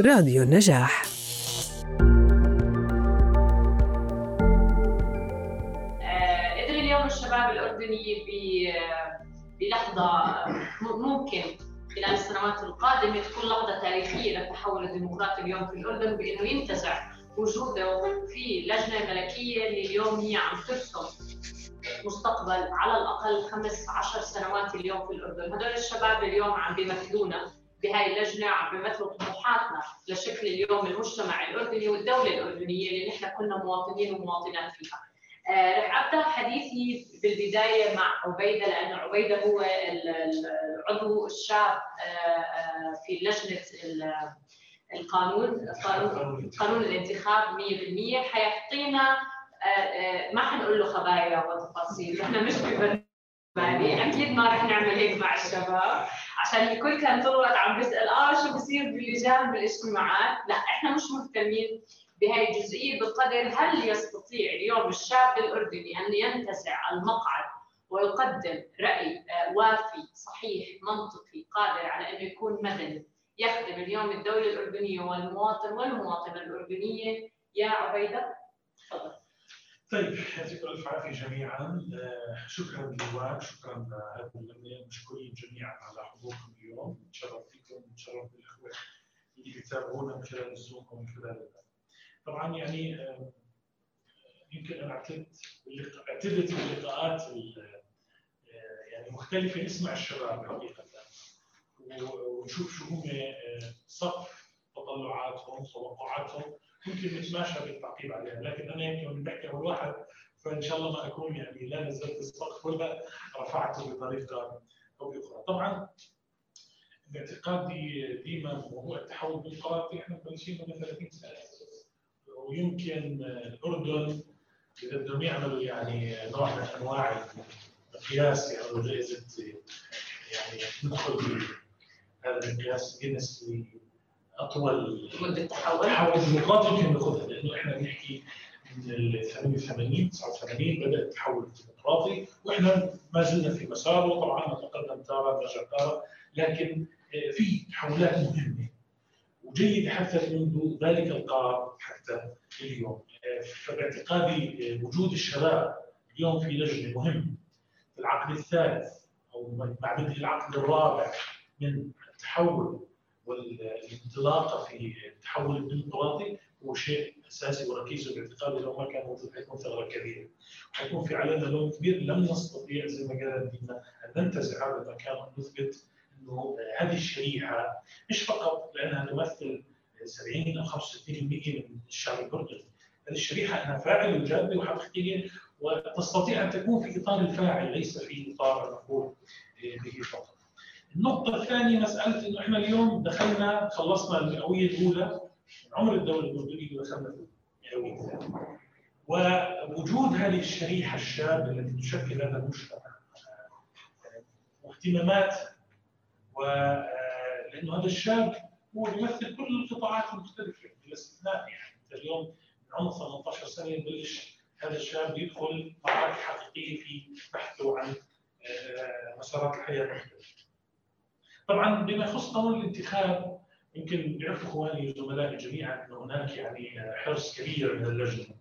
راديو النجاح. آه، قدر اليوم الشباب الأردني بلحظة ممكن خلال السنوات القادمة تكون لحظة تاريخية للتحول الديمقراطي اليوم في الأردن بأنه ينتزع وجوده في لجنة ملكية اللي اليوم هي عم ترسم مستقبل على الأقل خمس عشر سنوات اليوم في الأردن. هدول الشباب اليوم عم بيمثلونا بهاي اللجنة عم بيمثلوا طموحاتنا لشكل اليوم المجتمع الأردني والدولة الأردنية اللي نحن كنا مواطنين ومواطنات فيها. آه، رح أبدأ حديثي بالبداية مع عبيدة لأن عبيدة هو العضو الشاب آه، آه، في لجنة القانون قانون الانتخاب 100% حيعطينا ما حنقول له خبايا وتفاصيل نحن مش ببرنامج أكيد ما رح نعمل هيك مع الشباب. عشان الكل كان طول الوقت عم بيسأل آه شو بصير باللجان بالإجتماعات؟ لا إحنا مش مهتمين بهذه الجزئية بقدر هل يستطيع اليوم الشاب الأردني أن ينتزع المقعد ويقدم رأي آه، وافي صحيح منطقي قادر على انه يكون مدني يخدم اليوم الدولة الأردنية والمواطن والمواطنة الأردنية؟ يا عبيدة تفضل. طيب يعطيكم الف عافيه جميعا. آه، شكرا للوان شكرا لهذا اللجنه مشكورين جميعا على حضوركم اليوم. نتشرف فيكم نتشرف بالاخوه اللي بيتابعونا من خلال الزوم ومن خلال طبعا يعني آه، يمكن أنا اعتدت اعتدت باللقاءات آه، يعني مختلفة. نسمع الشباب حقيقة. ونشوف شو هم سقف تطلعاتهم توقعاتهم. ممكن نتماشى بالتعقيب عليها لكن أنا يمكن بحكي أول واحد فإن شاء الله ما أكون يعني لا نزلت السقف ولا رفعته بطريقة أو بأخرى. طبعا باعتقادي ديما موضوع التحول الديمقراطي إحنا مبلشين من 30 سنة. ويمكن الأردن إذا بدهم يعملوا يعني نوع من أنواع القياس أو جائزه يعني ندخل هذا المقياس جينيس أطول مده تحول تحول الديمقراطي يمكن ناخذها لأنه إحنا بنحكي من ال 88 89 بدأ التحول الديمقراطي وإحنا ما زلنا في مساره. طبعا نتقدم تارة نرجع تارة لكن آه، في تحولات مهمة وجيده حتى منذ ذلك القرار حتى اليوم. آه، فباعتقادي آه، وجود الشباب اليوم في لجنة مهم في العقد الثالث أو بعد العقد الرابع من التحول والانطلاقه في التحول الديمقراطي هو شيء أساسي وركيزي باعتقادي لو ما كان موجود حيكون ثغرة كبيرة حيكون في علينا لون كبير لم نستطيع زي ما قال أن ننتزع هذا المكان ونثبت إنه هذه الشريحة مش فقط لأنها تمثل 70 أو 65% من الشعب الاردني هذه الشريحة أنها فاعله وجاده وحقيقيه وتستطيع أن تكون في إطار الفاعل ليس في إطار المفعول به فقط. النقطة الثانية مسألة إنه إحنا اليوم دخلنا خلصنا المئوية الأولى من عمر الدولة الأردنية ودخلنا في المئوية الثانية. ووجود هذه الشريحة الشابة التي تشكل هذا المجتمع واهتمامات ولأنه هذا الشاب هو يمثل كل القطاعات المختلفة بلا استثناء يعني أنت اليوم من عمر 18 سنة يبلش هذا الشاب يدخل معركة حقيقية في بحثه عن مسارات الحياة المختلفة. طبعا بما يخص قانون الانتخاب يمكن يعرف إخواني وزملائي جميعا إن هناك يعني حرص كبير من اللجنة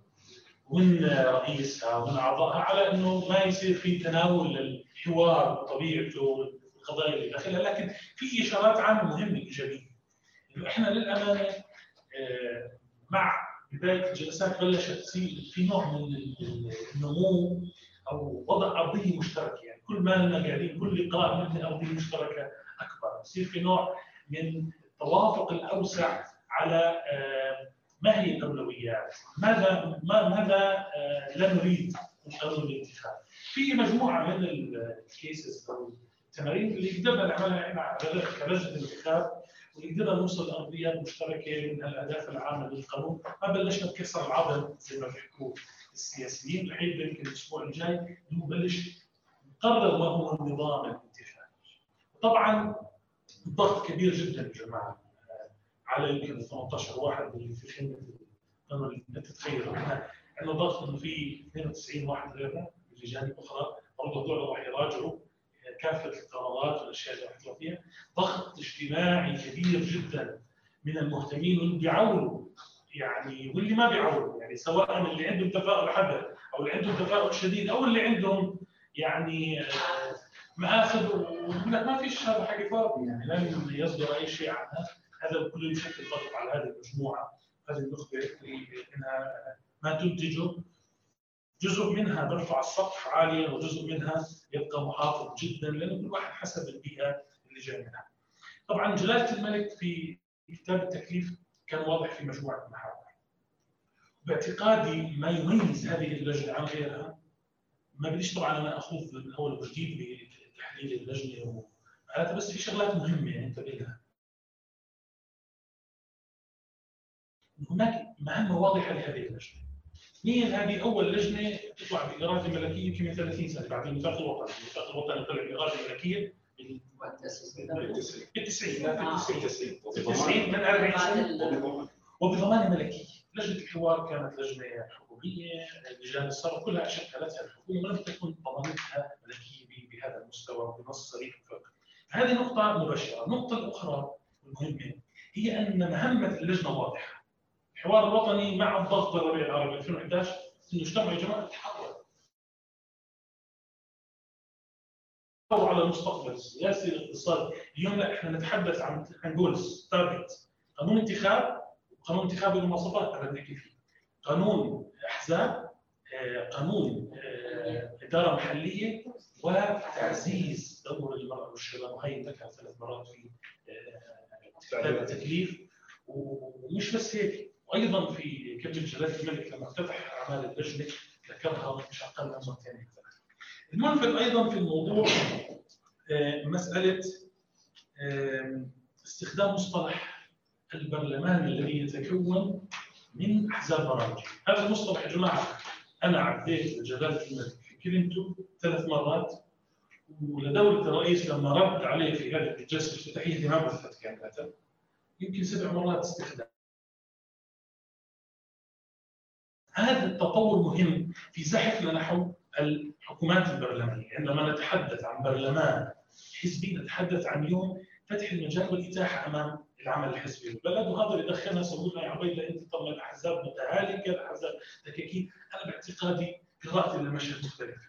ومن رئيسها ومن أعضائها على إنه ما يصير في تناول الحوار بطبيعته والقضايا اللي داخلها لكن في إشارات عامة مهمة إيجابية. إنه إحنا للأمانة آه، مع بداية الجلسات بلشت تصير في نوع من النمو أو وضع ارضيه مشتركه يعني كل ما لنا قاعدين كل لقاء نبني ارضيه مشتركة يصير في نوع من التوافق الأوسع على آه، ما هي الاولويات؟ ماذا ما ماذا آه، لا نريد من قانون الانتخاب؟ في مجموعة من الكيسز أو التمارين اللي قدرنا نعملها إحنا كلجنه الانتخاب واللي قدرنا نوصل لارضيات مشتركة من الأهداف العامة للقانون، ما بلشنا نكسر العظم زي ما بيحكوا السياسيين، الحين يمكن الأسبوع الجاي نبلش نقرر ما هو النظام الانتخابي. طبعا الضغط كبير جدا يا جماعة. على يمكن 18 واحد اللي في خدمة القانون انت تتخيل. إحنا عندنا ضغط إنه في 92 واحد غيرنا بلجان أخرى برضه هذول راح يراجعوا كافة القرارات والأشياء اللي راح فيها. ضغط اجتماعي كبير جدا من المهتمين واللي بيعولوا يعني واللي ما بيعولوا يعني سواء اللي عندهم تفاؤل حذر أو اللي عندهم تفاؤل شديد أو اللي عندهم يعني آه، مآخذ لك ما فيش هذا حكي فاضي يعني لن يصدر أي شيء عنها هذا كله يشكل ضغط على هذه المجموعة هذه النخبه إنها ما تنتجه جزء منها برفع السقف عاليا وجزء منها يبقى محافظ جدا لأن كل واحد حسب البيئة اللي جاي منها. طبعا جلالة الملك في كتاب التكليف كان واضح في مجموعة المحاور. باعتقادي ما يميز هذه اللجنة عن غيرها ما بديش طبعا أنا اخوض من أول وجديد بتحليل اللجنه هذا بس في شغلات مهمة يعني انتبه لها. هناك مهمة واضحة لهذه اللجنة. مين هذه أول لجنة تطلع بإراده ملكيه يمكن من 30 سنة بعد الميثاق الوطني، الميثاق الوطني طلع بإراده ملكيه بالتسعين. لا في التسعين التسعين من 40 سنة. وبضمان ملكية. لجنة الحوار كانت لجنة حكومية. لجان الصرف كلها شكلتها الحكومة ولم تكن ضمانتها ملكية. بهذا المستوى بنص صريح هذه نقطة مبشره النقطه الاخرى المهمه هي أن مهمة اللجنة واضحة. الحوار الوطني مع الضغط الربيع العربي 2011 انه اجتمعوا يا جماعة تحول على المستقبل السياسي الاقتصادي. اليوم لا إحنا نتحدث عن عن goals target قانون انتخاب قانون انتخابي للمواصفات أنا بنحكي فيه. قانون أحزاب آه، قانون آه، إدارة محلية وتعزيز دور المرأة والشباب. وهي ذكر ثلاث مرات في كتاب آه، التكليف. ومش بس هيك وأيضا في كلمه جلاله الملك لما افتتح أعمال اللجنه ذكرها مش أقل من مرتين الملفت أيضا في الموضوع مسألة استخدام مصطلح البرلمان الذي يتكون من أحزاب برامج هذا المصطلح يا جماعة أنا عديت لجلاله الملك. كلمته ثلاث مرات ولدولة الرئيس لما رد عليه في هذه الجلسة الافتتاحية ما بثت كان يمكن سبع مرات استخدام. هذا التطور مهم في زحفنا نحو الحكومات البرلمانية. عندما نتحدث عن برلمان حزبي نتحدث عن يوم فتح المجال والإتاحة أمام العمل الحزبي. بالبلد وهذا اللي دخلنا سووا يا عبيد انت طبعا الأحزاب متهالكة الأحزاب تكاكين أنا باعتقادي قراءتي للمشهد مختلفه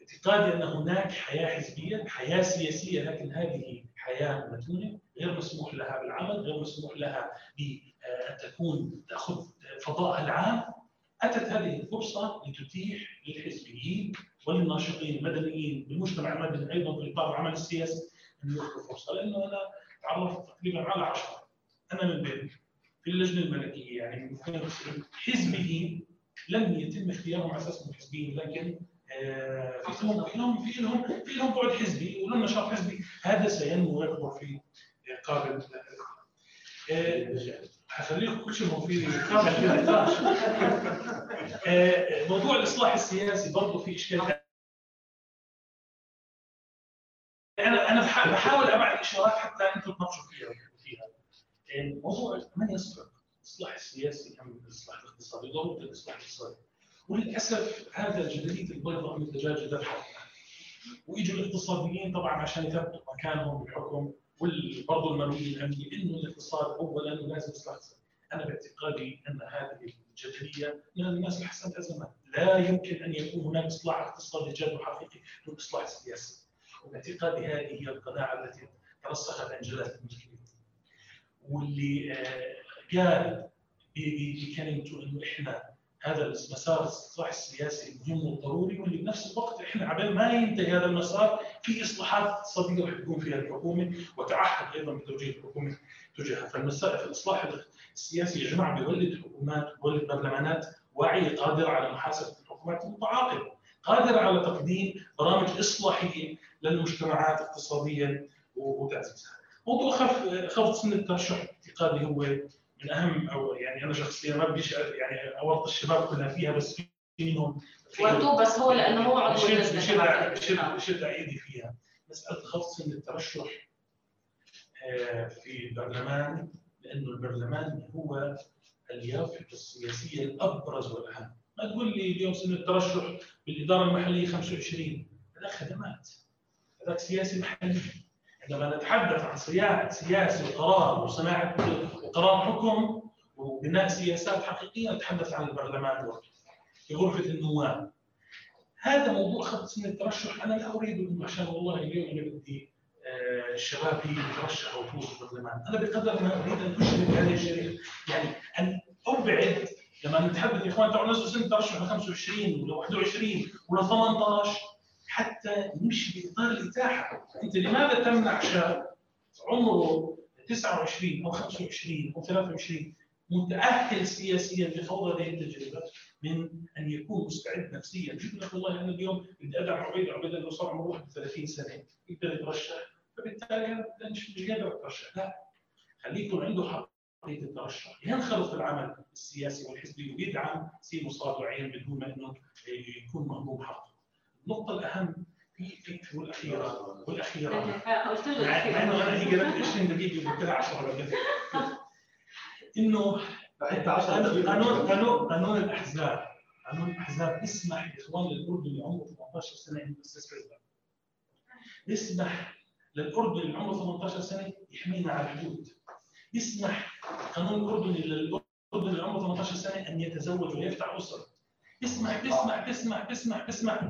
اعتقادي أن هناك حياة حزبية حياة سياسية لكن هذه حياة متونة غير مسموح لها بالعمل غير مسموح لها بأن تكون تأخذ فضاءها العام. أتت هذه الفرصة لتتيح للحزبيين وللناشطين المدنيين بالمجتمع المدني أيضا في إطار العمل السياسي أن يأخذوا فرصة. لأنه أنا تعرفت تقريبا على 10 أنا من بين في اللجنة الملكية يعني من 92 حزبيين لم يتم اختيارهم على أساس إنهم حزبيين لكن آه، في لهم في لهم في لهم بعد حزبي ولهم نشاط حزبي. هذا سينمو ويكبر في قابل حخليكم كل شيء في آه، موضوع الإصلاح السياسي برضه في إشكال أنا أنا بحاول أبعد إشارات حتى أنتم تناقشوا فيها. فيها. موضوع من يسبق الاصلاح السياسي ام الاصلاح الاقتصادي ضروره الاصلاح الاقتصادي وللأسف هذا جدلية البيضاء من الدجاجه ذبحت واجوا الاقتصاديين طبعا عشان يثبتوا مكانهم بالحكم وبرضه الماليين الامنيه إنه الاقتصاد اولا ولازم إصلاح أنا باعتقادي أن هذه الجدلية من الناس لحسن الازمات لا يمكن أن يكون هناك إصلاح اقتصادي جاد وحقيقي دون إصلاح سياسي. وباعتقادي هذه هي القناعة التي ترسخت عند جلالة الملك واللي قال بكلمته إنه إحنا هذا المسار الاصلاح السياسي مهم وضروري واللي بنفس الوقت إحنا عبال ما ينتهي هذا المسار في إصلاحات اقتصاديه رح تكون فيها الحكومة وتعهد أيضا بتوجيه الحكومة تجاهها فالمسائل في الاصلاح السياسي يا جماعة بيولد حكومات بيولد برلمانات واعيه قادره على محاسبة الحكومات المتعاقبة قادره على تقديم برامج إصلاحية للمجتمعات اقتصاديا وتعزيزها. موضوع خف خفض سن الترشح اعتقادي هو من اهم أو يعني أنا شخصيا ما بديش يعني اورط الشباب كلها فيها بس في منهم ورطوه بس هو لأنه هو عضو اللجنه شد ايدي فيها. مساله خفض سن الترشح آه، في البرلمان لأنه البرلمان هو اليافطة السياسية الأبرز والأهم. ما تقول لي اليوم سن الترشح بالإدارة المحلية 25 هذا خدمات. هذاك سياسي محلي. عندما نتحدث عن سياسة وقرار وصناعة وقرار حكم وبناء سياسات حقيقيه نتحدث عن البرلمان في غرفه النواب هذا موضوع خط سن الترشح. أنا لا أريد انه عشان والله اليوم أنا بدي آه، الشباب يترشحوا ويفوزوا بالبرلمان، أنا بقدر ما أريد أن أشرك هذه الشريحة، يعني أن أبعد لما نتحدث يا إخوان تعالوا نزلوا سن الترشح ل 25 ولا 21 ولا 18 حتى نمشي باطار الإتاحة، أنت لماذا تمنع شاب عمره 29 أو 25 أو 23 متأهل سياسيا لخوض هذه التجربة من أن يكون مستعد نفسيا؟ لك والله أنا اليوم بدي أدعم عبيد عبيد انه صار عمره 31 سنة. يقدر يترشح؟ فبالتالي أنا مش قادر أترشح. لا. خليه يكون عنده حقيه الترشح. ينخرط العمل السياسي والحزبي ويدعم سي مصاد وعين بدون ما إنه يكون مهضوم حقه النقطة الأهم في في والأخيرة والأخيرة. مع إنه أنا هي قلت 20 دقيقة قلت لها 10 إنه قانون قانون قانون الأحزاب. قانون الأحزاب. يسمح لاخوان الأردن اللي عمره 18 سنة ان يؤسس حزبا يسمح للأردن اللي عمره 18 سنة يحمينا على الحدود. يسمح قانون الأردن للأردن اللي عمره 18 سنة أن يتزوج ويفتح أسرة. يسمح تسمح تسمح تسمح تسمح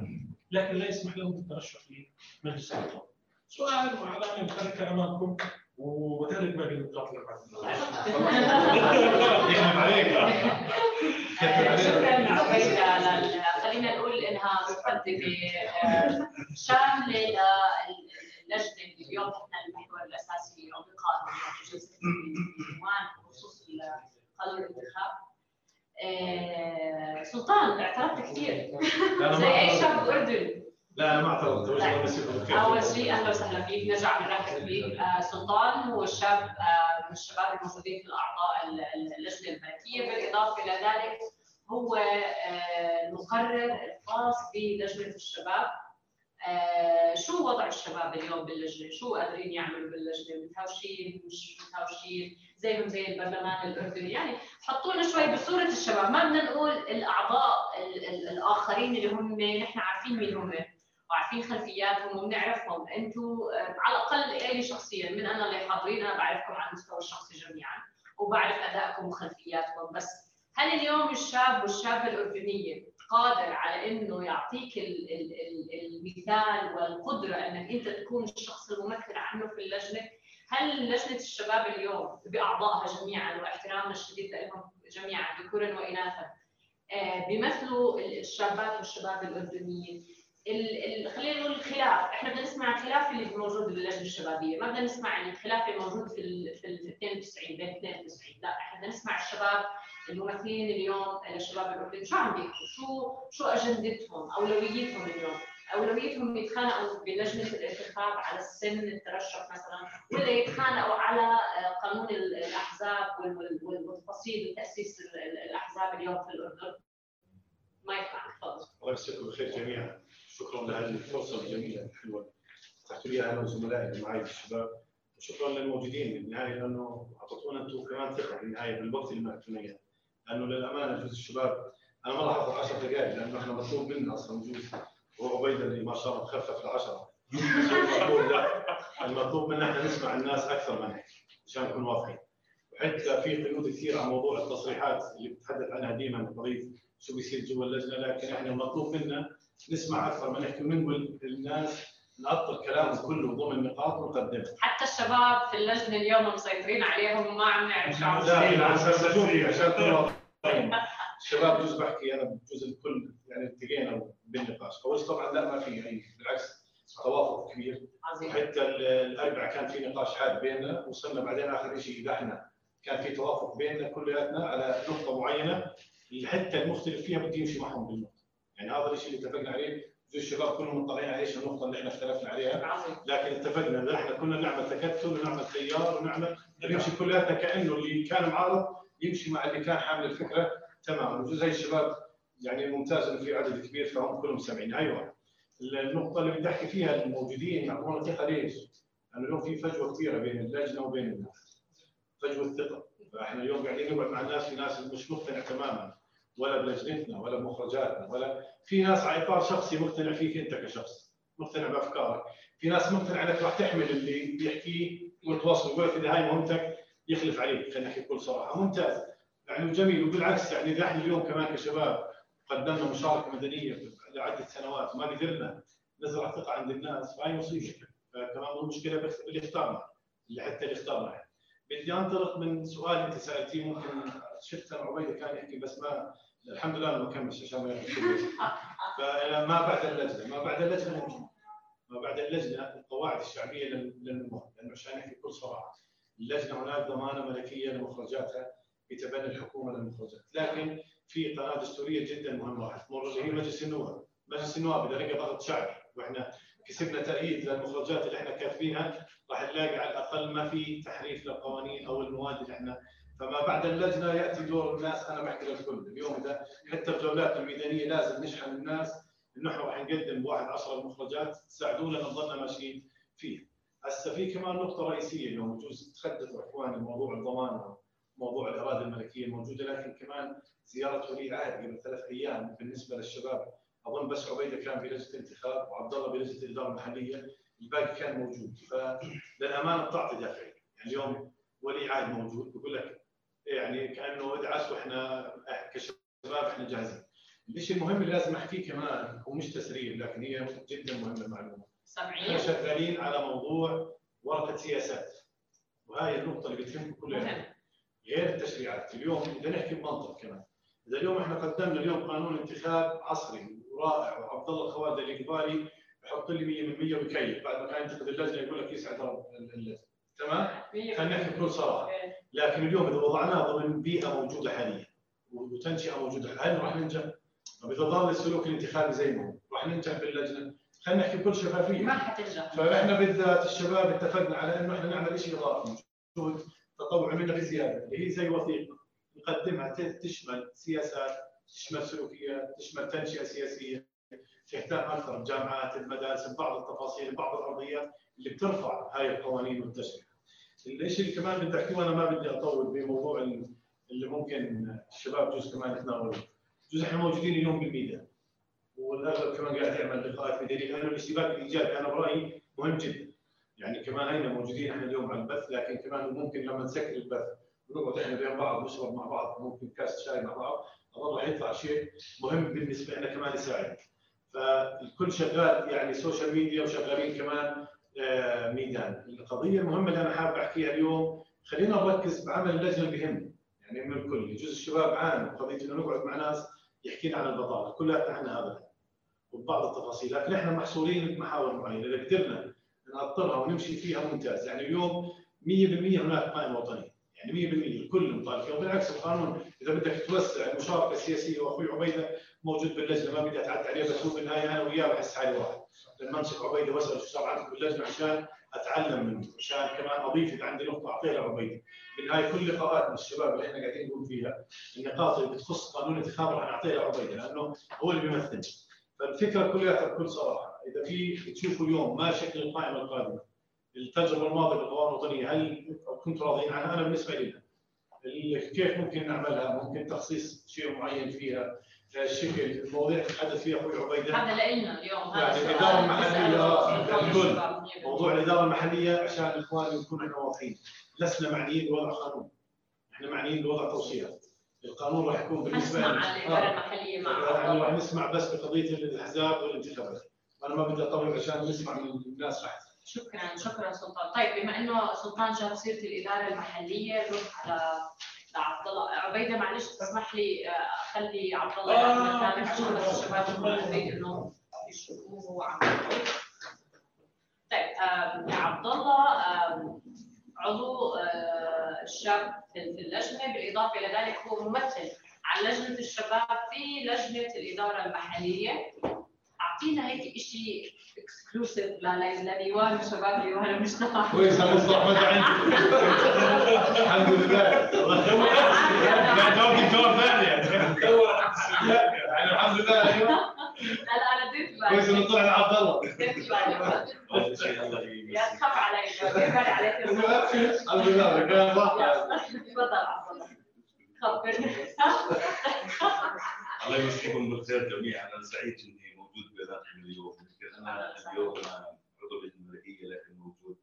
لكن لا يسمح لهم بالترشح في مجلس الوطن سؤال وعلامه مشتركه أمامكم وترك باقي النقاط شكرا عبيدة خلينا نقول إنها مقدمة آه، شاملة للجنه اللي اليوم. إحنا المحور الأساسي أو لقاء جلسه الديوان بخصوص قانون الانتخاب. آه، سلطان اعترضت كثير زي اي شاب اردني لا أنا ما اعترضت. أول شيء أهلا وسهلا فيك. نرجع بنرحب فيك آه سلطان هو شاب آه من الشباب الموجودين في الأعضاء اللجنة الملكية. بالإضافة إلى ذلك هو المقرر الخاص بلجنة الشباب. شو وضع الشباب اليوم باللجنة؟ شو قادرين يعملوا باللجنة؟ متهاوشين مش متهاوشين؟ زيهم زي البرلمان الأردني. يعني حطونا شوي بصورة الشباب ما بدنا نقول الأعضاء الآخرين اللي هم نحن عارفين مين هم وعارفين خلفياتهم وبنعرفهم. أنتم آه، على الأقل إلي شخصيا من أنا اللي حاضرين أنا بعرفكم على المستوى الشخصي جميعا وبعرف أدائكم وخلفياتكم. بس هل اليوم الشاب والشابة الأردنية قادر على إنه يعطيك ال ال ال المثال والقدرة إنك أنت تكون الشخص الممثل عنه في اللجنة؟ هل لجنة الشباب اليوم بأعضائها جميعا واحترامنا الشديد لهم جميعا ذكورا واناثا آه، بيمثلوا الشابات والشباب الأردنيين؟ خلينا نقول الخلاف إحنا بدنا نسمع الخلاف اللي موجود باللجنة الشبابية ما بدنا نسمع الخلاف اللي موجود في ال في ال 92 بين 92 لا إحنا بدنا نسمع الشباب الممثلين اليوم للشباب الأردني شو عم بيحكوا؟ شو شو أجندتهم أولويتهم اليوم؟ أولويتهم يتخانقوا بلجنة الانتخاب على السن الترشح مثلا ولا يتخانقوا على قانون الأحزاب والتفاصيل تاسيس الأحزاب اليوم في الأردن. ما ينفع تفضل. الله يمسيكم بالخير جميعا. شكرا لهذه الفرصة الجميلة الحلوة. فتحت لي أنا وزملائي اللي معي الشباب. وشكرا للموجودين بالنهاية لأنه اعطيتونا أنتم كمان ثقة بالنهاية بالوقت اللي معتونا اياه لأنه للأمانة جزء الشباب أنا ما راح اخذ 10 دقائق لأنه إحنا مطلوب منا أصلا جزء وعبيد اللي ما شاء الله تخفف العشرة. المطلوب منا إحنا نسمع الناس أكثر منها عشان نكون واضحين. وحتى في قيود كثير عن موضوع التصريحات اللي بتحدث عنها ديما قضيه شو بيصير جوا اللجنة لكن إحنا المطلوب منا نسمع أكثر ما نحكي وننقل للناس نعطل كلامه كله ضمن نقاط ونقدمها حتى الشباب في اللجنة اليوم مسيطرين عليهم وما عم نعرف شو عم لا عشان عشان الشباب بجوز بحكي أنا بجوز الكل يعني التقينا بالنقاش. اول طبعا لا ما في يعني بالعكس توافق كبير. عظيم. حتى الاربعاء كان في نقاش حاد بيننا وصلنا بعدين آخر شيء إحنا كان في توافق بيننا كلياتنا على نقطة معينة حتى المختلف فيها بده يمشي معهم بالنقطة. يعني هذا الشيء اللي اتفقنا عليه زي الشباب كلهم مطلعين على إيش النقطة اللي إحنا اختلفنا عليها. لكن اتفقنا إن إحنا كنا نعمل تكتل ونعمل تيار ونعمل نمشي كلياتنا كأنه اللي كان معارض يمشي مع اللي كان حامل الفكرة. تماما زي الشباب يعني ممتاز إنه في عدد كبير فهم كلهم سامعين. أيوه. النقطة اللي بدي أحكي فيها الموجودين يعطونا ثقة ليش؟ لأنه اليوم في فجوة كبيرة بين اللجنة وبين الناس. فجوة ثقة. فإحنا اليوم قاعدين نقعد مع الناس في ناس مش مقتنع تماما. ولا بلجنتنا ولا بمخرجاتنا ولا في ناس على إطار شخصي مقتنع فيك أنت كشخص مقتنع بأفكارك. في ناس مقتنع إنك راح تحمل اللي بيحكيه وتوصل يقول لك هاي مهمتك يخلف عليك. خلينا نحكي بكل صراحة. ممتاز. يعني جميل وبالعكس يعني إذا إحنا اليوم كمان كشباب قدمنا مشاركة مدنية لعدة سنوات وما قدرنا نزرع ثقة عند الناس فهي مصيبة. فكمان مو مشكلة بس اللي اختارنا اللي حتى اللي اختارنا. بدي انطلق من سؤال أنت سألتيه ممكن شفت أنا عبيده كان يحكي بس ما الحمد لله أنا ما عشان ما فما بعد اللجنة؟ ما بعد اللجنة ممكن. ما بعد اللجنة القواعد الشعبية للنمو لأنه عشان نحكي بكل صراحة. اللجنة هناك ضمانة ملكية لمخرجاتها. بتبني الحكومة للمخرجات. لكن في قناة دستورية جدا مهمة. راح تمر اللي هي مجلس النواب. مجلس النواب اذا لقى ضغط شعبي وإحنا كسبنا تأييد للمخرجات اللي إحنا كاتبينها. راح نلاقي على الأقل ما في تحريف للقوانين أو المواد اللي إحنا فما بعد اللجنة يأتي دور الناس. أنا بحكي للكل اليوم إذا حتى بجولاتنا الميدانية لازم نشحن الناس. إحنا راح نقدم بواحد 10 المخرجات. تساعدونا نضلنا ماشيين فيه. هسه في كمان نقطة رئيسية اليوم. بجوز تحدثوا إخواني موضوع الضمان. وموضوع الاراده الملكية الموجوده لكن كمان زيارة ولي العهد قبل ثلاث أيام بالنسبة للشباب. أظن بس عبيدة كان في لجنة الانتخاب وعبد الله بلجنه الإدارة المحلية الباقي كان موجود. فللامانه بتعطي دافع يعني اليوم ولي عهد موجود بقول لك يعني كأنه ادعس وإحنا كشباب إحنا جاهزين. الشيء المهم اللي لازم أحكيه كمان هو مش تسريب لكن هي جدا مهمة المعلومة. إحنا شغالين على موضوع ورقة سياسات وهي النقطة اللي بتهمكم كلنا غير التشريعات، اليوم اذا نحكي بمنطق كمان. إذا اليوم إحنا قدمنا اليوم قانون انتخاب عصري ورائع وعبد الله خوالد الاقبالي يحط لي 100% ويكيف. بعد ما كان ينتقد اللجنة يقول لك يسعد اللجنه تمام؟ خلينا نحكي بكل صراحة. لكن اليوم إذا وضعناه ضمن بيئة موجودة حاليا وتنشئة موجودة هل راح ننجح؟ طب إذا ظل السلوك الانتخابي زي ما هو راح ننجح باللجنة؟ خلينا نحكي بكل شفافية. ما حتنجح. فإحنا بالذات الشباب اتفقنا على إنه إحنا نعمل شيء إضافي. جهد تطوع منا بزياده اللي هي زي وثيقة. نقدمها تشمل سياسات تشمل سلوكيات تشمل تنشئة سياسية تهتم أكثر بجامعات المدارس ببعض التفاصيل ببعض الأرضيات اللي بترفع هاي القوانين والتشريع. الشيء اللي كمان بدي أحكيه وأنا ما بدي أطول بموضوع اللي ممكن الشباب جزء كمان يتناولوا. جزء إحنا موجودين اليوم بالميدان والأغلب كمان قاعد يعمل لقاءات ميدانيه لأنه الاشتباك الإيجابي أنا برأيي مهم جدا. يعني كمان هينا موجودين إحنا اليوم على البث لكن كمان ممكن لما نسكر البث ونقعد إحنا بين بعض نشرب مع بعض ممكن كاس شاي مع بعض اظن راح يطلع شيء مهم بالنسبة لنا كمان يساعد. فالكل شغال يعني social media وشغالين كمان ميدان. القضية المهمة اللي أنا حابب أحكيها اليوم خلينا نركز بعمل اللجنه بيهمنا يعني من الكل. جزء الشباب عانوا قضيه إنه نقعد مع ناس يحكي لنا عن البطالة. كلها إحنا هذا. وبعض التفاصيل. لكن إحنا محصورين بمحاور معينة. إذا قدرنا نأطرها ونمشي فيها ممتاز. يعني اليوم 100% هناك قائمه وطنيه يعني 100% الكل مطالب فيها وبالعكس القانون إذا بدك توسع المشاركة السياسية وأخوي عبيدة موجود باللجنة ما بدي أتعدى عليه بس هو بالنهاية أنا وياه بحس حالي واحد. لما أمسك عبيدة وأسأل شو صار عندك باللجنة عشان أتعلم منه عشان كمان أضيف إذا عندي نقطة أعطيها لعبيدة. بالنهاية كل لقاءاتنا الشباب اللي إحنا قاعدين نقول فيها النقاط اللي بتخص قانون الانتخاب راح نعطيها لعبيدة لأنه هو اللي بيمثلنا فالفكرة كلها بكل صراحة. إذا في تشوفوا اليوم ما شكل القائمة القادمة التجربه الماضية بالقوائم الوطنية هل كنتوا راضيين عنها؟ أنا بالنسبة لي كيف ممكن نعملها؟ ممكن تخصيص شيء معين فيها؟ الشكل المواضيع تتحدث فيها أخوي عبيدة. هذا لنا اليوم. يعني الإدارة المحلية الكل موضوع الإدارة المحلية عشان الاخوان نكون إحنا واضحين. لسنا معنيين بوضع قانون. إحنا معنيين بوضع توصيات. القانون راح يكون بالنسبة لنا. الإدارة المحلية مع يعني راح نسمع بس بقضية الاحزاب والانتخابات. أنا ما بدي أطول عشان نسمع من الناس راح شكرا شكرا سلطان. طيب بما إنه سلطان جاب سيرة الإدارة المحلية نروح على لعبد الله عبيدة معلش تسمح لي أخلي عبد الله مكانك عشان الشباب حابين إنه يشوفوه عم طيب عبد الله عضو الشاب في اللجنة بالإضافة إلى ذلك هو ممثل عن لجنة الشباب في لجنة الإدارة المحلية. اعطينا هيك شيء اكسكلوسيف لنيوان الشباب اللي وأنا بنشتغل كويس أنا مصطفى ما عندي الحمد لله. يعني جاوب الجواب ثاني. يعني الحمد لله أيوه. لا لا أنا درت بالي كويس إنه طلع عبد الله. درت بالي يا تخاف علي درت بالي عليك. الحمد لله صح تفضل عبد الله. خبرني الله يمسيكم بالخير جميعا. أنا سعيد اني موجود بيناتكم اليوم. يمكن أنا اليوم عضو اللجنه الملكية لكن موجود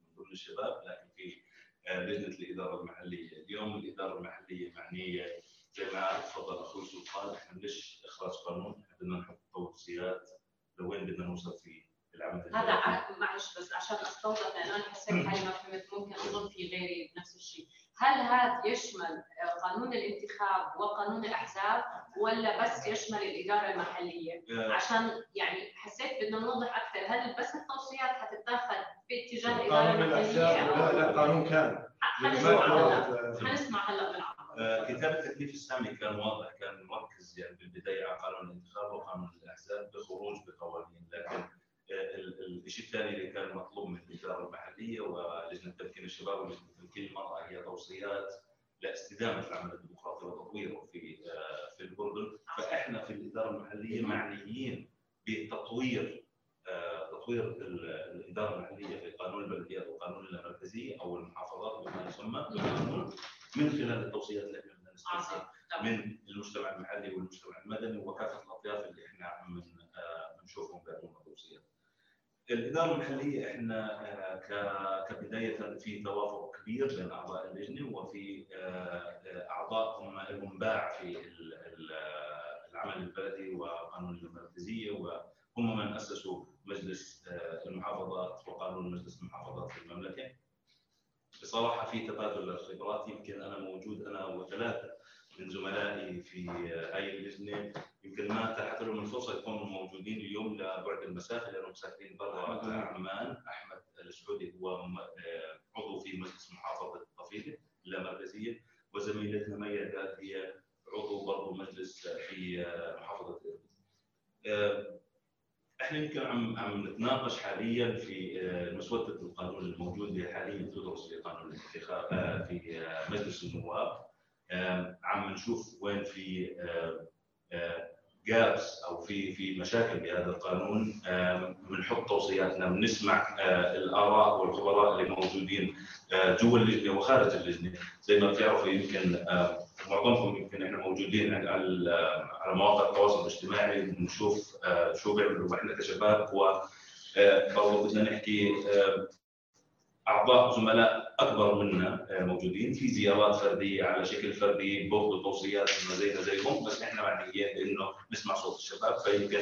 من ضمن الشباب لكن في لجنة الإدارة المحلية، اليوم الإدارة المحلية معنية زي ما تفضل أخوي سلطان إحنا مش إخراج قانون إحنا بدنا نحط توصيات لوين بدنا نوصل في العمل هذا معلش بس عشان أستوضح لأن أنا حسيت حالي ما فهمت. ممكن أظن في غيري بنفس الشيء. هل هذا يشمل قانون الانتخاب وقانون الأحزاب ولا بس يشمل الإدارة المحلية؟ عشان يعني حسيت بدنا نوضح أكثر هل بس التوصيات حتتاخذ باتجاه الاداره قانون الاحزاب المحلية؟ لا لا قانون كامل حنسمع هلا. حنسمع هلا بالعرض آه، كتاب التكليف السامي كان واضح كان مركز يعني بالبداية على قانون الانتخاب وقانون الأحزاب بخروج بقوانين لكن آه، ال- ال- الشيء الثاني اللي كان مطلوب من الإدارة المحلية ولجنة تمكين الشباب ولجنه تمكين المراه هي توصيات لاستدامة العمل الديمقراطي وتطويره في آه، في الأردن فإحنا في الإدارة المحلية معنيين بتطوير آه، تطوير ال- الإدارة المحلية في قانون البلديات وقانون اللامركزيه أو المحافظات بما يسمى قانون من خلال التوصيات اللي إحنا تمام. من المجتمع المحلي والمجتمع المدني وكافة الأطياف اللي إحنا عم من- آه، بنشوفهم بيعطونا توصيات. الإدارة المحلية إحنا آه، كبداية في توافق كبير بين أعضاء اللجنة وفي آه، آه، اعضاء هم لهم باع في ال- ال- العمل البلدي وقانون المركزية وهم من أسسوا مجلس المحافظات وقانون مجلس المحافظات في المملكة. بصراحة في تبادل الخبرات يمكن أنا موجود أنا وثلاثة من زملائي في هاي اللجنه يمكن ما اتاحت لهم الفرصة يكونوا موجودين اليوم لبعد المسافه لانهم ساكنين برا عمان أحمد السعودي هو آه، عضو في مجلس محافظة طفيله اللامركزية. وزميلتنا مي عداد هي عضو برضه مجلس في آه، محافظة إربد. آه، إحنا يمكن عم عم نتناقش حاليا في مسودة القانون الموجود اللي حاليا تدرس في قانون الانتخاب في مجلس النواب. عم نشوف وين في جابس أو في في مشاكل بهذا القانون. بنحط توصياتنا بنسمع آه، الآراء والخبراء اللي موجودين آه، جوا اللجنه وخارج اللجنه زي ما بتعرفوا يمكن آه، معظمكم يمكن إحنا موجودين على على مواقع التواصل الاجتماعي. بنشوف آه، شو بيعملوا. إحنا كشباب و آه، برضه بدنا نحكي آه، أعضاء زملاء أكبر منا آه، موجودين في زيارات فردية على شكل فردي برضه توصيات انه زينا زيهم. بس إحنا معنيين انه نسمع صوت الشباب. فيمكن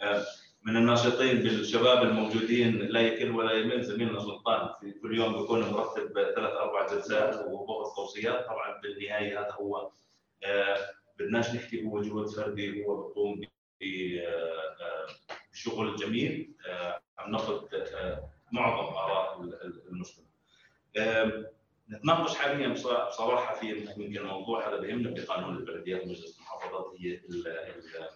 آه، من الناشطين بالشباب الموجودين لا يكل ولا يمل زميلنا سلطان. في كل يوم بيكون مرتب ثلاث أربع جلسات وباخذ توصيات طبعا بالنهاية هذا هو آه، بدناش نحكي هو جهد فردي هو بيقوم بشغل جميل عم ناخذ معظم آراء ال- ال- المجتمع. نتناقش حاليا بصرا- بصراحة في يمكن الموضوع هذا بيهمنا في قانون البلديات ومجلس المحافظات هي ال- ال-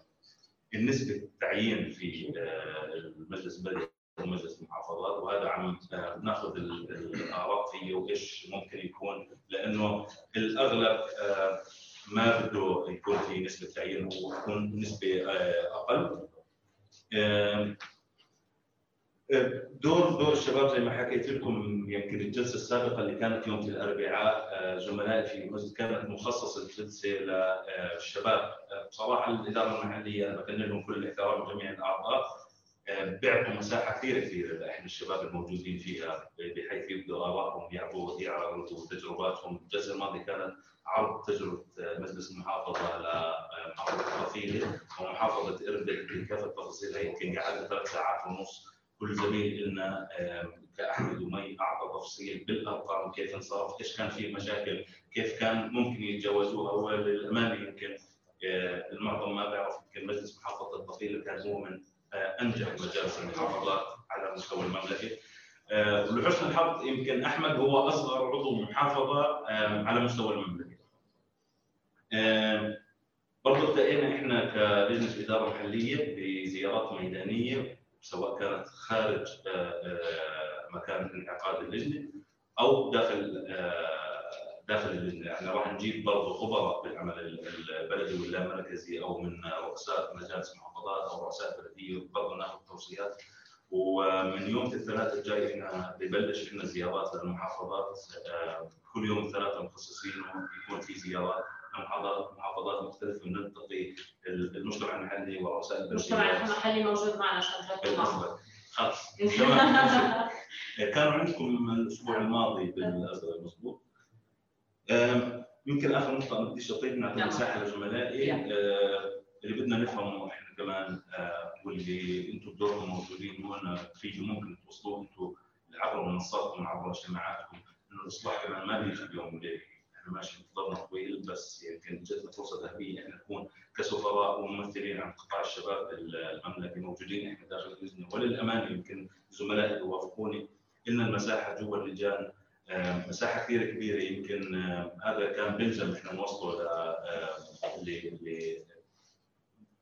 النسبة التعيين في آه، المجلس البلدي ومجلس المحافظات وهذا عم آه، نأخذ ال- ال- الآراء فيه وإيش ممكن يكون لأنه الأغلب آه، ما بده يكون في نسبة تعيين ويكون نسبة أقل. دور دور الشباب زي ما حكيت لكم يمكن الجلسة السابقة اللي كانت يوم الأربعاء آه، زملائي في مجلس كانت مخصصه الجلسة للشباب آه، بصراحة الإدارة المحلية أنا بكن لهم كل الاحترام جميع الأعضاء آه، بيعطوا مساحة كثير كبيره لإحنا الشباب الموجودين فيها بحيث يبدوا ارائهم يعرضوا يعرضوا تجرباتهم. الجلسة الماضية كانت عرض تجربة آه، مجلس المحافظه لمحافظه الطفيله ومحافظة اربد بكافة تفاصيلها يمكن قعدنا ثلاث ساعات ونص كل زميل لنا كأحمد ومي أعطى تفصيل بالأرقام كيف انصرف، إيش كان في مشاكل، كيف كان ممكن يتجاوزوها وللامانه يمكن آه، المعظم ما بيعرف يمكن مجلس محافظة الطفيله كان هو من آه، أنجح مجالس المحافظات على مستوى المملكة. آه، ولحسن الحظ يمكن أحمد هو أصغر عضو محافظة على مستوى المملكة. برضه ابتدينا إحنا كلجنه إدارة محلية بزيارات ميدانية سواء كانت خارج آه، آه، مكان انعقاد اللجنه أو داخل آه، داخل اللجنة. يعني راح نجيب برضه خبراء بالعمل البلدي واللامركزي أو من رؤساء مجالس محافظات أو رؤساء بلدية برضه ناخذ توصيات. ومن يوم الثلاثاء الجاي إحنا ببلش عندنا زيارات للمحافظات. كل يوم ثلاثة مخصصين يكون في زيارات. كمحافظات محافظات مختلفة نلتقي المجتمع المحلي ورؤساء المجتمع المحلي موجود معنا شغلته معه خلص كانوا عندكم الأسبوع الماضي بالازرق مضبوط يمكن آخر نقطة بدي اطيب نعطي مساحة لزملائي. آه، اللي بدنا نفهمه إحنا كمان آه، واللي أنتم بدوركم موجودين هون في ممكن توصلوا أنتم عبر منصاتكم عبر اجتماعاتكم إنه الاصلاح كمان ما بيجي بيوم وليلة. إحنا ماشي انتظرنا طويل بس يمكن جتنا فرصة ذهبية إحنا نكون كسفراء وممثلين عن قطاع الشباب المملكة موجودين إحنا داخل اللجنه وللامانه يمكن زملائي يوافقوني إن المساحة جوا اللجان آه، مساحة كثير كبيرة يمكن آه، هذا كان بيلزم إحنا نوصله ل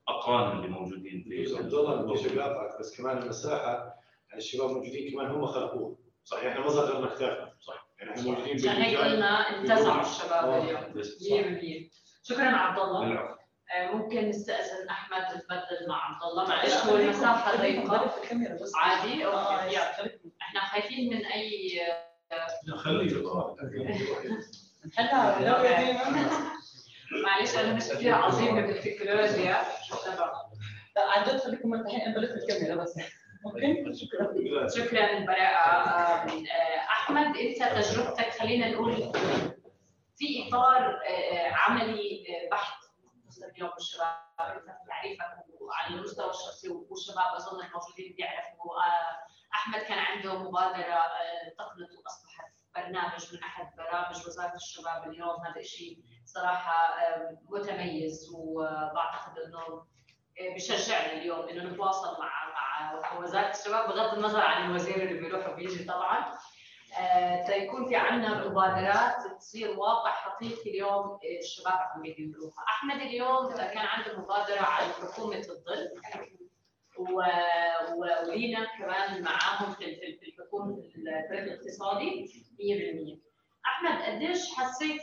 اقران اللي موجودين في عبد الله بس كمان المساحة الشباب موجودين كمان هم خلقوها. صحيح إحنا ما صغرنا كتافنا صح إحنا موجودين عشان هيك قلنا انتزعوا الشباب اليوم. 100% شكرا عبد الله. آه، ممكن نستأذن أحمد تبدل مع عبد الله. معلش هو المساحة ضيقة. عادي؟ أوكي إحنا خايفين من أي خليه نحلها معلش أنا مش كثير عظيمة بالتكنولوجيا. لا عن جد خليكم مرتاحين. أنا بلف الكاميرا بس. أوكي شكرا. شكرا. براءة أحمد أنت تجربتك خلينا نقول في إطار عملي بحت اليوم بالشباب أنت تعريفك وعلى المستوى الشخصي والشباب أظن الموجودين بيعرفوا. أحمد كان عنده مبادرة انتقلت واصبحت برنامج من أحد برامج وزارة الشباب اليوم. هذا شيء صراحة متميز وبعتقد إنه بشجعنا اليوم إنه نتواصل مع مع وزارة الشباب بغض النظر عن الوزير اللي بيروح وبيجي طبعا. تيكون في عندنا مبادرات تصير واقع حقيقي اليوم الشباب عم بيديروها، أحمد اليوم كان عنده مبادرة عن حكومة الظل ولينا كمان معاهم في الحكومة الفريق الاقتصادي 100% أحمد قديش حسيت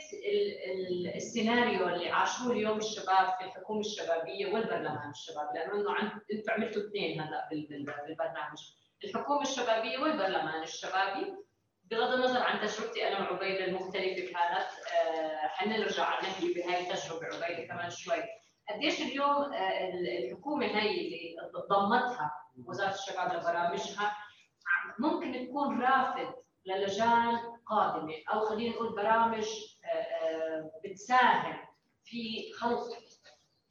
السيناريو اللي عاشوه اليوم الشباب في الحكومة الشبابية والبرلمان الشبابي لأنه إنه أنتم عملتوا اثنين هلأ بالبرنامج. الحكومة الشبابية والبرلمان الشبابي بغض النظر عن تجربتي أنا وعبيده المختلفة كانت آه، حنرجع نحكي بهاي التجربة عبيده كمان شوي. قديش اليوم آه، الحكومة هي اللي ضمتها وزارة الشباب لبرامجها ممكن تكون رافد للجان قادمة أو خلينا نقول برامج آه، بتساهم في خلق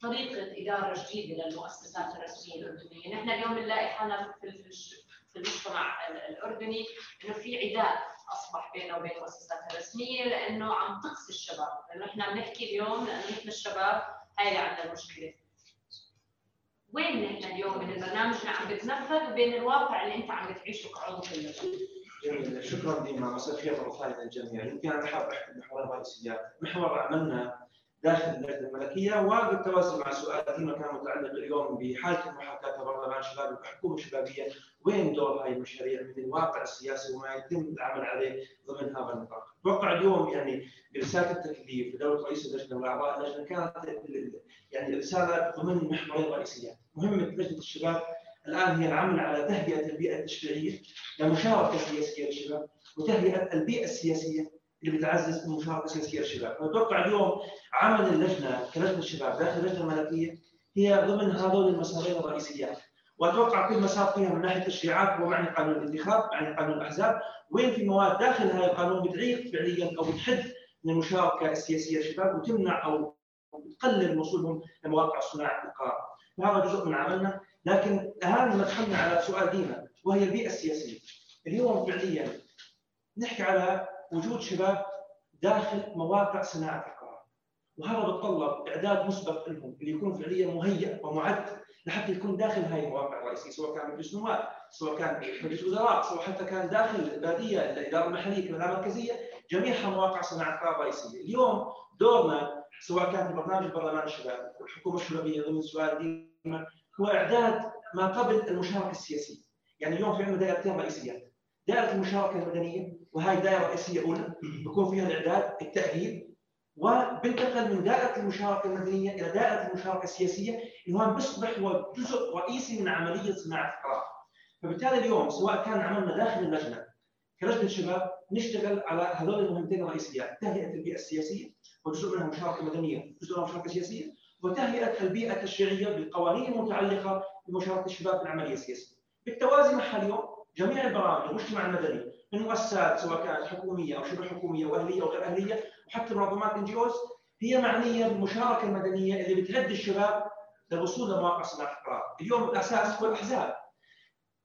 طريقة إدارة جديدة للمؤسسات الرسمية الأردنية، نحن اليوم بنلاقي حالنا في المجتمع الأردني إنه في عداء أصبح بينه وبين المؤسسات الرسمية لأنه عم تقصي الشباب، لأنه إحنا بنحكي اليوم لأنه نحن الشباب هاي اللي عندنا المشكلة. وين نحن اليوم من البرنامج اللي عم بتنفذ وبين الواقع اللي أنت عم بتعيشه كعضو في اللجنه؟ جميل شكرا ديما مره ثانية للجميع يمكن أنا حاب أحكي بمحورين رئيسيات محور عملنا داخل اللجنه الملكية وبالتوازي مع سؤال ديما كان متعلق اليوم بحالة المحاكاة برلمان شبابي وحكومه شبابيه وين دور هاي المشاريع من الواقع السياسي وما يتم العمل عليه ضمن هذا النطاق. أتوقع اليوم يعني برسالة التكليف لدولة رئيس اللجنه واعضاء اللجنه كانت يعني رسالة ضمن محورين رئيسيات. مهمه لجنة الشباب الآن هي العمل على تهيئة البيئة التشريعية لمشاركة سياسية للشباب وتهيئة البيئة السياسية اللي بتعزز المشاركة السياسية للشباب، فاتوقع اليوم عمل اللجنة كلجنة الشباب داخل اللجنة الملكية هي ضمن هذول المسارين الرئيسيات، وأتوقع كل مسار فيها من ناحية التشريعات هو معني قانون الانتخاب، معني قانون الأحزاب، وين في مواد داخل هذا القانون بتعيق فعليا أو بتحد من المشاركة السياسية للشباب وتمنع أو تقلل وصولهم لمواقع صناعة القرار، وهذا جزء من عملنا. لكن اهم ما دخلنا على سؤال دينا وهي البيئة السياسية. اليوم فعليا نحكي على وجود شباب داخل مواقع صناعة القرار. وهذا بتطلب إعداد مسبق لهم اللي يكون فعليا مهيئ ومعد لحتى يكون داخل هاي المواقع الرئيسية سواء كان مجلس نواب، سواء كان مجلس وزراء، سواء حتى كان داخل البادية الإدارة المحلية كاداره مركزيه، جميعها مواقع صناعة قرار رئيسيه. اليوم دورنا سواء كان في برنامج برلمان الشباب والحكومة الشبابية ضمن سؤال ديما هو اعداد ما قبل المشاركة السياسية. يعني اليوم في عندنا دائرتين رئيسيات. دائرة المشاركة المدنية وهي دائرة رئيسية أولى بكون فيها الإعداد التأهيل وبنتقل من دائرة المشاركة المدنية إلى دائرة المشاركة السياسية اللي هو بيصبح هو جزء رئيسي من عملية صناعة القرار. فبالتالي اليوم سواء كان عملنا داخل اللجنة كلجنة شباب نشتغل على هذول المهمتين الرئيسيات تهيئة البيئة السياسية وجزء منها مشاركة مدنية جزء منها مشاركة سياسية وتهيئة البيئه التشريعية بالقوانين المتعلقة بمشاركة الشباب في العملية السياسية بالتوازي معها اليوم جميع البرامج المجتمع المدني من مؤسسات سواء كانت حكومية أو شبه حكومية وأهلية أو غير أهلية وحتى منظمات ان هي معنية بالمشاركة المدنية اللي بتهدي الشباب للوصول لمواقع صناعه القرار، اليوم الأساس هو الأحزاب.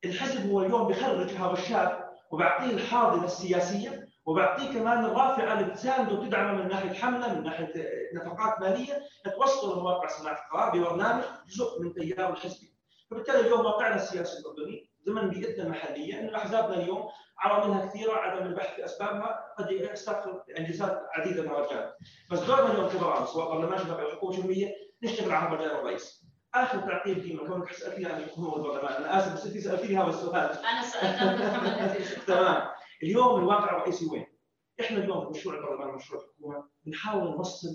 الحزب هو اليوم بخرج هذا الشاب وبعطيه الحاضنة السياسية وبعطيه كمان الرافعه اللي بتسانده وتدعمه من ناحية حملة من ناحية نفقات مالية توصله لمواقع صناعة القرار ببرنامج جزء من تياره الحزبي. فبالتالي اليوم واقعنا السياسي الأردني ضمن بيئتنا المحليه إنه أحزابنا اليوم عواملها كثيرة عدم البحث في أسبابها قد يستغفر انجازات عديدة من الرجال. بس دورنا اليوم كبرامج سواء برلمان أو حكومه شبابيه نشتغل على رجال الرئيس. آخر تعقيب ديما كونك سالتني عن الحكومة والبرلمان أنا آسف بس أنت سالتني هذا السؤال. أنا سالتك تمام. اليوم الواقع الرئيسي وين؟ إحنا اليوم في مشروع البرلمان ومشروع الحكومة بنحاول نوصل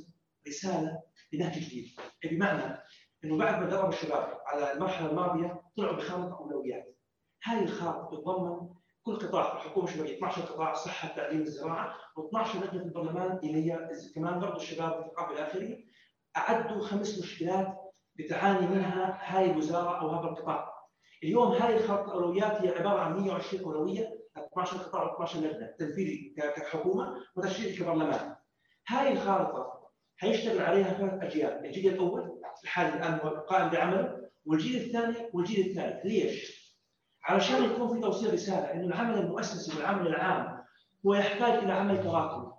رسالة بنهج جديد بمعنى إنه بعد ما دربوا الشباب على المرحلة الماضية طلعوا بخارطه أولويات هاي الخارطه تتضمن كل قطاع في الحكومة الشبابية 12 قطاع الصحة التعليم الزراعة و12 لجنة البرلمان اللي هي كمان برضه الشباب والثقافة إلى اخره أعدوا خمس مشكلات بتعاني منها هاي الوزارة أو هذا القطاع. اليوم هاي الخارطه الأولويات هي عبارة عن 120 أولوية 12 قطاع و12 لجنه تنفيذي كحكومة وتشريعي كبرلمان. هاي الخارطة حيشتغل عليها ثلاث أجيال، الجيل الأول الحالي الآن هو قائم بعمله والجيل الثاني والجيل الثالث، ليش؟ علشان يكون في توصيل رسالة إنه العمل المؤسسي والعمل العام هو يحتاج إلى عمل تراكمي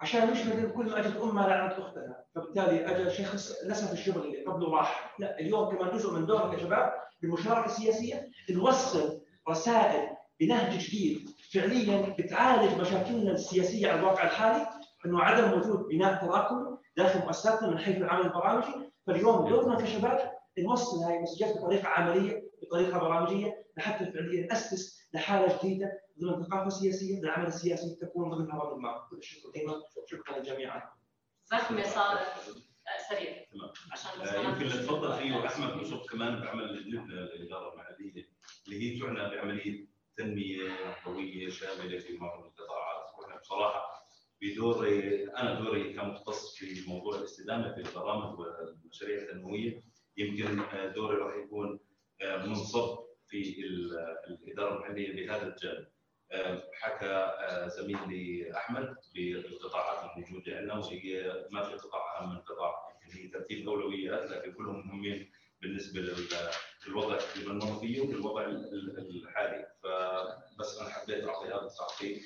عشان مش مثل كل ما اجت امها لعنت أختها فبالتالي اجى شخص نسف الشغل اللي قبله راح لا اليوم كمان جزء من دورنا كشباب بالمشاركه السياسية نوصل رسائل بنهج جديد. فعليا بتعالج مشاكلنا السياسية على الواقع الحالي إنه عدم وجود بناء تراكمي داخل مؤسساتنا من حيث العمل البرامجي. فاليوم دورنا كشباب نوصل هاي المسجات بطريقة عملية بطريقة برامجية لحتى فعليا نأسس لحالة جديدة ضمن ثقافة سياسية للعمل السياسي تكون ضمن هذا كل الشكر ديما شكرا جميعا. زخمه صار سريع. عشان آه، يمكن اللي تفضل فيه احمد بشوف كمان بعمل لجنتنا الإدارة المحليه اللي هي تعنى بعملية تنمية قوية شاملة في معظم القطاعات. وإحنا بصراحة بدوري أنا دوري كمختص في موضوع الاستدامة في البرامج والمشاريع التنموية يمكن دوري راح يكون منصب في الإدارة المحلية بهذا الجانب. حكى زميلي أحمد بالقطاعات الموجودة عندنا وهي ما في قطاع أهم من قطاع هي ترتيب أولويات لكن كلهم مهمين بالنسبة للوضع اللي بنمر فيه وبالوضع الحالي. فبس أنا حبيت اعطي هذا التعقيب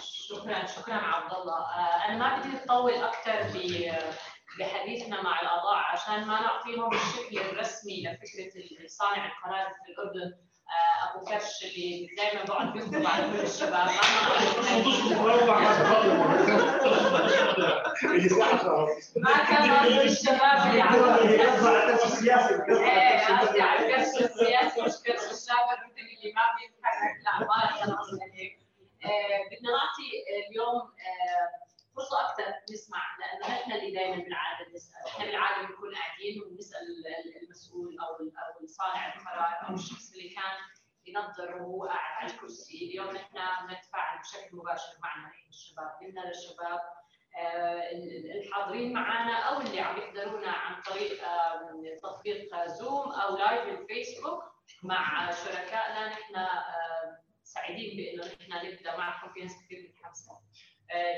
شكرا شكرا عبد الله أنا ما بدي اطول أكثر بحديثنا مع الاعضاء عشان ما نعطيهم الشكل الرسمي لفكرة صانع القرار في الأردن. آه، أبو كرش اللي دائما بقعد بيكتب على كل الشباب. ما كان قصدي الشباب اللي على قصدي على الكرش السياسي. مش كرش الشاب اللي ما بيتحرك. لا ما كان قصدي هيك آه، بدنا نعطي اليوم آه، فرصه أكثر نسمع لأنه إحنا اللي دائما بالعادة بنسال، إحنا بالعادة بنكون قاعدين وبنسأل المسؤول أو أو صانع القرار أو الشخص اللي كان ينظر وهو قاعد على الكرسي، اليوم إحنا بنتفاعل بشكل مباشر نحن الشباب، قلنا للشباب آه، الحاضرين معنا أو اللي عم يحضرونا عن طريق تطبيق زوم أو لايف الفيسبوك مع شركائنا. نحن سعيدين بإنه نحن نبدأ معكم في ناس كثير متحمسه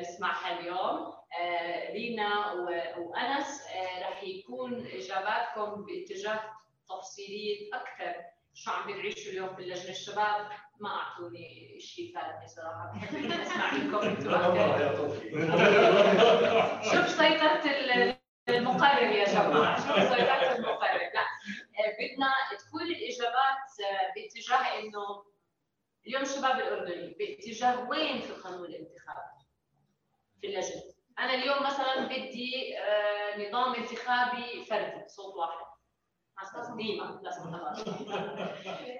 نسمعها اليوم. آه، لينا وأنس آه، رح يكون إجاباتكم باتجاه تفصيلية أكثر. شو عم بتعيشوا اليوم في اللجنه الشباب ما أعطوني شيء فاتني صراحة. بحب أسمع منكم أنتم شوف سيطرة المقرر يا جماعة؟ شوف سيطرة المقرر؟ لا. آه، بدنا تكون الإجابات باتجاه إنه اليوم الشباب الأردني باتجاه وين في القانون الانتخابي في اللجنة. أنا اليوم مثلا بدي آه، نظام انتخابي فردي صوت واحد.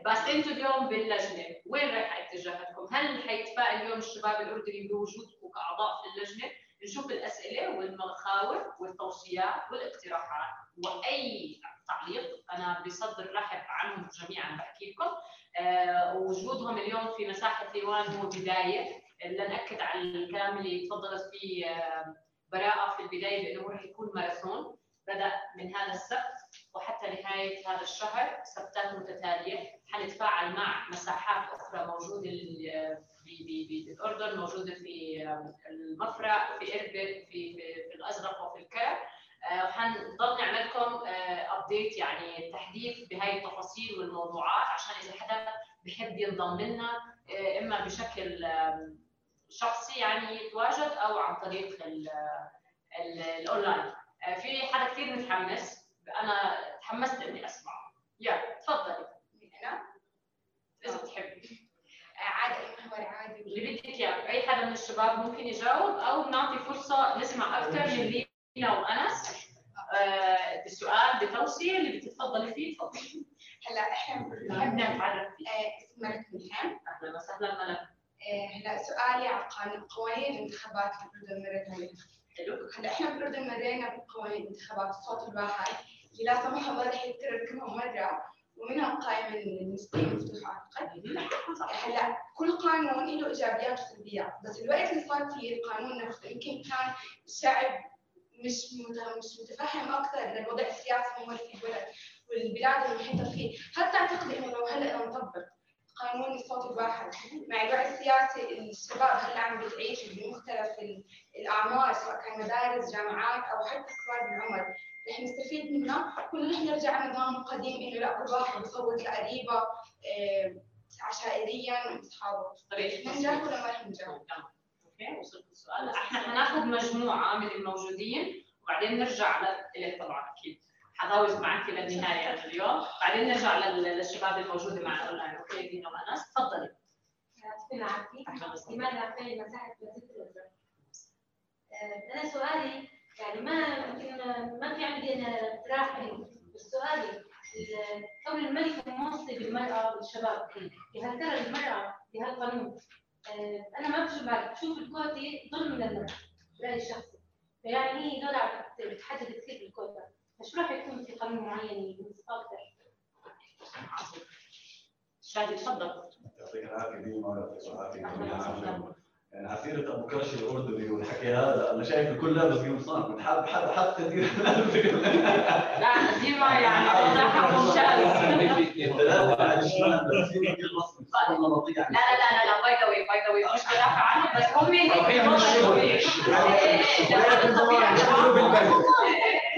بس أنتم اليوم باللجنة وين رايح اتجاهاتكم؟ هل حيتفائل اليوم الشباب الأردني بوجودكم كأعضاء في اللجنة؟ نشوف الأسئلة والمخاوف والتوصيات والاقتراحات وأي تعليق. أنا بصدر رحب عنهم جميعا بحكي لكم آه وجودهم اليوم في مساحة ديوان هو بداية. لنأكد على الكلام اللي تفضلت فيه آه، براءة في البداية بأنه راح يكون ماراثون. بدأ من هذا السبت وحتى نهاية هذا الشهر سبتات متتالية. حنتفاعل مع مساحات أخرى موجودة ال- في- في- في الأردن موجودة في آه، المفرق في إربد في, في, الأزرق وفي الكرك آه، وحنضل نعمل لكم update يعني تحديث بهاي التفاصيل والموضوعات عشان إذا حدا بحب ينضم لنا آه، إما بشكل شخصي يعني يتواجد أو عن طريق ال- ال- الأونلاين. آه، في حدا كثير متحمس أنا تحمست إني اسمع يا تفضلي. أنا إذا بتحبي عادي محور عادي. اللي بدك إياه. أي حدا من الشباب ممكن يجاوب أو نعطي فرصة نسمع أكثر من لينا وأنس. آه، بسؤال بتوصية. اللي بتتفضلي فيه تفضلي. هلا إحنا بنحب نتعرف فيه آه، اسمي ملك ملحم. أهلا وسهلا ملك آه، هلا سؤالي عن قوانين الانتخابات في الاردن مرت عليها حلو هلا إحنا بالاردن مرينا بقوانين انتخابات الصوت الواحد اللي لا سمح الله رح يتكرر كمان مرة ومنها القائمه النسبيه المفتوحه اعتقد هلا كل قانون له إيجابيات وسلبيات بس الوقت اللي صار فيه القانون نفسه يمكن كان الشعب مش مش متفهم أكثر للوضع السياسي الممر في البلد والبلاد المحيطة فيه. حتى اعتقد إنه لو هلا نطبق قانون الصوت الواحد. مع الوعي السياسي الشباب هلا عم بتعيش بمختلف ال- الأعمار سواء كان مدارس جامعات أو حتى كبار بالعمر رح نستفيد منها. كل رح نرجع على النظام القديم إنه لا كل واحد بصوت لقريبه آه، عشائريا واصحابه طريقة ننجح ولا ما رح ننجح؟ تمام. okay وصلت السؤال. إحنا حناخذ مجموعة من الموجودين وبعدين نرجع لك طبعا أكيد حضاوز معك للنهاية اليوم. بعدين نرجع لل- للشباب الموجوده معنا online okay دينا وانس تفضلي. لماذا أعطيني مساحة مسجد؟ آه، أنا سؤالي يعني ما يمكن ما في عندي أنا اقتراح بس سؤالي ال- كون الملك موصي بالمرأة والشباب. هل ترى المرأة بهالقانون آه، أنا ما بشوف بشوف الكوتي ظلم للمرأة برأيي الشخصي. فيعني هي عم بتحدد كثير بالكوتا فشو راح يكون في قانون معين أكثر؟ شادي تفضل يعطيك العافيه ديما ويعطيك العافيه يعني عسيرة ابو كرش الاردني والحكي هذا أنا شايف الكل لابس قمصان حد حد حتى دير لا ديما يعني وضعها ممتاز كثير لا لا لا لا باي ذا واي باي ذا واي مش بدافع عنهم بس هم هيك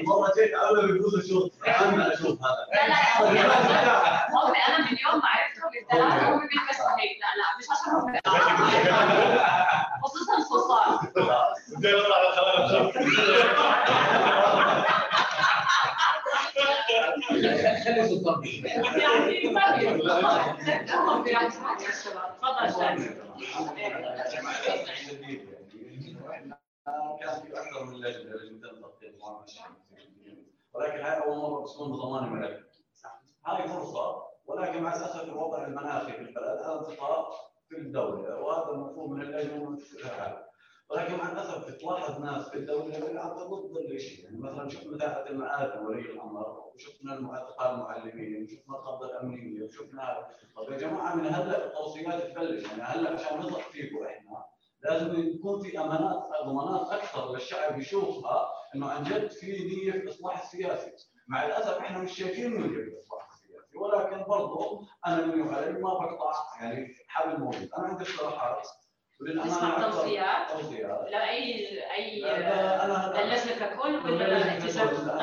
الوضع طبيعي. إيه، إيه، إيه، الوضع طبيعي. مرة جيت اول بيقول شوط أنا أشوف هذا لا لا هم أنا من يوم ما عرفتهم الثلاثة هم بيلبسوا هيك. لا لا مش عشان هم خصوصا صوصات بدي اطلع خلي سلطان يعني ما في هم بيعكسوا على الشباب تفضل كان في أكثر من لجنة لجنتين تخطيط ولكن هاي أول مرة بتكون بضمان الملك هاي فرصة ولكن مع الأسف الوضع المناخي في البلد هذا انتقاء في الدولة وهذا المفروض من اللجنه ومن ولكن مع الأسف تلاحظ ناس في الدولة عم ضد الشيء يعني مثلا شفنا ذات المآذن ولي الأمر وشفنا اعتقال المعلمين وشفنا القبضه الأمنية وشفنا طيب يا جماعة من هلأ التوصيات تبلش. يعني هلأ عشان نثق فيكم إحنا لازم يكون في أمانات ضمانات أكثر للشعب يشوفها إنه عن جد في نيه في الاصلاح السياسي مع الأسف إحنا مش شايفين نيه في الاصلاح السياسي ولكن برضه أنا مني وعلي ما بقطع يعني حبل موجود. أنا عندي اقتراحات. وللامانه توصيات؟ توصيات. لاي اي أنا اللجنة ككل ولا لأنه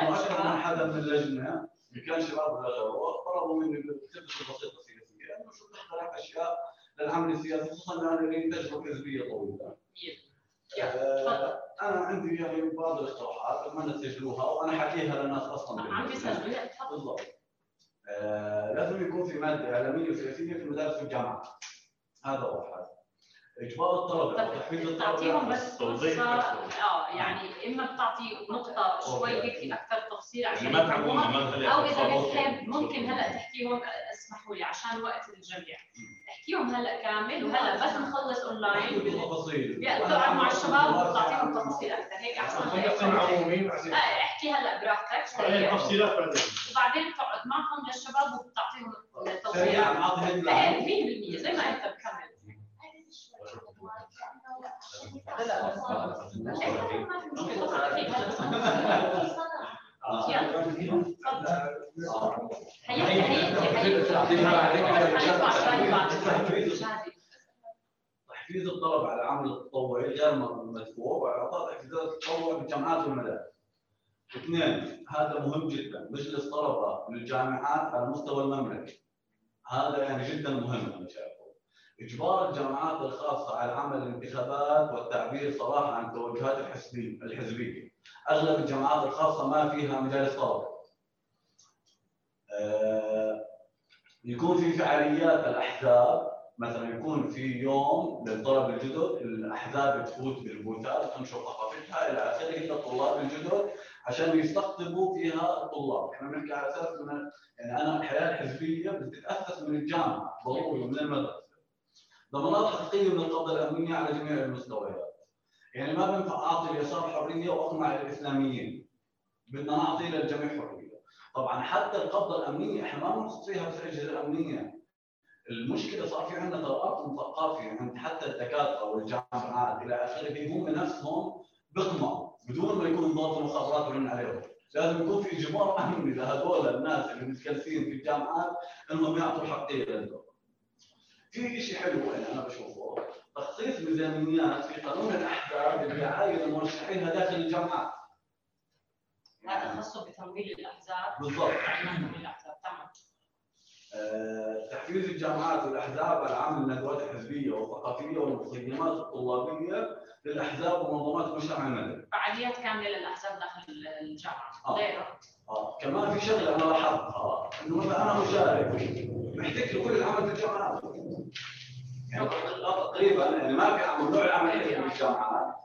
أكثر من؟ حدا من اللجنة. اللي كان شباب ولا غيره طلبوا مني الخبره البسيطه السياسيه انه شو نقترح اشياء للعمل السياسي خصوصا لأنه لي تجربة حزبيه طويلة. آه، أنا عندي يعني بعض الاقتراحات اتمنى تسجلوها وأنا حكيها للناس أصلا عم بيسجلوا بالضبط. آه، لازم يكون في مادة إعلامية وسياسيه في المدارس والجامعات. هذا واحد. اجبار الطلبة وتحفيز الطلبة تعطيهم بس توضيح فرصه أكثر. آه يعني إما بتعطي نقطة شوي. هيك أكثر تفصيل اللي عشان أو إذا بتحب. ممكن هلأ تحكيهم اسمحوا لي عشان وقت الجميع. احكيهم هلأ كامل وهلأ بس نخلص اونلاين بتقعد مع الشباب وبتعطيهم تفاصيل أكثر. هيك أحسن عموميين آه، احكي هلأ براحتك. تفصيلات بعدين وبعدين بتقعد معهم للشباب وبتعطيهم headline إيه 100% زي ما أنت بكمل تحفيز الطلب على العمل التطوعي غير مدفوع وإعطاء تحفيزات التطوع بالجامعات والمدارس. اثنين هذا مهم جدا مجلس طلبة للجامعات على مستوى المملكة. هذا يعني جدا مهم أنا شايفه. إجبار الجامعات الخاصة على عمل الانتخابات والتعبير صراحة عن التوجهات الحزبيه الحزبية. أغلب الجامعات الخاصة ما فيها مجالس طلبه. آه، يكون في فعاليات الأحزاب مثلا يكون في يوم للطلب الجدد الأحزاب تفوت بالبوثات تنشر ثقافتها إلى آخره للطلاب الجدد عشان يستقطبوا فيها الطلاب، إحنا بنحكي على أساس ان يعني أنا الحياة الحزبيه بتتأسس من الجامعة ضروري من المدرسة. ضمانات حقيقية من القبضه الامنيه على جميع المستويات. يعني ما بينفع أعطي اليسار حرية واقمع الإسلاميين. بدنا نعطي للجميع حرية. طبعا حتى القبضة الأمنية إحنا ما بنقصد فيها بس الاجهزه الأمنية المشكلة صار في عندنا تراكم ثقافي عند حتى الدكاترة والجامعات إلى آخره هم نفسهم بيقمعوا بدون ما يكون ضابط المخابرات يرن عليهم لازم يكون في اجبار أمني لهذول الناس اللي متكلفين في الجامعات إنهم يعطوا الحقيه للدول. في شيء حلو يعني أنا بشوفه تخصيص ميزانيات في قانون الأحزاب اللي يعاين مرشحينها داخل الجامعات. هذا خاصه بتمويل الأحزاب بالضبط. تمويل الأحزاب تمام آه، تحفيز الجامعات والأحزاب على عمل الندوات الحزبية والثقافية والمخيمات الطلابية للأحزاب ومنظمات المجتمع المدني. فعاليات كاملة للأحزاب داخل الجامعة آه. غيره آه. كمان في شغلة أنا لاحظتها إنه مثلا أنا اشارك محتاج لكل العمل في الجامعات. يعني تقريبا يعني ما في عمل نوع العمل اللي في الجامعات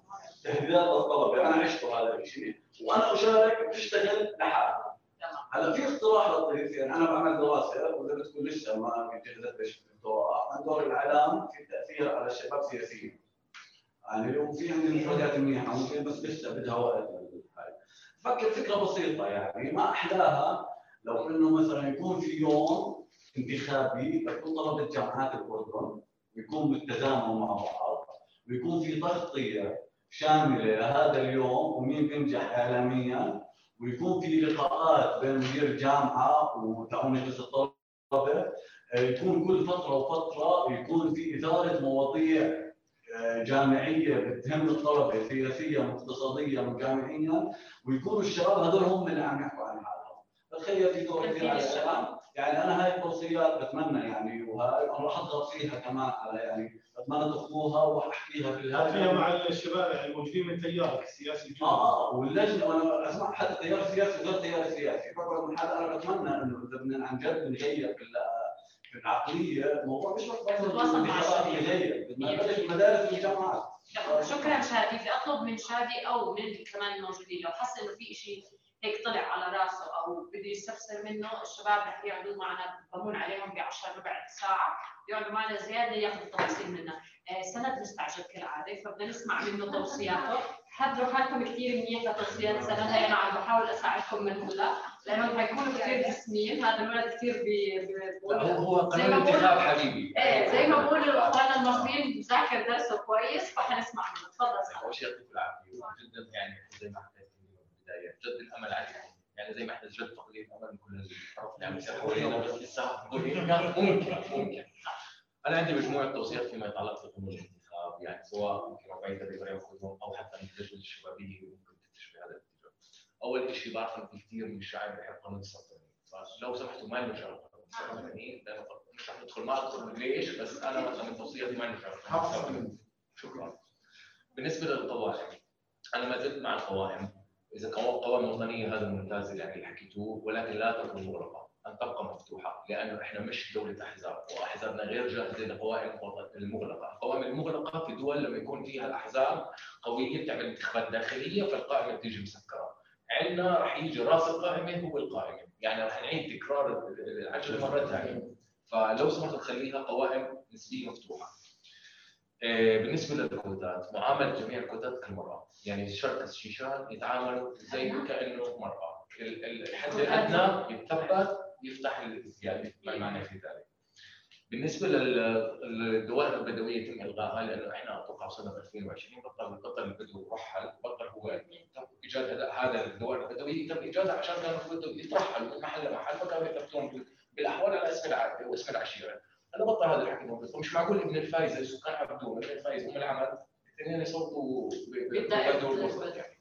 تهديدات الطلبة أنا عشت هذا الشيء وأنا أشارك بشتغل لحالي. هلا في اقتراح لطيف يعني أنا بعمل دراسة وإذا بتكون لسه ما جهزت ليش الدكتوراه عن دور الإعلام في التأثير على الشباب سياسيا. يعني لو في عندي مفردات منيحة ممكن بس لسه بدها وقت. فكر فكرة بسيطة يعني ما احلاها لو إنه مثلا يكون في يوم انتخابي لكل طلبه جامعات الأردن ويكون بالتزامن مع بعض ويكون في تغطية شاملة لهذا اليوم ومين بينجح اعلاميا ويكون في لقاءات بين مدير جامعة وتعاون مجلس الطلبه يكون كل فترة وفترة يكون في اثاره مواضيع جامعية بتهم الطلبة سياسيا واقتصاديا وجامعيا ويكونوا الشباب هذول هم اللي عم يحكوا عن حالهم. تخيل في دور كبير على الشباب. يعني أنا هاي التوصيات بتمنى يعني وهاي أنا راح أضغط فيها كمان على يعني بتمنى تاخذوها واحكيها في فيها الهاتف مع الشباب الموجودين من تيارك السياسي. الجديد. آه آه واللجنة وأنا أسمع حتى تيار سياسي وغير تيار سياسي بقعد من حال أنا بتمنى إنه إذا بدنا عن جد نغير العقليه الموضوع مش بس تتواصل مع الشباب. نغير بدنا نبلش المدارس والجامعات شكرا. شادي بدي أطلب من شادي أو من كمان الموجودين لو حس إنه في شيء هيك طلع على راسه أو بده يستفسر منه الشباب رح يقعدوا معنا بمون عليهم ب 10 ربع ساعة يقعدوا معنا زيادة ياخذوا تفاصيل منا آه، سند مستعجل كالعادة فبدنا نسمع منه توصياته. حضروا حالكم كثير منيح لتوصيات سند أنا عم بحاول أساعدكم من هلا. لانهم حيكونوا كثير جسمين هذا الولد كثير بي هو هو قانون ما بقول- انتخاب حبيبي. إيه زي ما بقولوا أخواننا المصريين بذاكر درسه كويس فحنسمع منه. تفضل. أول شيء يعطيكم العافية. جدا يعني زي ما حكيت في البداية جد الأمل عليكم. يعني زي ما إحنا جد الامل من كل اللي عم يصير حوالينا بس لسه ممكن. ممكن. أنا عندي مجموعة توصيات فيما يتعلق بقانون الانتخاب يعني سواء ممكن ربعيه تقدر ياخذهم أو حتى من اللجنه الشبابيه ممكن تكتشف بهذا الاتجاه. أول شيء بعرف إنه في كثير من الشعب بحب قانون السلطنة. فلو سمحتوا ما نرجع لقانون السلطنه لأنه مش رح ندخل ما ادخل ليش بس أنا مثلا من توصياتي ما نرجع. شكرا. بالنسبة للقوائم أنا ما زلت مع القوائم. إذا قوا- قوائم وطنية هذا ممتاز اللي يعني حكيتوه ولكن لا تكون مغلقة. أن تبقى مفتوحة لأنه إحنا مش دولة أحزاب وأحزابنا غير جاهزة لقوائم الوطن- المغلقة، القوائم المغلقة في دول لما يكون فيها الاحزاب قوية بتعمل انتخابات داخلية فالقائمه بتيجي مسكرة. عندنا راح يجي رأس القائمة هو القائمه، يعني راح نعيد تكرار العجلة مرة ثانية. فلو سمحت تخليها قوائم نسبية مفتوحة. آه، بالنسبة للكوتات معاملة جميع الكوتات كالمراه يعني شركه الشيشان يتعاملوا زي كأنه مراه ال- ال- الحد الأدنى يتثبت يفتح الازدياد ما معنى في ذلك. بالنسبة لل- للدوائر البدوية يتم الغائها لأنه إحنا أتوقع وصلنا 2020 بطل بطل البدو رحل بطل هو تم إيجاد هذا- الدوائر البدوية تم ايجادها عشان كانوا البدو يترحلوا من محل لمحل فكانوا يرتبطون بالأحوال على اسم العائله واسم العشيره هلا بطل هذا الحكي موجود فمش معقول ابن الفايزه سكان عبدون ابن الفايزه أم العمل الاثنين يصوتوا ب- ب- بالدائرة ببدو الوسط يعني.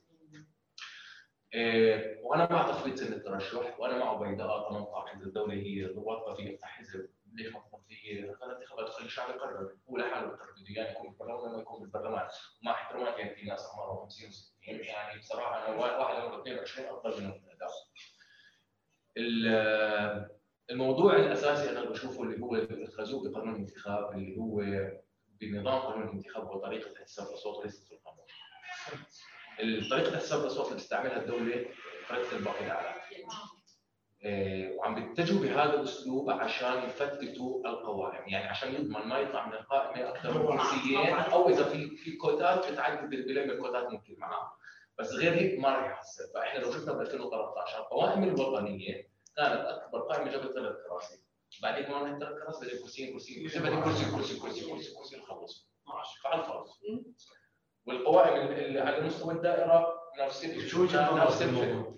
إيه، وأنا مع تخفيض سن الترشح وأنا مع بيضاء 18 اذا الدولة هي ضباطها في حزب ليش ما تحط في الانتخابات تخلي الشعب يقرر هو لحاله بيقرر بده يعني يكون بالبرلمان ما يكون بالبرلمان ومع احتراماتي يعني في ناس اعمارهم 50 و60 يعني بصراحة أنا واحد عمره 22 أفضل منهم الموضوع الأساسي أنا بشوفه اللي هو الخازوق بقانون الانتخاب اللي هو بنظام قانون الانتخاب وطريقة حساب الأصوات وليست في القانون. طريقة حساب الأصوات اللي بتستعملها الدولة طريقه الباقي الاعلى. إيه، وعم بيتجهوا بهذا الأسلوب عشان يفتتوا القوائم، يعني عشان يضمن ما يطلع من القائمه أكثر من كرسيين أو إذا في في كوتات بتعدد بلم الكوتات ممكن معاه. بس غير هيك ما راح يحصل، فإحنا لو شفنا ب 2013 القوائم الوطنية كانت أكبر قائمة جابت ثلاث كراسي. بعدين ما ثلاث كراسي بدل كرسيين كرسيين كرسي بعدين كرسي كرسي كرسي كرسي كرسي خلص 12 فعلى. والقوائم اللي على مستوى الدائرة نفس الشيء نفس في الفكرة.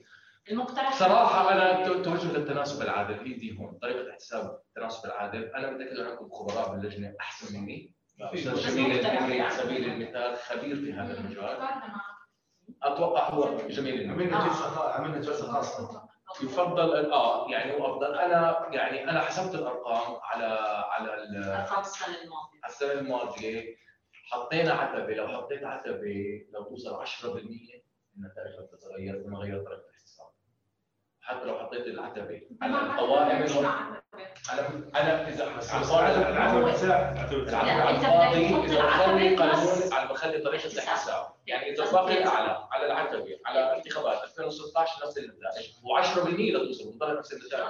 المقترح. صراحة أنا تو- توجه للتناسب العادل. هي دي هون. طريقة حساب التناسب العادل. أنا متأكد أن عندكم خبراء باللجنة أحسن مني. أستاذ جميل الأمري على سبيل المثال خبير في هذا المجال. أتوقع هو جميل. عملنا جلسه عملنا جلسه خاصه يفضل آه يعني هو أفضل. أنا يعني أنا حسبت الأرقام على على أرقام السنة الماضية. السنة الماضية. حطينا عتبه لو حطيت عتبه لو توصل 10% النتائج رح تتغير بما غير طريقة الحساب. حتى لو حطيت العتبه على القوائم الو- أنا أنا إذا العدد مساحه العتبه بدك تحط العتبة قانون بس على بخلي طريقة الحساب. يعني إذا الباقي الاعلى على العتبه على انتخابات 2016 نفس النتائج. و10% لتوصل بتضل نفس النتائج.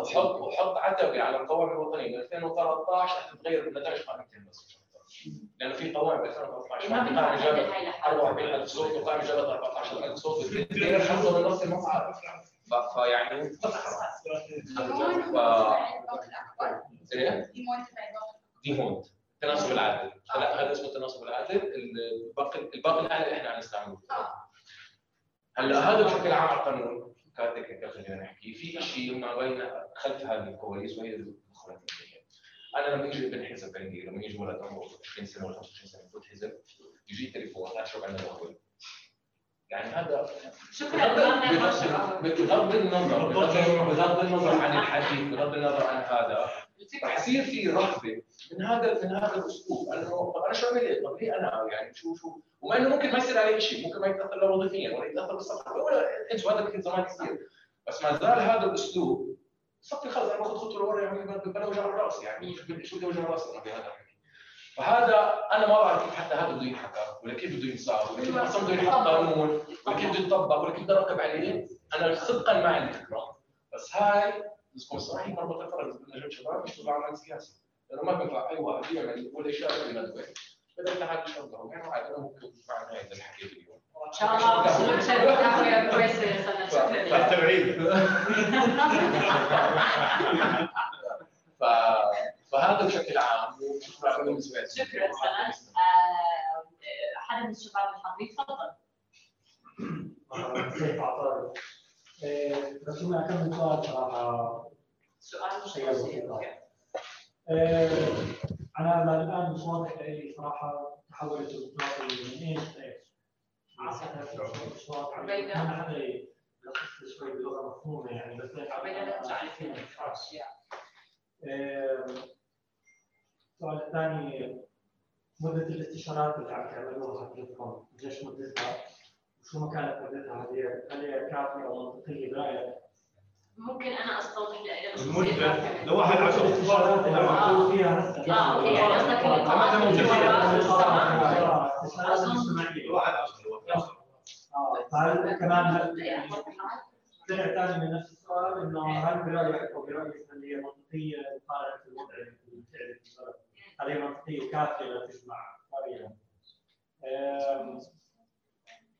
وحط وحط عتبه على القوائم الوطنية. من 2013 رح تتغير النتائج قائمتين بس. لأنه في قوائم 2013 ما قائمه جابت هاي لحالها 44000 صوت وقائمه جابت 14000 صوت. الاثنين حصلوا نفس المقعد. ف- فيعني ليمون ف- هو الباقي الأكبر إيه؟ ليمون تبع الباقي دي هون التناسب العادل. هلا هذا اسمه التناسب العادل. الباقي الباقي الاعلى اللي إحنا عم نستعمله هلا هذا بشكل عام على القانون. كتكنيكال خلينا نحكي في شيء ما بين خلف هذه الكواليس وهي الماليه أنا لما يجي ابن حزب عندي لما يجي ولد عمره 20 سنة ولا 25 سنة يفوت حزب يجي تليفون لا شو عندنا الأول يعني هذا شكرا. بغض النظر بغض النظر عن الحديث بغض النظر عن هذا. رح يصير في رهبة من هذا من هذا الأسلوب. انه طب أنا شو إيه؟ طب ليه أنا؟ يعني شو شو؟ وما إنه ممكن ما يصير عليه شيء ممكن ما يتأثر له وظيفيا ولا يتأثر بالصحه ولا هذا كثير زمان كثير بس ما زال هذا الأسلوب صفي خلص أنا باخذ خطوة لورا يعني بلا وجع الراس يعني شو شو بدي وجع الراس أنا بهذا. الحكي فهذا أنا ما بعرف كيف حتى هذا بده ينحكى ولا كيف بده ينصار ولا كيف أصلا بده ينحط قانون ولا كيف بده يطبق ولا كيف بده اركب عليه. أنا صدقا ما عندي فكره بس هاي لازم صراحة مربط الفرق بدنا شباب يشتغلوا عمل سياسي لأنه ما بينفع أي واحد يعمل ولا يشارك في بدل تعال يشتغلوا يعني عادي أنا ممكن مع نهايه الحكي اليوم ان شاء الله. فهذا بشكل عام شكرا آه، حدا من الشباب الحاضرين تفضل سيف عطاري بس ما اكمل سؤال صراحة سؤال مش أنا الآن مش واضح لي صراحة تحولت الديمقراطيه من إيش لايش؟ مش واضح. أنا لي شوي بلغة مفهومة يعني بس فينا. آه، السؤال الثاني مدة الاستشارات اللي عم تعملوها حضرتكم قديش مدتها وشو مكانت مدتها هذه هل هي كافية أو منطقية برأيك؟ ممكن أنا أستوضح المدة لواحد عشر الاستشارات اللي عم تعملوا فيها آه أوكي يعني قصدك اجتماعية واحد عشر فهل كمان. طلع ثاني من نفس السؤال إنه هل برايك أو برايك هل هي منطقية مقارنه الوضع اللي بتعرف؟ هل هي منطقيه كافيه لتجمع راينا؟ آم،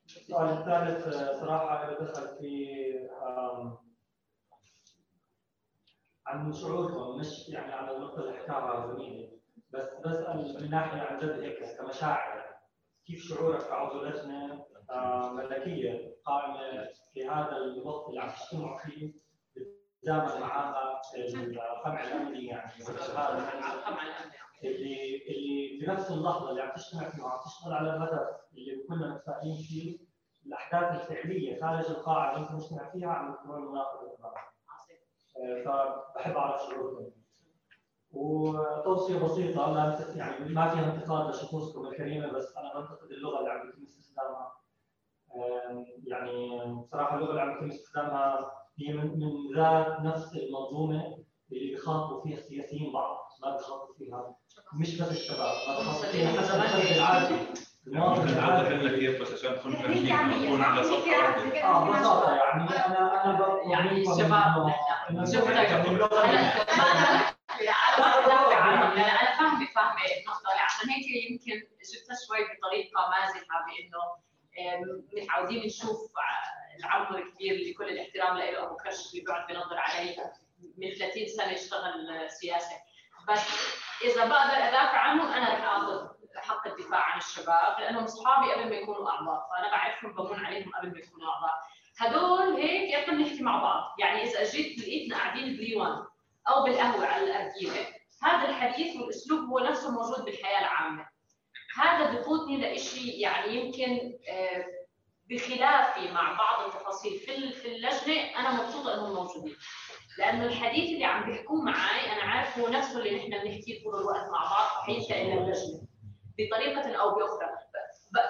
السؤال الثالث صراحة دخل في عن شعوركم مش يعني على النقطه اللي حكاها زميلي بس بسال من ناحية عن جد هيك كمشاعر. كيف شعورك كعضو لجنه آه، ملكية قائمة في هذا الوقت اللي عم تجتمعوا فيه بتتزامن معها القمع الأمني يعني. اللي اللي في نفس اللحظة اللي عم تجتمع فيها وعم تشتغل على الهدف اللي كنا متفائلين فيه الأحداث الفعلية خارج القاعة اللي أنت مجتمع فيها عم تكون مناقضة. فبحب أعرف شعوركم. وتوصية بسيطة لا يعني ما فيها انتقاد لشخوصكم الكريمة بس أنا بنتقد اللغة اللي عم يتم استخدامها. يعني بصراحة اللغة اللي عم يتم استخدامها هي من ذات نفس المنظومة اللي بيخاطبوا فيها السياسيين بعض ما بيخاطبوا فيها مش بس الشباب ما بيخاطبوا فيها حتى العادي اوضح لك كيف بس عشان تكون فاهمين نكون على واحد آه ببساطه يعني أنا أنا يعني إنه شوف يعني أنا فاهمه فاهمة النقطة عشان هيك يمكن جبتها شوي بطريقة مازحة بإنه متعودين نشوف ع- العم الكبير اللي كل الاحترام له أبو كرش اللي بيقعد بينظر علي من 30 سنة اشتغل سياسة. بس إذا بقدر أدافع عنهم أنا رح اخذ حق الدفاع عن الشباب لأنهم اصحابي قبل ما يكونوا أعضاء فأنا بعرفهم بمون عليهم قبل ما يكونوا أعضاء. هدول هيك يا اما بنحكي مع بعض. يعني إذا جيت لقيتنا قاعدين بليوان أو بالقهوة على الارجيله هذا الحديث والأسلوب هو نفسه موجود بالحياة العامة. هذا بقودني لشيء يعني يمكن آه، بخلافي مع بعض التفاصيل في في اللجنة أنا مبسوطة إنهم موجودين. لأنه الحديث اللي عم بيحكوه معي أنا عارف هو نفسه اللي نحن بنحكيه طول الوقت مع بعض إلى اللجنه بطريقة أو بأخرى.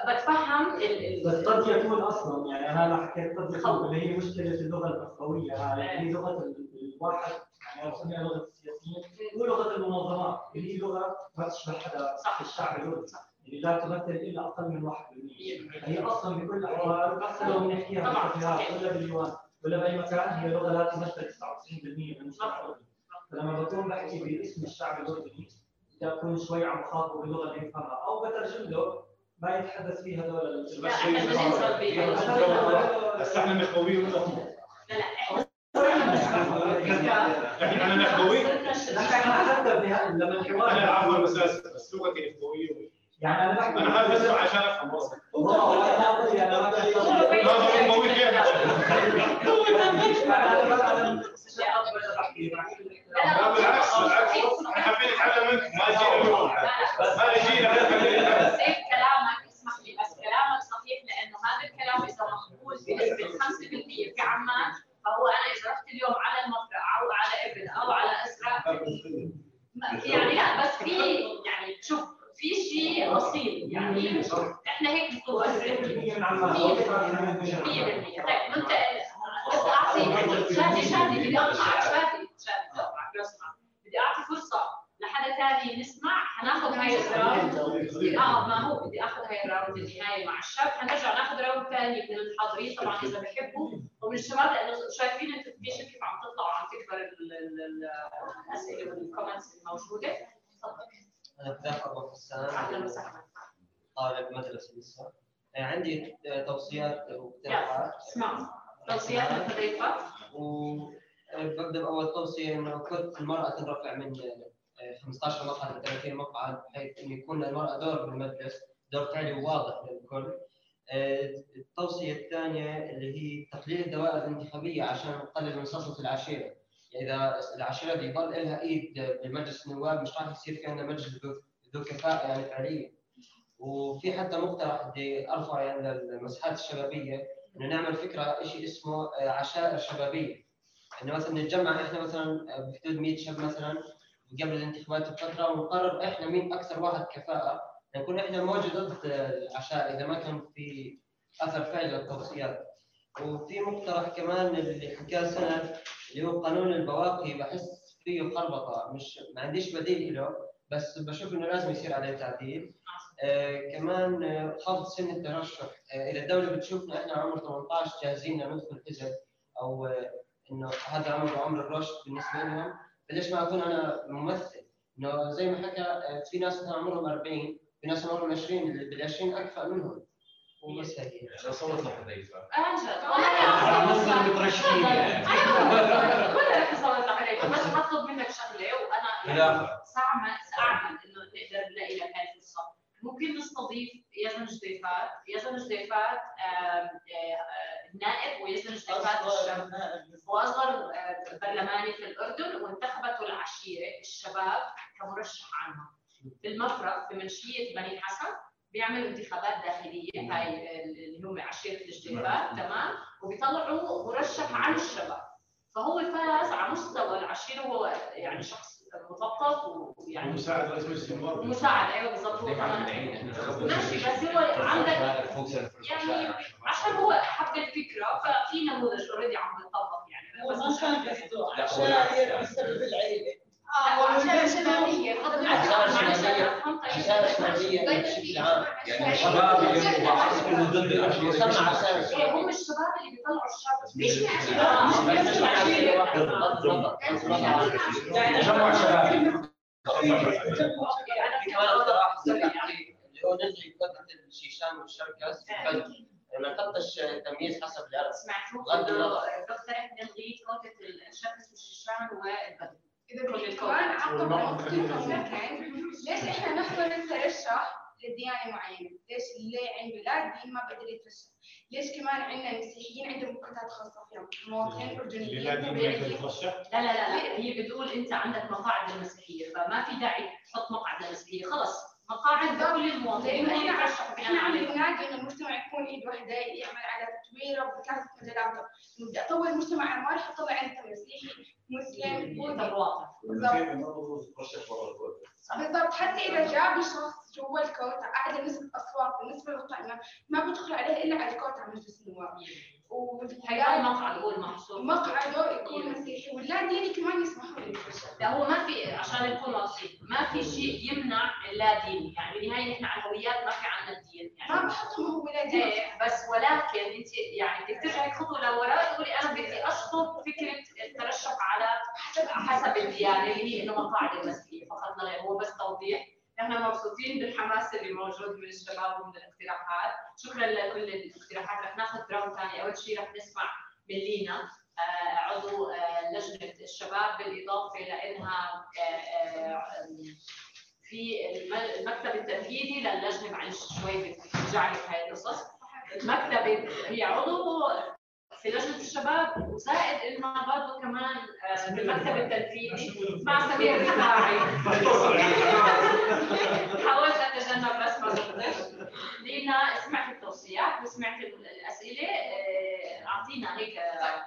بتفهم بس قد يكون أصلا يعني أنا حكيت قد يكون اللي هي مشكلة اللغة الاخويه هاي اللي هي لغة ال- الواحد يعني بسميها لغة السياسيين ولغه المنظمات اللي هي لغة ما تشبه حدا صح. الشعب الأردني اللي لا تمثل إلا أقل من 1% هي أصلا بكل الاحوال حتى لو بنحكيها. بالكافيهات ولا بالديوان ولا بأي مكان هي لغة لا تمثل 99% من الشعب الأردني. فلما بكون بحكي باسم الشعب الأردني اكون شوي عم بخاطبه باللغة اللي يفهمها أو بترجم له ما يتحدث فيه هذول بس إحنا نخبويه ولا؟ لا لا إحنا إحنا أنا نخبوي حتى بها- لما الحوار أنا عفوا بس بس لغتي نخبويه يعني أنا بحكي أنا هذا بس عشان افهم قصدك والله أنا بقول يعني أنا بقول- ما هو نخبوي كيف لا بالعكس بالعكس إحنا حابين نتعلم منك. ما جينا ما جينا بس هيك كلامك اسمح لي بس كلامك صحيح لأنه هذا الكلام إذا مقبول بنسبه 5% في عمان فهو أنا إذا رحت اليوم على المطرح أو على ابن أو على ازرق يعني لا بس في يعني شوف في شيء اصيل يعني إحنا هيك بنقول. 100% 100% طيب أنت بس أعطي شادي شادي بدي اقطعك شادي شادي بدي أعطي فرصة. لحدا ثاني نسمع حناخذ هاي ال round. آه ما هو بدي أخذ هاي ال round النهاية مع الشاب حنرجع ناخذ round ثاني من الحاضرين طبعا إذا بحبوا ومن الشباب لأنه شايفين شيء كيف عم تطلع وعم تكبر ال- ال- ال- الأسئلة وال comments الموجودة. تفضل. حسان. أهلا وسهلا. طالب مدرسة لسه. آه، عندي آه، توصيات واقتراحات اسمع. توصيات للضيفه وببدأ بأول توصية إنه كنت المرأة تنرفع من آه، 15 مقعد ل 30 مقعد بحيث إنه يكون للمرأة دور بالمجلس دور فعلي وواضح للكل. آه، التوصية الثانية اللي هي تقليل الدوائر الانتخابية عشان نقلل من صفة العشيرة. يعني إذا العشيرة دي يضل لها إيد بمجلس النواب مش راح يصير في عندنا مجلس ذو- كفاءة يعني فعليا. وفي حتى مقترح بدي ارفعه يعني للمساحات الشبابية إنه نعمل فكرة شيء اسمه آه، عشائر شبابية. إنه مثلا نتجمع إحنا مثلا بحدود 100 شاب مثلا قبل الانتخابات بفتره ونقرر إحنا مين أكثر واحد كفاءة. نكون إحنا موجه ضد العشائر إذا ما كان في أثر فعلي للتوصيات وفي مقترح كمان اللي حكاه سند اللي هو قانون البواقي بحس فيه خربطة. مش ما عنديش بديل له بس بشوف إنه لازم يصير عليه تعديل. آه كمان آه، خفض سن الترشح. آه اذا الدولة بتشوفنا إحنا عمر 18 جاهزين لندخل حزب أو آه إنه هذا عمر عمر الرشد بالنسبة لهم. فليش ما أكون أنا ممثل؟ إنه زي ما حكى آه في ناس مثلا عمرهم 40 في ناس عمرهم 20 اللي بال 20 أكفأ منهم. وبس هيك عشان صوت لحذيفه انجد مثلا مترشحين يعني. كلنا رح نصوت عليك بس حطوا دافع سأعمل سأعمل إنه نقدر نلاقي لك هاي الفرصة. ممكن نستضيف يزن جديفات يزن جديفات النائب ويزن جديفات الشاب وأصغر برلماني في الأردن وانتخبته العشيرة الشباب كمرشح عنها في المفرق في منشية بني حسن بيعملوا انتخابات داخلية هاي اللي هم عشيرة الجديفات تمام؟ وبيطلعوا مرشح عن الشباب. فهو فاز على مستوى العشيرة وهو يعني شخص مثقف ويعني مساعد رئيس مجلس النواب مساعد أيوه كمان ماشي بس هو عندك يعني عشان هو حب الفكرة ففي نموذج اوريدي عم بيطبق يعني. هو ما كان قصده لا، هو- عشان بسبب العيلة. آه وعشان الشبابيه رسالة شعبية بشكل عام يعني الشباب اللي ضد إيه، هم الشباب اللي بيطلعوا الشاب مش يعني تجمع شبابي كمان أقدر يعني اللي هو نزل فتره الشيشان والشركس ما نحطش تمييز حسب الأرض سمعتوا بغض النظر بقترح نلغي كوتة الشمس والشيشان والبدو لكن ليش إحنا نحضر الترشح لديانة معينة؟ ليش اللي عنده لا دين ما بقدر يترشح؟ ليش كمان عندنا مسيحيين عندهم مقاطعات خاصة فيهم؟ مواطنين اللي لا دين اردنيين لا لا لا لا. هي بتقول أنت عندك مقاعد للمسيحيه فما في داعي تحط مقعد للمسيحيه خلاص. مقاعد لكل المواطنين. لأنه إحنا عم ننادي إنه المجتمع يكون إيد واحدة يعمل على تطويره بكافه مجالاته، إنه بدي أطور المجتمع أنا ما راح اطلع انت مسيحي مسلم بالضبط. حتى إذا جاب شخص جوا الكوتا اعلى نسبه اصوات بالنسبة للقائمه ما بدخل عليه إلا على الكوتا على مجلس النواب هي المقعد هو المحصور مقعده يكون مسيحي واللا ديني كمان يسمحوا لي. لا هو ما في عشان نكون واضحين ما في شيء يمنع اللا ديني يعني بالنهاية نحن على الهويات ما في عندنا الدين. يعني ما بحطهم هو ولا دين. إيه بس ولكن أنت يعني بدك ترجعي خطوه لوراء تقولي أنا بدي أشطب فكرة الترشح على حسب الديانة اللي هي إنه مقاعد المسيحية. فقط لا غير هو بس توضيح. نحن مبسوطين بالحماس اللي موجود من الشباب ومن الاقتراحات. شكرا لكل الاقتراحات. رح ناخذ راوند ثاني أول شيء رح نسمع من لينا آه، عضو آه، لجنة الشباب بالإضافة لانها آه، في الم- المكتب التنفيذي للجنة. معلش شوي بترجع هاي القصص. المكتب هي عضو. في لجنه الشباب وزائد انها برضه كمان آه، في المكتب التنفيذي مع سمير الرفاعي حاولت أتجنب بس ما قدرت لينا سمعت التوصيات وسمعت الأسئلة آه، أعطينا هيك آه،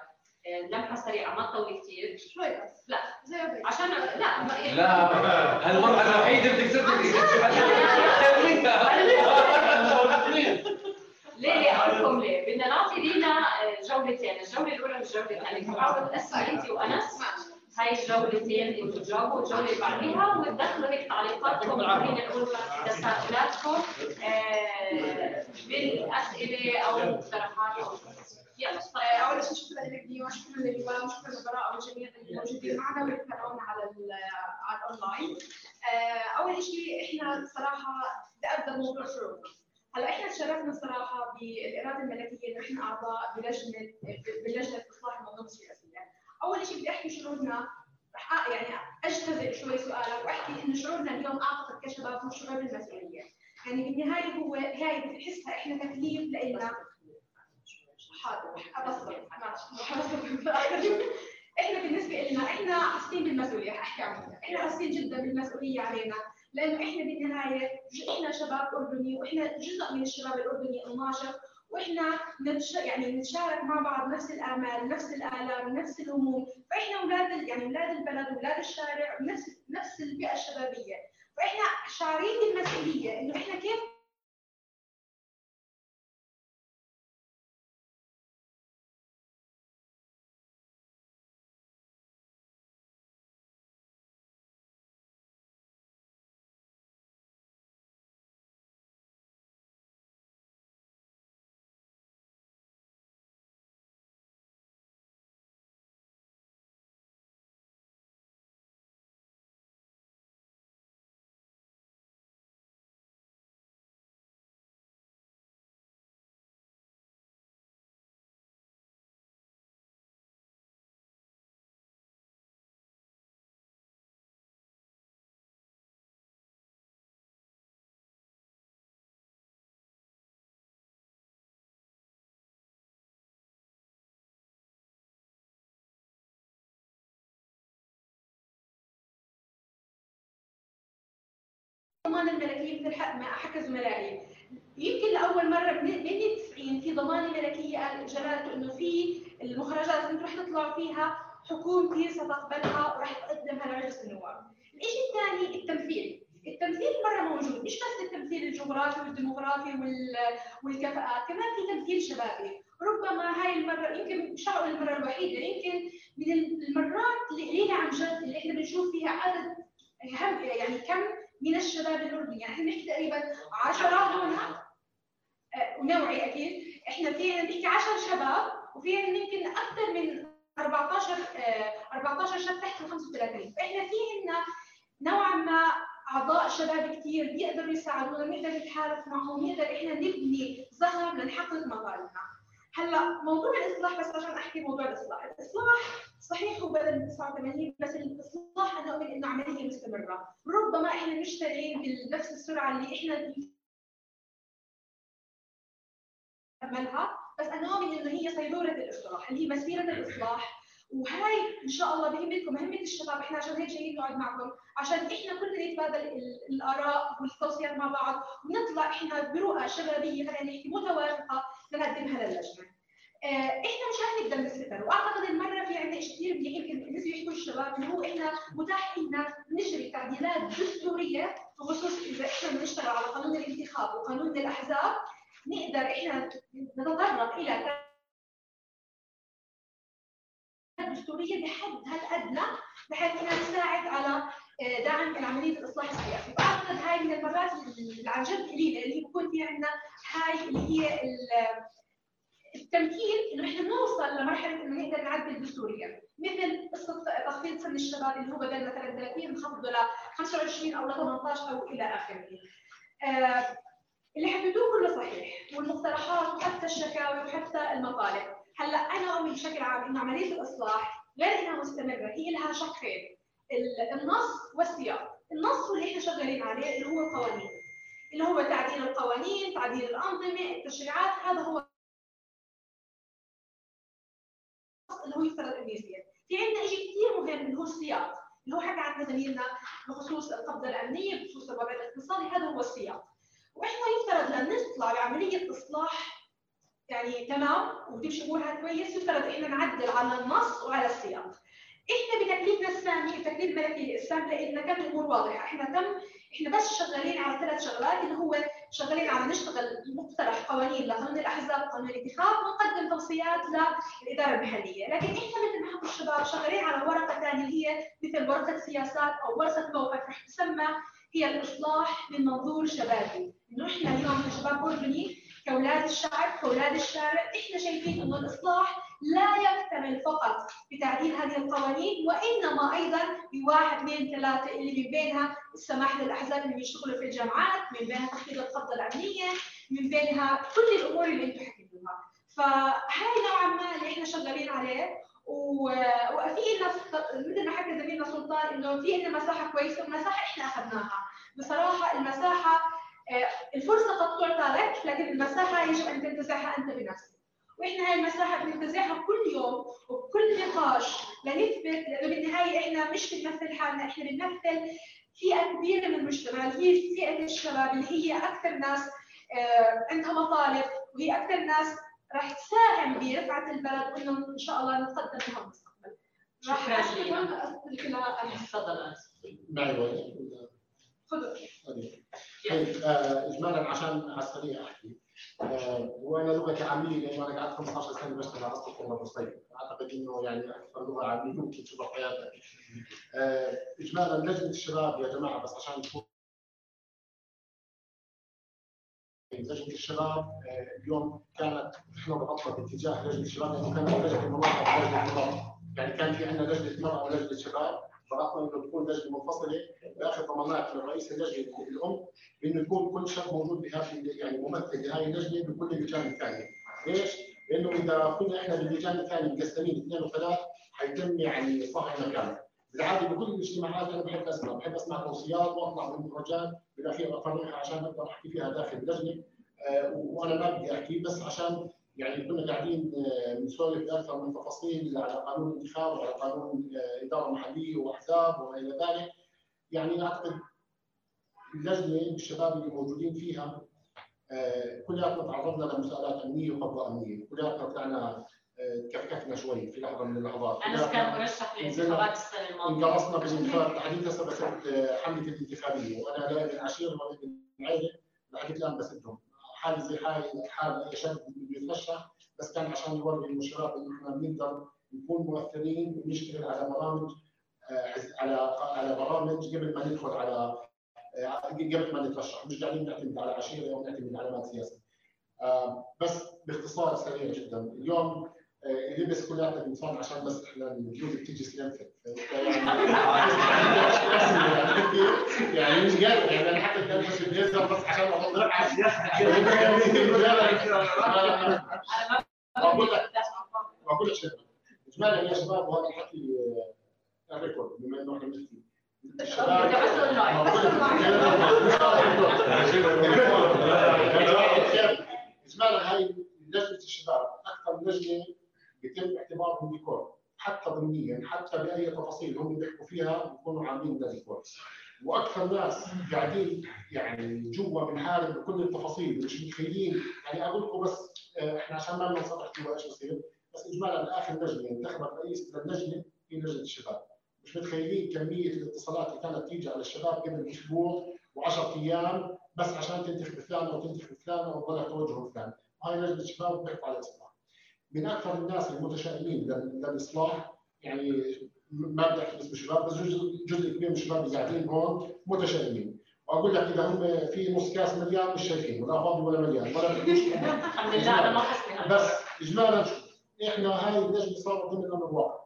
لمحة سريعة ما تطولي كثير شوي بس. لا. عشان لا ما- يعني- لا المرأة الوحيدة اللي ليه ليه أقول لكم ليه؟ بدنا نعطي لينا جولتين، الجولة الأولى والجوله الثانية، فحاولوا تقسموا أنت وأنس. هاي الجولتين أنتوا تجاوبوا الجولة اللي بعديها وتدخلوا هيك تعليقاتكم. خلينا نقول تساؤلاتكم آه، بالأسئلة أو مقترحات أو يلا آه، اول شيء شكرا لك ديما شكرا للولا وشكرا للبراء والجميع اللي موجودين معنا واللي تابعونا على ال- على الاونلاين آه، اول شيء إحنا صراحة تقدم موضوع شروطنا هلا إحنا تشرفنا صراحة بالاراده الملكيه انه إحنا اعضاء بلجنة بلجنة اصلاح المنظومة السياسية. أول شيء بدي أحكي شعورنا يعني اجتزئ شوي سؤالك وأحكي إنه شعورنا اليوم اعتقد كشباب هو شعور بالمسؤوليه يعني بالنهاية هو هاي بنحسها إحنا تكليف لنا حاضر إحنا بالنسبة لنا إحنا حاسين بالمسؤولية أحكي عنها. إحنا حاسين جدا بالمسؤولية علينا لأنه إحنا بالنهاية إحنا شباب أردني وإحنا جزء من الشباب الأردني الناشط وإحنا نتش... يعني نتشارك مع بعض نفس الامال نفس الآلام نفس الهموم فإحنا أولاد يعني أولاد البلد أولاد الشارع نفس نفس الفئه الشبابية. فإحنا شعارين بالمسؤوليه إنه إحنا كيف ضمان الملكية مثل ما حكى زملائي يمكن لأول مرة من التسعين في ضمانه ملكيه قال جلالته إنه في المخرجات اللي رح تطلع فيها حكومتي ستقبلها ورح تقدمها لمجلس النواب. الشيء الثاني التمثيل، التمثيل مرة موجود مش بس التمثيل الجغرافي والديموغرافي وال- والكفاءات، كمان في تمثيل شبابي، ربما هاي المرة يمكن مش المرة الوحيده يمكن من المرات اللي قليله عن جد اللي إحنا بنشوف فيها عدد يعني كم من الشباب الأردني. يعني بنحكي تقريبا 10 هون. آه، ونوعي أكيد. إحنا فينا بنحكي 10 شباب وفينا يمكن أكثر من 14 آه، 14 شاب تحت ال 35 فإحنا في عندنا نوعا ما أعضاء شباب كثير بيقدروا يساعدونا بنقدر نتحالف معهم بنقدر إحنا نبني زخم لنحقق مطالبنا هلا موضوع الإصلاح بس عشان أحكي موضوع الإصلاح، الإصلاح صحيح هو من 89 بس الإصلاح أنا أؤمن إنه عملية مستمرة، ربما إحنا مش بنفس السرعة اللي إحنا نعملها، بس أنا أؤمن إنه هي صيدورة الإصلاح اللي هي مسيرة الإصلاح. وهاي إن شاء الله بهمتكم مهمه الشباب إحنا عشان هيك جايين نقعد معكم. عشان إحنا كلنا نتبادل ال- الآراء والتوصيات مع بعض ونطلع إحنا برؤى شبابيه خلينا نحكي متوافقة. لنقدمها للجنه. آه، إحنا مش هنقدر نستمر وأعتقد المرة في عندنا شيء كثير يمكن نسوا يحكوا الشباب اللي هو إحنا متاح لنا نجري تعديلات دستورية بخصوص إذا إحنا بنشتغل على قانون الانتخاب وقانون الأحزاب. نقدر إحنا نتطرق إلى دستورية بحدها الادنى بحيث إنها تساعد على دعم عمليه الإصلاح السياسي، فأعتقد هاي من المرات اللي عن جد قليله اللي بكون في عندنا هاي اللي هي ال- التمكين إنه إحنا نوصل لمرحلة إنه نقدر نعدل دستوريا، مثل قصه تخفيض سن الشباب اللي هو بدل مثلا 30 نخفضه ل 25 أو ل 18 أو إلى آخره. آه، اللي حكيتوه كله صحيح والمقترحات وحتى الشكاوي وحتى المطالب، هلأ أنا أؤمن بشكل عام إنه عملية الإصلاح غير إنها مستمرة هي لها شقين. النص والسياق، النص اللي إحنا شغالين عليه اللي هو القوانين اللي هو تعديل القوانين، تعديل الأنظمة، التشريعات، هذا هو اللي هو يفترض انه يصير. في عندنا شيء كثير مهم اللي هو السياق، اللي هو حكى عنه زميلنا بخصوص القبضة الأمنية، بخصوص الوضع الاقتصادي، هذا هو السياق. وإحنا يفترض لما نطلع بعملية إصلاح يعني تمام وتمشي أمورها كويس يفترض إحنا نعدل على النص وعلى السياق. إحنا بتكليفنا الثاني التكليف الملكي الإسلام لأن كانت الأمور واضحة، إحنا تم إحنا بس شغالين على ثلاث شغلات اللي هو شغالين على نشتغل مقترح قوانين لقانون الأحزاب وقانون الانتخاب ونقدم توصيات للإدارة المحلية، لكن إحنا مثل ما حكوا الشباب شغالين على ورقة ثانية اللي هي مثل ورقة سياسات أو ورقة موقف رح تسمى هي الإصلاح من منظور شبابي، إنه إحنا اليوم كشباب اردني كأولاد الشعب كأولاد الشارع إحنا شايفين إنه الإصلاح لا يكتمل فقط بتعديل هذه القوانين وإنما أيضا بواحد اثنين ثلاثة اللي من بينها السماح للأحزاب اللي بيشتغلوا في الجامعات، من بينها تخفيض القبضه الامنيه، من بينها كل الأمور اللي أنتم حكيتوها، فهاي نوعا ما اللي إحنا شغالين عليه وفي لنا مثل ما حكى زميلنا سلطان إنه في لنا مساحة كويسة ومساحة إحنا أخذناها، بصراحة المساحة آه، الفرصة قد تعطى لك لكن المساحة يجب أن تنتزعها أنت بنفسك. وإحنا هاي المساحة بننتزعها كل يوم وبكل نقاش لنثبت لأنه بالنهاية إحنا مش بنمثل حالنا إحنا بنمثل فئة كبيرة من المجتمع. اللي هي فئة الشباب اللي هي أكثر ناس آه، عندها مطالب وهي أكثر ناس راح تساهم برفعة البلد وإنه إن شاء الله نتقدم بها المستقبل. راح كلها أنا. تفضل. معي وجه خذوا. طيب طيب، آه، اجمالا عشان على السريع احكي وأنا لغتي عامية لأنه أنا قعدت 15 سنة بشتغل على الطب والمصيف أعتقد إنه يعني أكثر لغة عامية ممكن تشوفها حياتك. آه، اجمالا لجنة الشباب يا جماعة بس عشان تكون لجنة الشباب آه، اليوم كانت إحنا ضغطنا باتجاه لجنة الشباب لأنه كانت لجنة المراه ولجنة المراه يعني كان في عندنا لجنة مراه ولجنة شباب. ضغطنا إنه تكون لجنه منفصلة ضمانات من رئيس اللجنة الام بانه يكون كل شاب موجود بهذه يعني ممثل لهذه اللجنة بكل اللجان الثانية. ليش؟ لأنه إذا كنا إحنا باللجان الثانية مقسمين اثنين وثلاث حيتم يعني صهر مكان. بالعاده بكل الاجتماعات أنا بحب أسمع، بحب أسمع توصيات وأطلع من مخرجات بالأخير اطرحها عشان أقدر أحكي فيها داخل اللجنة آه، وأنا ما بدي أحكي بس عشان يعني كنا قاعدين آه، بنسولف باكثر من تفاصيل على قانون الانتخاب وعلى قانون اداره محليه وأحزاب وما إلى ذلك. يعني أعتقد اللجنة الشباب اللي موجودين فيها آه، كلياتنا تعرضنا لمساءلات أمنية وقبضة أمنية، كلياتنا طلعنا آه، تكفكفنا شوي في لحظة من اللحظات. انس كان مرشح لانتخابات السنة الماضية. انقرصنا بالانتخابات تحديد هسه بسد حملة الانتخابية. وأنا لا ابن عشير ولا ابن عيله لحد الان بسدهم. حالي زي حال اي شاب بيترشح بس كان عشان يوري للشباب انه إحنا بنقدر نكون مؤثرين ونشتغل على برامج آه، على على برامج قبل ما ندخل على آه، قبل ما نترشح. مش قاعدين نعتمد على عشيرة أو نعتمد على آه، بس باختصار سريع جدا. اليوم اللبس كلياتنا بنصاب عشان بس إحنا الجوز بتيجي سلامتك يعني مش قادر يعني أنا حتى بلبس البليزر بس عشان اوضح بقول لك بقول لك شباب اجمالا يا شباب وهذا الحكي الريكورد بما انه إحنا بنحكي الشباب اجمالا هاي لجنه الشباب أكثر لجنه بيتم اعتبارهم ديكور حتى ضمنيا حتى بأي تفاصيل هم بيحكوا فيها بيكونوا عاملين ده ديكور. وأكثر ناس قاعدين يعني جوا بنحارب بكل التفاصيل مش متخيلين. يعني أقول لكم بس إحنا عشان ما ننصرح جوا إيش بصير بس اجمالا آخر لجنة انتخبت رئيس للجنه هي لجنة الشباب. مش متخيلين كمية الاتصالات اللي كانت تيجي على الشباب قبل أسبوع و10 أيام بس عشان تنتخب فلان أو تنتخب فلان أو توجه فلان. هاي لجنة الشباب بيحكوا على الإصلاح. من أكثر الناس المتشائمين للاصلاح يعني ما بدي احكي باسم الشباب بس جزء جزء كبير من الشباب اللي قاعدين هون متشائمين. وأقول لك إذا هم في نص كاس مليان مش شايفين ولا فاضي ولا مليان. ولا الحمد لله أنا ما بس اجمالا إحنا هاي اللجنه صارت ضمن الأمر الواقع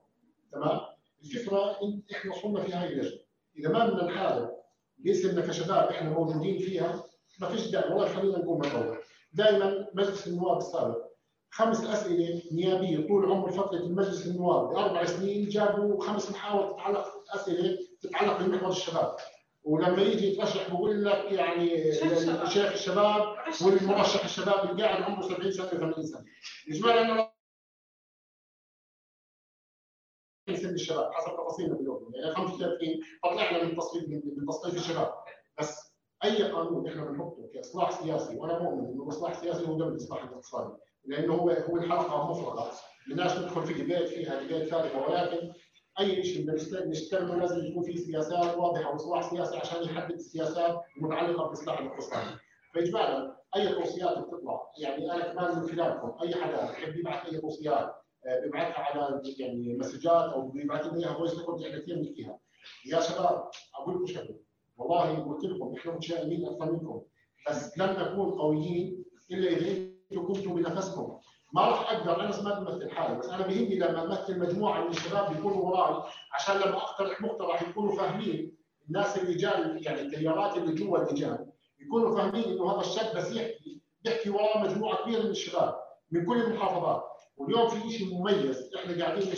تمام؟ الفكرة إحنا وصلنا في هاي اللجنه إذا ما بدنا نحارب باسمنا كشباب إحنا موجودين فيها ما فيش داعي والله خلينا نقول مطور دائما مجلس النواب السابق خمس أسئلة نيابية طول عمر فترة المجلس النواب باربع سنين جابوا خمس محاور تتعلق أسئلة تتعلق بمحور الشباب. ولما يجي يترشح بقول لك يعني شيخ الشباب. والمرشح الشباب اللي قاعد عمره 70 سنة 80 سنة. اجمالا أنا سن الشباب حسب تفاصيلنا باليوم. يعني 35 طلعنا من تصفيف من تصنيف الشباب. بس أي قانون إحنا بنحطه كإصلاح سياسي وأنا مؤمن إنه الاصلاح السياسي هو قبل الاصلاح الاقتصادي لأنه هو هو الحلقة مفرغة. بدناش ندخل في ديبيت فيها ديبيت فارغه ولكن أي شيء نشتغله لازم يكون في سياسات واضحة وإصلاح سياسي عشان يحدد السياسات المتعلقة بالاصلاح الاقتصادي فاجمالا أي توصيات بتطلع. يعني أنا كمان من خلالكم أي حدا بحب يبعث أي توصيات بيبعثها على يعني مسجات أو بيبعث لنا إياها voice record إحنا كثير بنحكيها. يا شباب أقول لكم شغلة. والله قلت لكم إحنا متشائمين أكثر منكم. بس لن نكون قويين إلا إذا كنتم بنفسكم. ما راح أقدر أنا ما بمثل حالي بس أنا بيهمني لما أمثل مجموعة من الشباب يكونوا وراي عشان لما أقترح مقترح يكونوا فاهمين الناس اللي جان يعني التيارات اللي جوا اللجان يكونوا فاهمين إنه هذا الشاب بس يحكي بيحكي وراه مجموعة كبيرة من الشباب من كل المحافظات. واليوم في شيء مميز إحنا قاعدين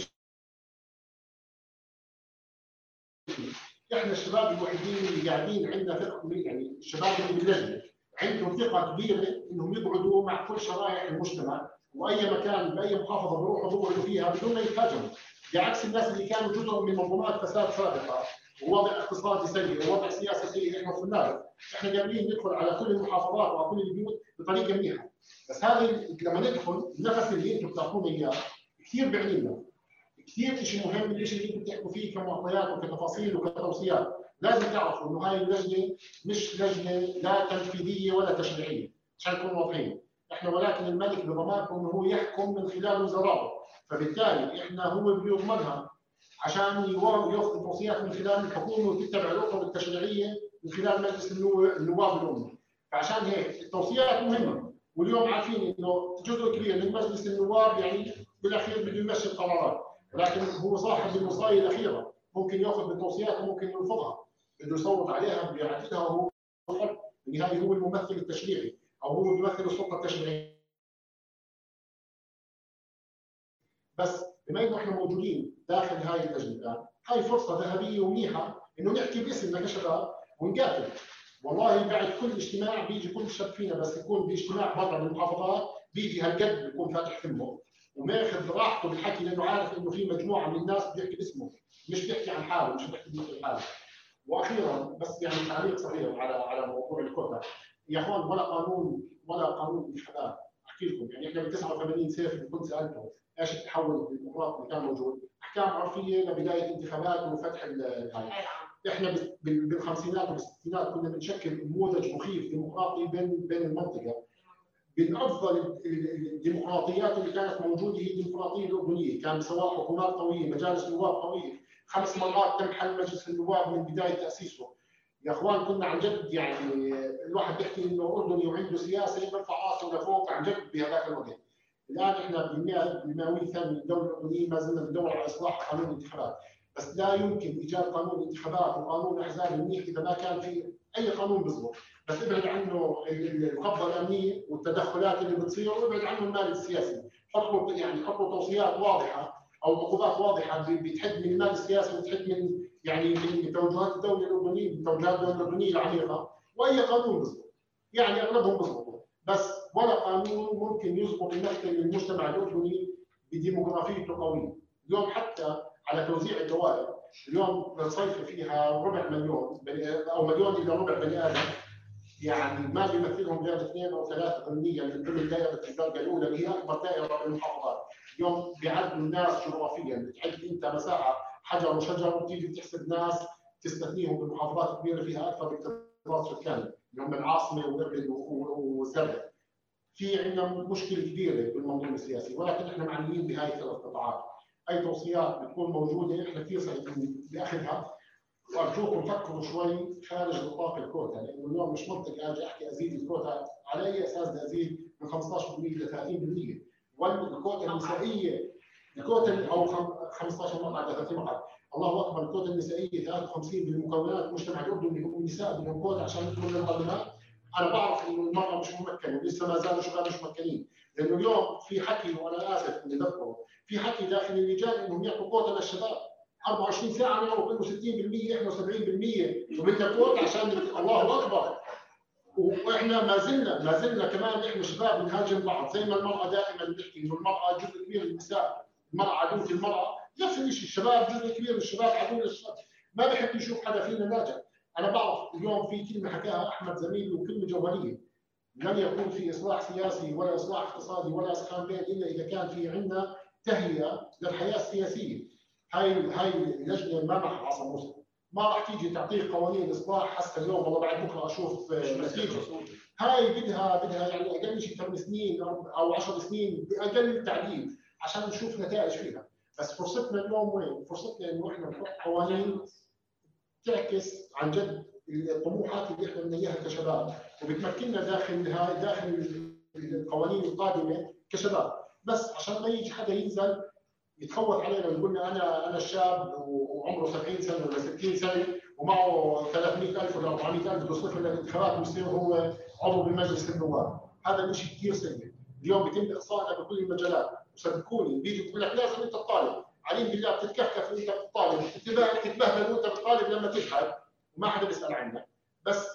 إحنا الشباب الوحيدين اللي قاعدين عندنا ثقه يعني الشباب اللي باللجنة. عندهم ثقة كبيرة إنهم يقعدوا مع كل شرائح المجتمع وأي مكان بأي محافظة بيروحوا بيقعدوا فيها بدون ما يتهاجموا. بعكس الناس اللي كانوا جزء من منظومات فساد سابقة ووضع اقتصادي سيء ووضع سياسي سيء إحنا وصلنا إحنا قابلين ندخل على كل المحافظات وعلى كل البيوت بطريقة منيحة. بس هذه لما ندخل النفس اللي أنتم بتعطونا إياه كثير بيعني لنا. كثير شيء مهم الشيء اللي أنتم بتحكوا فيه كمعطيات وكتفاصيل وكتوصيات. لازم تعرفوا إنه هاي اللجنة مش لجنة لا تنفيذية ولا تشريعية عشان نكون واضحين إحنا ولكن الملك بضمانكم انه هو يحكم من خلال وزرائه فبالتالي إحنا هو بيضمنها عشان ياخذ توصيات من خلال الحكومة وتتبع الاطر التشريعية من خلال مجلس النواب الامي فعشان هيك التوصيات مهمة. واليوم عارفين إنه جزء كبير من مجلس النواب يعني بالأخير بده يمشي القرارات. ولكن هو صاحب الوصايه الأخيرة. ممكن يأخذ بالتوصيات وممكن يرفضها بده يصوت عليها بيعدلها وهو بالنهايه هو الممثل التشريعي أو هو يمثل السلطة التشريعية. بس بما إنه إحنا موجودين داخل هاي اللجنه الان هاي فرصة ذهبية ومنيحه إنه نحكي باسمنا كشباب ونقاتل. والله بعد كل اجتماع بيجي كل شاب فينا بس يكون باجتماع برا بالمحافظات بيجي هالقد بيكون فاتح فمه وماخذ راحته بالحكي لأنه عارف إنه في مجموعة من الناس بيحكي باسمه مش بيحكي عن حاله مش بيحكي باسم حاله. وأخيرا بس يعني تعليق صغير على على موضوع الكوتا. يا أخوان ولا قانون ولا قانون انتخابات أحكي لكم يعني إحنا بال 89 سيف اللي كنت سالته إيش التحول الديمقراطي اللي كان موجود؟ أحكام عرفية لبداية انتخابات وفتح الهاي إحنا بال- بالخمسينات والستينات كنا بنشكل نموذج مخيف ديمقراطي بين بين المنطقة. من أفضل ال- ال- الديمقراطيات اللي كانت موجودة هي الديمقراطية الأردنية، كان سواء حكومات قوية، مجالس نواب قوية، خمس مرات تم حل مجلس النواب من بداية تأسيسه. يا أخوان كنا عن جد يعني الواحد بيحكي إنه اردني وعنده سياسة بيرفع رأسه لفوق عن جد بهذاك الوقت. الآن إحنا بالمئة بالمئويه الثانية من الدولة الاردنيه ما زلنا بندور على إصلاح قانون الانتخابات. بس لا يمكن إيجاد قانون انتخابات وقانون أحزاب منيح إذا ما كان في أي قانون بيزبط. بس ابعد عنه ال- ال- القبضة الأمنية والتدخلات اللي بتصير وابعد عنه المال السياسي، حط له يعني حط له توصيات واضحة أو عقوبات واضحة. بتحد من المال السياسي وتحد من يعني من توجهات الدولة الأردنية من توجهات الدولة الأردنية العميقة. واي قانون بيزبط. يعني أغلبهم بيزبطوا بس ولا قانون ممكن يزبط يمثل المجتمع الأردني بديموغرافيته قوية. اليوم حتى على توزيع الدوائر اليوم الصيفه فيها ربع مليون أو مليون الا ربع بني آدم. يعني ما بيمثلهم غير اثنين أو ثلاثة ضمنيا من ضمن دائرة الزرقاء الأولى اللي هي اكبر دائره بالمحافظات، اليوم بيعدوا الناس جغرافيا بتعد أنت مساحة حجر وشجر وبتيجي بتحسب ناس تستثنيهم بالمحافظات الكبيرة فيها أكثر باكتظاظ سكاني، اللي هم العاصمة وابل و- و- والزرقاء. في عندنا مشكلة كبيرة بالمنظومة السياسي ولكن إحنا معنيين بهاي الثلاث قطاعات. أي توصيات بتكون موجودة إحنا كثير سعيدين بأخذها. وأرجوكم فكروا شوي خارج نطاق الكوتا لأنه اليوم مش منطق أجي أحكي أزيد الكوتا. على اي أساس بدي أزيد من 15% ل 30% والكوتا النسائية الكوتا أو خم- 15 مقعد ل 30 مقعد. الله أكبر الكوتا النسائية 53 بالمكونات المجتمع الاردني هم النساء بدهم كوتا عشان يدخلوا للبرلمان أنا بعرف إنه المرأة مش ممكنة ولسه ما زالوا شباب مش ممكنين. لأنه اليوم في حكي وأنا آسف إني بذكره في حكي داخل اللجان إنهم يعطوا كوتا للشباب. 24 ساعة نعرف انه 60% إحنا 70% وبدنا كوتا عشان الله أكبر. وإحنا ما زلنا ما زلنا كمان إحنا شباب بنهاجم بعض. زي ما المرأة دائما بنحكي إنه المرأة جزء كبير من النساء المرأة عدوة المرأة. نفس الشيء الشباب جزء كبير من الشباب عدو للشباب ما بحب يشوف حدا فينا ناجح. أنا بعرف اليوم في كلمة حكاها أحمد زميلي وكلمة جوهرية. لن يكون في إصلاح سياسي ولا إصلاح اقتصادي ولا اسخان بين إلا إذا كان في عندنا تهيئة للحياة السياسية. هاي هاي اللجنة ما راح عصا موسى ما راح تيجي تعطيك قوانين اصلاح هسه اليوم والله بعد بكرة أشوف آه، نتيجة. هاي بدها بدها يعني أقل شيء ثمان سنين أو أو 10 سنين بأقل تعديل عشان نشوف نتائج فيها. بس فرصتنا اليوم وين؟ فرصتنا إنه إحنا نحط قوانين تعكس عن جد الطموحات اللي إحنا بدنا اياها كشباب. وبتمكننا داخل هاي داخل القوانين القادمة كشباب. بس عشان ما يجي حدا ينزل يتخوف علينا ويقول لنا أنا أنا الشاب وعمره 70 سنة ولا 60 سنة ومعه 300000 ولا 400000 بيصرف للانتخابات ويصير هو عضو بمجلس النواب. هذا الشيء كثير سيء. اليوم بيتم إقصائنا بكل المجالات. وصدقوني بيجي بيقول لك لازم انت تطالب عليم بالله بتتكفكف وأنت بتطالب تتبه- تتبهدل وأنت بتطالب لما تشهد وما حدا بيسأل عنك. بس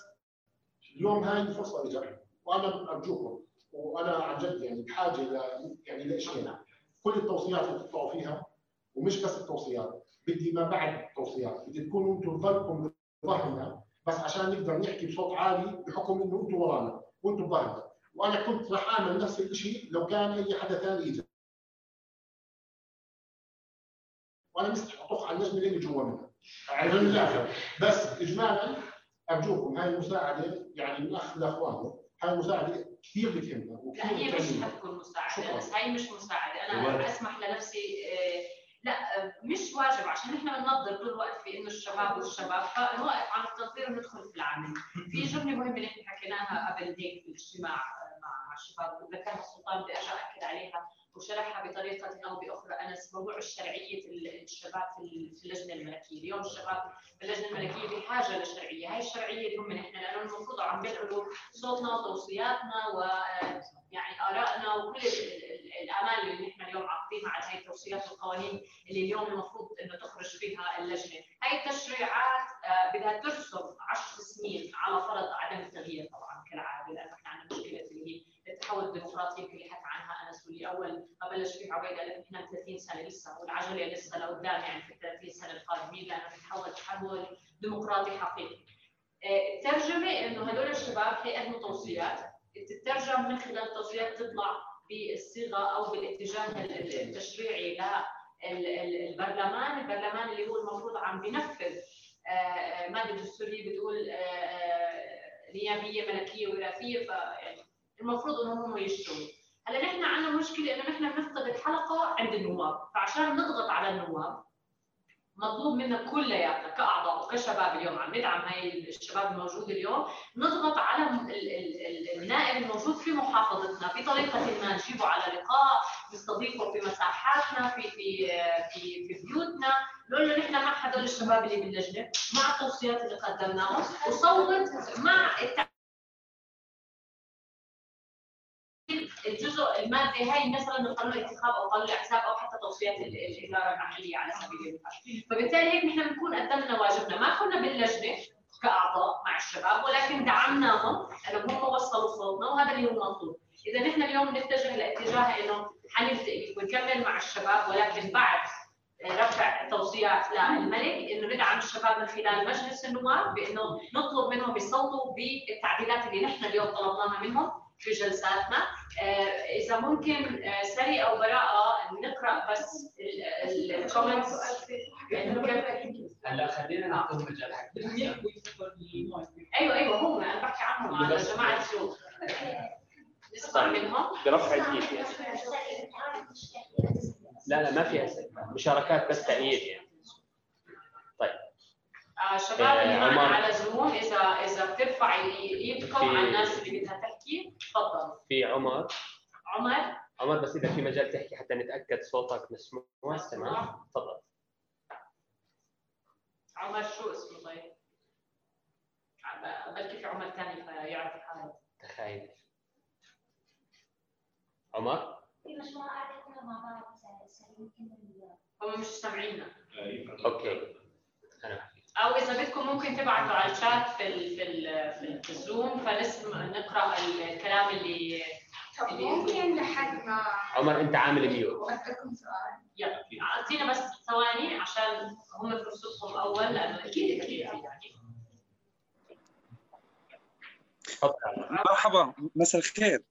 اليوم هاي الفرصة اجت وأنا أرجوكم وأنا عن جد يعني بحاجة ل يعني لشيئين كل التوصيات اللي تطلعوا فيها ومش بس التوصيات بدي ما بعد التوصيات. بدي تكونوا أنتم ظهركم ظهرنا بس عشان نقدر نحكي بصوت عالي بحكم إنه أنتم ورانا وأنتم ظهرنا وأنا كنت رح أعمل نفس الشيء لو كان أي حدا ثاني اجى وأنا مستحي اطخ على النجمة اللي جوا منها. على الآخر؟ بس اجمالا أرجوكم هاي المساعده يعني من أخ لأخوانه هاي المساعده كثير بتهمنا لا وكثير هي مش. حتكون مساعدة شكراً. بس هي مش مساعدة الواجب. أنا أسمح لنفسي آه، لا مش واجب عشان إحنا بننظر طول الوقت في إنه الشباب والشباب فنوقف عن التنظير وندخل في العمل. في جملة مهمة اللي إحنا حكيناها قبل هيك في الاجتماع مع الشباب وذكرها السلطان بدي ارجع أكد عليها وشرحها بطريقة أو بأخرى. انس موضوع شرعيه ال- الشباب في ال- في اللجنة الملكية، اليوم الشباب في اللجنة الملكية بحاجة لشرعيه، هاي الشرعية تهمنا إحنا لأنه المفروض عم بيعملوا صوتنا وتوصياتنا و يعني آرائنا وكل ال- ال- الآمال اللي نحن اليوم عاقدينها على هاي التوصيات والقوانين اللي اليوم المفروض إنه تخرج فيها اللجنة، هاي التشريعات آه، بدها ترسم 10 سنين على فرض عدم التغيير طبعا كالعادة لأنه إحنا عندنا مشكلة اللي هي التحول الديمقراطي يمكن اللي حكى عنها انس واللي في أول ما بلش فيه عبيد قال لك إحنا 30 سنة لسه والعجله لسه لقدام يعني في ال 30 سنه القادمين لأنه نتحول تحول ديمقراطي حقيقي. آه، الترجمة إنه هدول الشباب هيقدموا توصيات. تترجم من خلال التوصيات تطلع بالصيغة أو بالاتجاه التشريعي للبرلمان، البرلمان. اللي هو المفروض عم بينفذ آه، مادة دستورية بتقول نيابية ملكية وراثيه فيعني المفروض إنهم هم يشتغلوا. هلا نحن عندنا مشكلة إنه نحن بنفقد الحلقة عند النواب. فعشان نضغط على النواب مطلوب منا كلياتنا كأعضاء وكشباب اليوم عم ندعم هاي الشباب الموجود اليوم نضغط على النائب الموجود في محافظتنا بطريقه ما نجيبه على لقاء نستضيفه في مساحاتنا في في في في بيوتنا. نقول له نحن مع هدول الشباب اللي باللجنة مع التوصيات اللي قدمناها وصوت مع الجزء هاي مثلا من قانون الانتخاب أو قانون الاحزاب أو حتى توصيات الاداره المحليه على سبيل المثال فبالتالي هيك نحن بنكون قدمنا واجبنا. ما كنا باللجنة كأعضاء مع الشباب ولكن دعمناهم انهم هم وصلوا صوتنا وهذا اللي هو المطلوب إذا نحن اليوم نتجه لاتجاه إنه حنلتقي ونكمل مع الشباب ولكن بعد رفع توصيات للملك إنه ندعم الشباب من خلال مجلس النواب بإنه نطلب منهم يصوتوا بالتعديلات اللي نحن اليوم طلبناها منهم. في جلساتنا آه، إذا ممكن آه، سري أو براءة نقرأ بس ال comments هلا خلينا نعطيهم مجال حق أيوه أيوه هم أنا بحكي عنهم على جماعة الشيوخ نسمع منهم. برفع الايد لا لا ما في أسئلة. مشاركات بس تأييد يعني. آه شباب اللي معنا على Zoom اذا إذا بترفع ايدكم على الناس اللي بدها تحكي تفضل. في عمر. عمر؟ عمر بس إذا في مجال تحكي حتى نتأكد صوتك مسموع. تمام. تفضل. عمر شو اسمه طيب؟ بلكي في عمر ثاني فيعرف حاله تخيل. عمر؟ في مشروع قعدتنا مع بعض هم مش سامعيننا. أوكي. أنا أو إذا بدكم ممكن تبعتوا على الشات في ال في ال في الزوم فنسمع نقرأ الكلام اللي طب ممكن لحد ما عمر أنت عامل ميوت واسالكم سؤال. يلا أعطينا بس ثواني عشان هم فرصتهم أول لأنه أكيد أكيد يعني. مرحبا مساء الخير.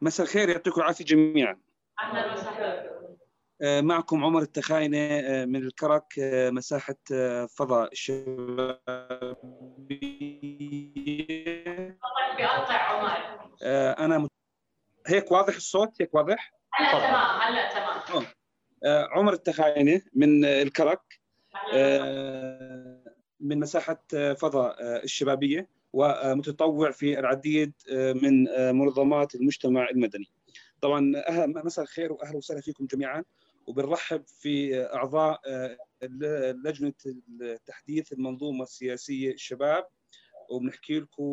مساء الخير يعطيكم العافية جميعا. أهلا وسهلا. معكم عمر التخاينة من الكرك مساحة فضاء الشبابية. بيقطع عمر أنا مت... هيك واضح الصوت؟ هيك واضح؟ هلا تمام هلا تمام. عمر التخاينة من الكرك من مساحة فضاء الشبابية ومتطوع في العديد من منظمات المجتمع المدني. طبعا مساء الخير واهلا وسهلا فيكم جميعا. وبنرحب في أعضاء لجنة تحديث المنظومة السياسية الشباب وبنحكي لكم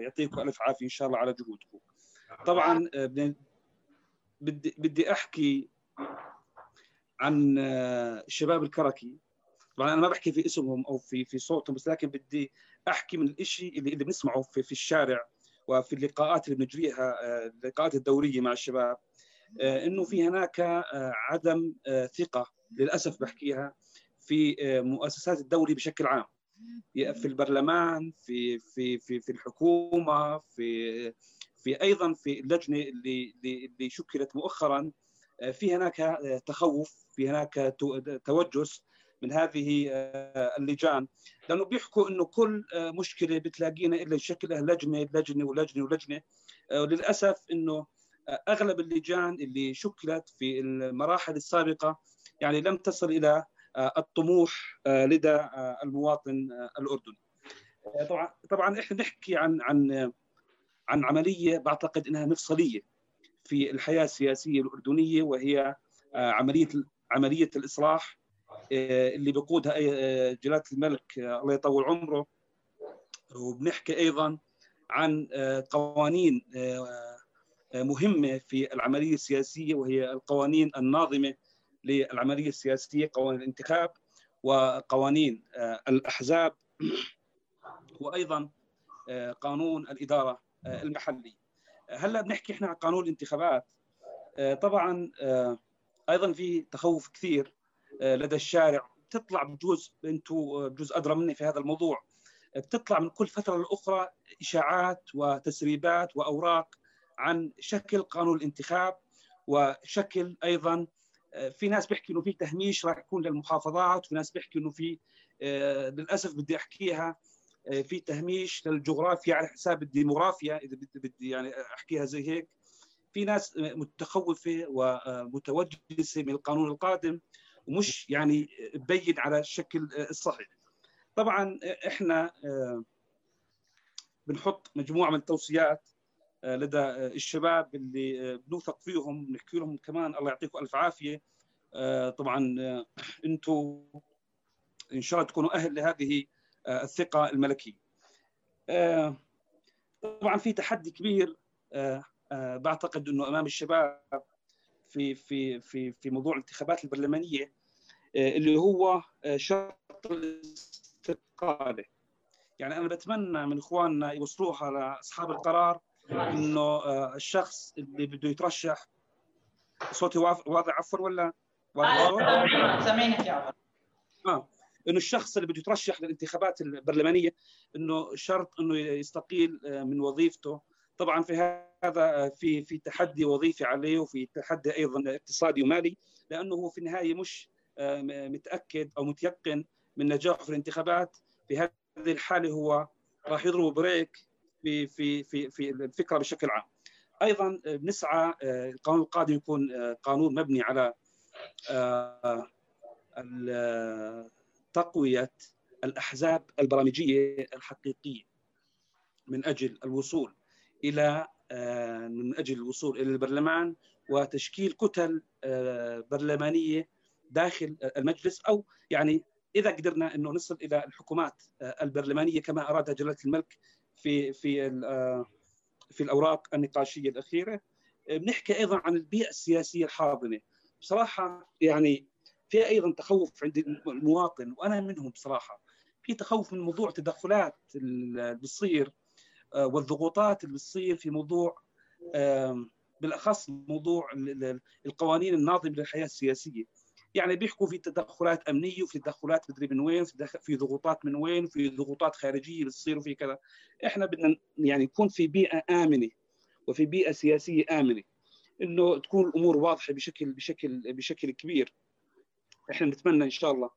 يعطيكم ألف عافية إن شاء الله على جهودكم. طبعا بدي بدي أحكي عن الشباب الكركي طبعا أنا ما بحكي في اسمهم أو في في صوتهم بس لكن بدي أحكي من الشيء اللي اللي بنسمعه في, في الشارع وفي اللقاءات اللي بنجريها اللقاءات الدورية مع الشباب إنه في هناك عدم ثقة للأسف بحكيها في مؤسسات الدولة بشكل عام. في البرلمان في في في في الحكومة في في أيضا في اللجنة اللي اللي شكلت مؤخرا في هناك تخوف في هناك توجس من هذه اللجان. لأنه بيحكوا إنه كل مشكلة بتلاقينا إلا يشكلها لجنة لجنة ولجنة ولجنة. وللاسف إنه أغلب اللجان اللي شكلت في المراحل السابقة يعني لم تصل إلى الطموح لدى المواطن الأردني. طبعا طبعا إحنا نحكي عن عن عن عملية بعتقد إنها مفصلية في الحياة السياسية الأردنية وهي عملية عملية الإصلاح اللي بقودها جلالة الملك الله يطول عمره وبنحكي أيضا عن قوانين مهمه في العملية السياسية وهي القوانين الناظمة للعملية السياسية قوانين الانتخاب وقوانين الأحزاب وأيضا قانون الإدارة المحلي. هلأ بنحكي إحنا عن قانون الانتخابات. آه، طبعا آه، أيضا في تخوف كثير آه، لدى الشارع. بتطلع بجوز أنتم بجوز أدرى مني في هذا الموضوع. بتطلع من كل فترة لأخرى إشاعات وتسريبات وأوراق عن شكل قانون الانتخاب وشكل أيضا في ناس بيحكي إنه في تهميش راح يكون للمحافظات وفي ناس بيحكي إنه في للأسف بدي أحكيها في تهميش للجغرافيا على حساب الديموغرافيا إذا بدي بدي يعني أحكيها زي هيك. في ناس متخوفة ومتوجسه من القانون القادم ومش يعني تبين على الشكل الصحيح. طبعا إحنا بنحط مجموعة من التوصيات لدى الشباب اللي بنوثق فيهم بنحكي لهم كمان الله يعطيكم ألف عافية طبعا أنتم إن شاء الله تكونوا أهل لهذه الثقة الملكية. طبعا في تحدي كبير بعتقد أنه أمام الشباب في في في في موضوع الانتخابات البرلمانية اللي هو شرط الاستقالة. يعني أنا بتمنى من إخواننا يوصلوها لأصحاب القرار إنه الشخص اللي بده يترشح صوتي واضح عفوا ولا؟ سامعينك يا عمر. آه إنه الشخص اللي بده يترشح للانتخابات البرلمانية إنه شرط إنه يستقيل من وظيفته. طبعا في هذا في في تحدي وظيفي عليه وفي تحدي أيضا اقتصادي ومالي لأنه هو في النهاية مش متأكد أو متيقن من نجاحه في الانتخابات. في هذه الحالة هو راح يضرب بريك. في في في في الفكرة بشكل عام. أيضا بنسعى القانون القادم يكون قانون مبني على تقوية الأحزاب البرامجية الحقيقية من أجل الوصول إلى من أجل الوصول إلى البرلمان وتشكيل كتل برلمانية داخل المجلس أو يعني إذا قدرنا إنه نصل إلى الحكومات البرلمانية كما اراد جلالة الملك في في في الأوراق النقاشية الأخيرة. بنحكي أيضا عن البيئة السياسية الحاضنة. بصراحة يعني في أيضا تخوف عند المواطن وأنا منهم بصراحة. في تخوف من موضوع التدخلات اللي بتصير والضغوطات اللي بتصير في موضوع بالأخص موضوع القوانين الناظمة للحياة السياسية. يعني بيحكوا في تدخلات أمنية وفي تدخلات مدري من وين في ضغوطات من وين وفي ضغوطات خارجية بتصير وفي كذا. إحنا بدنا يعني يكون في بيئة آمنة وفي بيئة سياسية آمنة إنه تكون الأمور واضحة بشكل بشكل بشكل كبير. إحنا نتمنى إن شاء الله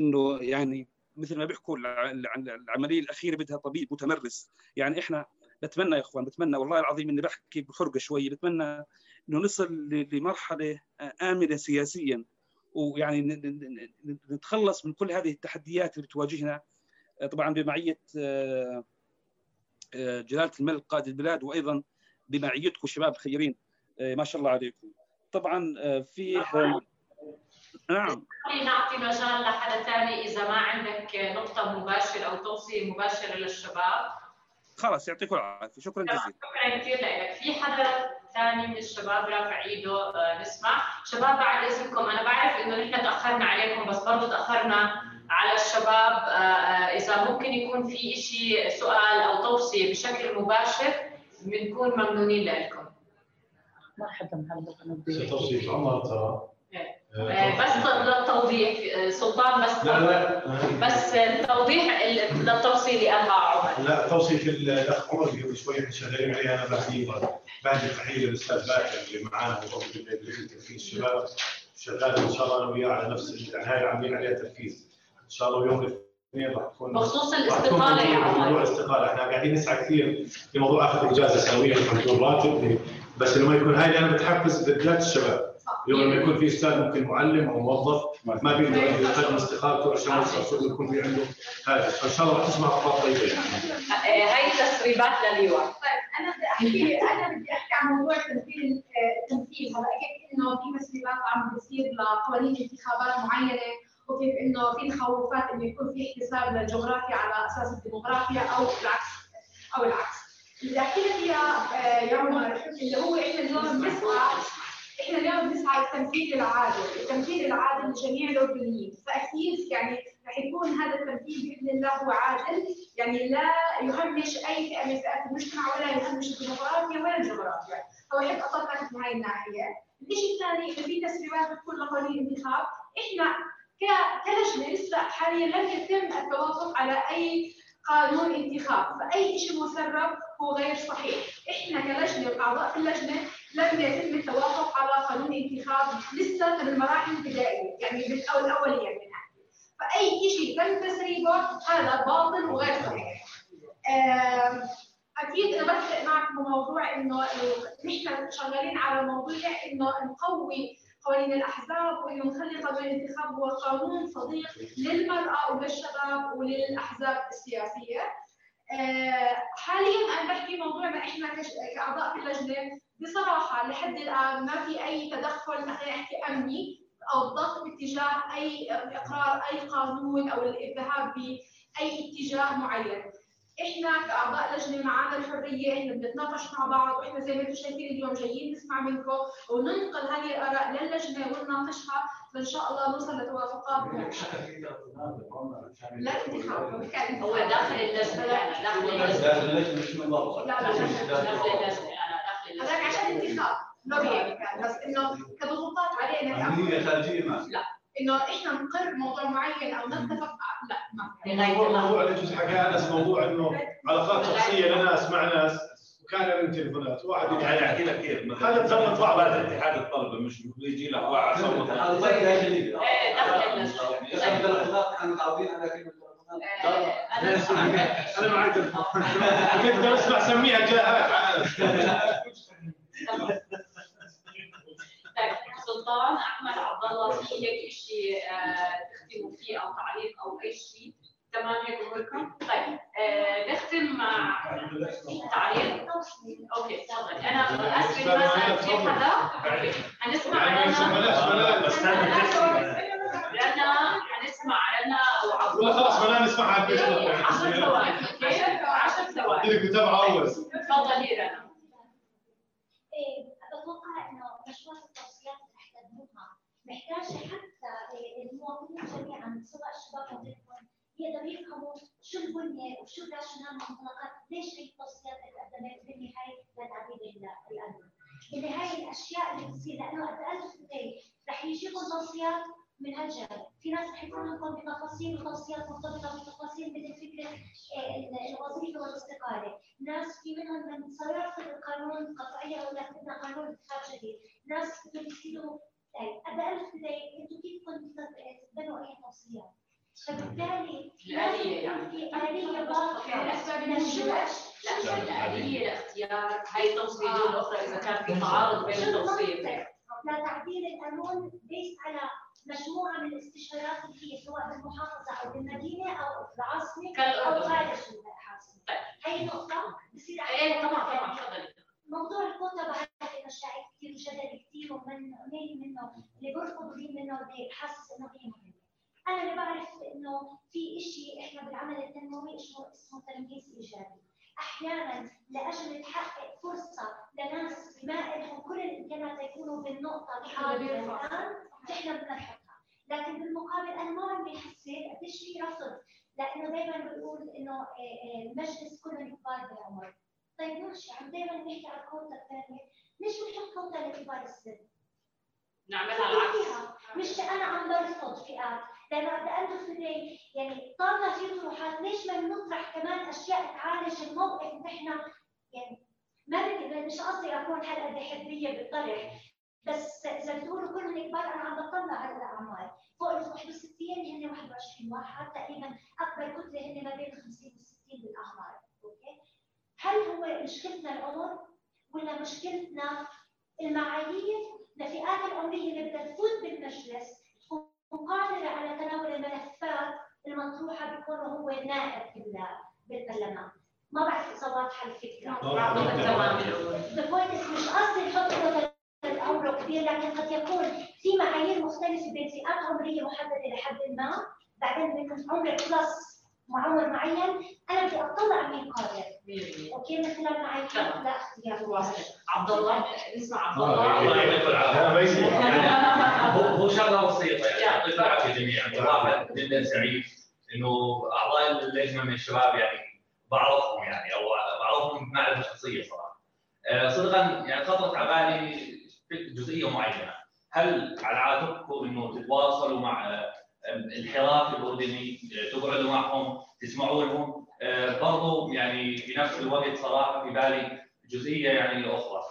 إنه يعني مثل ما بيحكوا العملية الأخيرة بدها طبيب متمرس. يعني إحنا بتمنى يا إخوان بتمنى والله العظيم إني بحكي بحرقة شوي بتمنى إنه نصل لمرحلة آمنة سياسيا. ويعني نتخلص من كل هذه التحديات اللي بتواجهنا طبعا بمعية جلالة الملك قائد البلاد وأيضا بمعيتكم شباب خيرين ما شاء الله عليكم. طبعا في نعم. نعطي مجال لحدا ثاني إذا ما عندك نقطة مباشرة أو توصية مباشرة للشباب. خلاص يعطيكم العافية. شكرا جزيلا. شكرا كثير لك في حدا ثاني من الشباب رافع إيده نسمع. شباب بعد إذنكم أنا بعرف إنه نحن تأخرنا عليكم بس برضه تأخرنا على الشباب. إذا ممكن يكون في شيء سؤال أو توصية بشكل مباشر بنكون ممنونين لكم. مرحبا هلا توصيه عمر ترى؟ بس للتوضيح سلطان بس لا لا بس التوضيح للتوصيه اللي قالها عمر لا توصيه الاخ عمر قبل شوي إحنا شغالين عليها أنا بعدين بعد تحيه للاستاذ باكر اللي معانا وقبل تنفيذ الشباب شغال إن شاء الله أنا وياه على نفس هاي عاملين عليها تنفيذ إن شاء الله يوم الاثنين راح تكون بخصوص الاستقالة يا عمر موضوع الاستقالة. إحنا قاعدين نسعى كثير في موضوع اخذ اجازه سنويه راتب بس إنه ما يكون هاي لأنه بتحفز بالذات الشباب. يوم لما يكون في أستاذ ممكن معلم أو موظف ما بيقدر يقدم استقالته عشان يوصل يكون في عنده هذا. فإن شاء الله راح تسمع أخبار طيبه يعني. هاي تسريبات لليوم. طيب أنا بدي أحكي أنا بدي أحكي عن موضوع تمثيل التمثيل. هلا كيف إنه في تسريبات عم بتصير لقوانين انتخابات معينة وكيف إنه في تخوفات إنه يكون في احتساب للجغرافيا على أساس الديموغرافيا أو العكس أو العكس. اللي أحكي لك إياه يا عمر اللي هو إحنا اليوم بنسعى إحنا اليوم بنسعى للتمثيل العادل، التمثيل العادل لجميع الأردنيين، فأكيد يعني رح يكون هذا الترتيب بإذن الله هو عادل. يعني لا يهمش أي فئة من فئات المجتمع ولا يهمش الديمقراطية ولا الجغرافيا. يحب اطلق من هاي الناحية. الشيء الثاني اللي في تسريبات بتكون لقوانين الانتخاب. إحنا كلجنه لسه حاليا لم يتم التوافق على أي قانون انتخاب. فأي شيء مسرب هو غير صحيح. إحنا كلجنة اعضاء في اللجنة لم يتم التوافق على قانون انتخاب لسه في المراحل البدائيه يعني الأولية منها فأي شيء تم تسريبه هذا باطل وغير صحيح أكيد أنا بتفق معك بموضوع إنه نحن شغالين على موضوع إنه نقوي قوانين الأحزاب وإنه نخلي قانون الانتخاب هو قانون صديق للمرأة وللشباب وللأحزاب السياسية. حاليا أنا بحكي موضوعنا إحنا كأعضاء في اللجنة بصراحة لحد الآن ما في أي تدخل خلينا نحكي أمني أو ضغط باتجاه أي إقرار أي قانون أو الذهاب بأي اتجاه معين. إحنا كأعضاء لجنه معانا الحرية إحنا بنتناقش مع بعض وإحنا زي ما أنتم شايفين اليوم جايين نسمع منكم وننقل هذه الآراء للجنة ونناقشها فان شاء الله نوصل لتوافقات. لا انتخاب هو داخل اللجنة لا داخل اللجنه داخل اللجنة. مش من برا لا لا داخل اللجنة أنا داخل اللجنة. هذاك عشان انتخاب. ما بيعني كان بس إنه كضغوطات علينا عمليه خارجية ما. لا. إنه إحنا نقر موضوع معين أو نتفق لا ما في. موضوع اللي جزء حكى انس موضوع إنه علاقات شخصية لناس مع ناس. وكان لهم تليفونات. واحد يعني احكي لك كيف؟ مثلا هذا تزمت بعض بعد اتحاد الطلبة مش يجي لك واحد. صوت. إيه داخل اللجنه اذا تلفونات إحنا متعودين على كلمه أنا معي تليفون. تقدر أسمع سميها جاهات طيب سلطان أحمد عبد الله في هيك شيء تختموا فيه أو تعليق أو أي شيء؟ تمام هيك اموركم طيب آه، نختم مع تعليق. أوكي تفضل. أنا اسف مثلا في حدا. هنسمع رنا بس رنا هنسمع رنا أو عبد ولا خلاص ما نسمعها قديش 10 ثواني أوكي؟ 10 ثواني. بدك متابعه اول تفضلي رنا إيه، بتوقع إنه مشروع التوصيات اللي محتاجة حتى إيه، المواطنين جميعا سواء الشباب أو يقدروا يفهموا شو البنيه وشو الراشونال المنطلقات ليش هي التوصيات اللي قدمت بالنهايه لتعديل ال- الامن. بالنهايه الاشياء اللي بتصير لأنه ألف بداية رح يجيكم توصيات من هالجانب، في ناس رح يكون لكم بتفاصيل وتوصيات مرتبطه بتفاصيل مثل فكره إيه، ال- الوظيفه والاستقاله، ناس في منهم من يرفض القانون ولا بدنا قانون انتخاب جديد، ناس بدهم يصيروا طيب قد ألف بداية أنتم كيف كنتوا تقبلوا اي توصيات؟ فبالتالي الآلية لازم يعني. يكون في آلية واضحة للجمل. لا الآلية لاختيار هاي التوصيل دون أخرى إذا كان في تعارض بين التوصيل لا تعديل القانون بيس على مجموعة من الاستشارات اللي هي سواء بالمحافظة أو بالمدينة أو بالعاصمة أو. خارج العاصمة. هي نقطة؟ بصير إيه طبعا طبعا تفضلي. موضوع الكوتا بعرف إنه شائك كثير وجدلي كثير ومن قليل منه اللي بيرفض قليل منه اللي حاسس إنه هي مهمه. أنا اللي بعرف إنه في شيء إحنا بالعمل التنموي اسمه اسمه تمييز إيجابي. أحيانا لأجل تحقق فرصة لناس ما لهم كل الامكانات يكونوا بالنقطة حاضر الآن نحن بدنا نحطها، لكن بالمقابل أنا ما عم بحسب قديش في رفض لأنه دائما بنقول إنه آه، آه، المجلس كله كبار بالعمر. طيب ماشي عم دائما نحكي على الكوتا الثانية، ليش بنحط كوتا لكبار السن؟ نعملها العكس. مش أنا عم برفض فئات لأنه of the day يعني طالما في طروحات ليش ما نطرح كمان أشياء تعالج الموقف نحن يعني ما بدي مش قصدي أكون هالقد حريه بالطرح بس إذا بتقولوا كلهم كبار أنا عم بطلع على الاعمار فوق ال 61 هن 21 واحد تقريبا أكبر كتلة هن ما بين 50 و 60 بالأعمار. أوكي؟ هل هو مشكلتنا العمر ولا مشكلتنا المعايير؟ لفئات العمريه اللي بدها تفوت بالمجلس قادره على تناول الملفات المطروحة بكونه هو نائب بال- بالبرلمان ما بعرف إذا واضحة الفكرة. تمام The point is مش قصدي نحط كتل عمره كبير لكن قد يكون في معايير مختلفة بين فئات عمرية محددة لحد ما. بعدين بيكون عمر بلس معور معين أنا بدي أطلع مين قادر أوكي مثلا معي لا يا عبد الله اسمع عبد الله الله العافيه هو شغلة بسيطة يعني. يعطيك العافيه جميعا واحد جدا سعيد إنه أعضاء اللجنة من الشباب يعني بعرفهم يعني أو بعرفهم معرفة شخصية صراحة. آه، صدقا يعني خطرت على بالي جزئية معينة. هل على عاتقكم إنه تتواصلوا مع الحراك الاردني آه، تقعدوا معهم تسمعوا لهم. آه، برضه يعني في نفس الوقت صراحة في بالي جزئية يعني أخرى.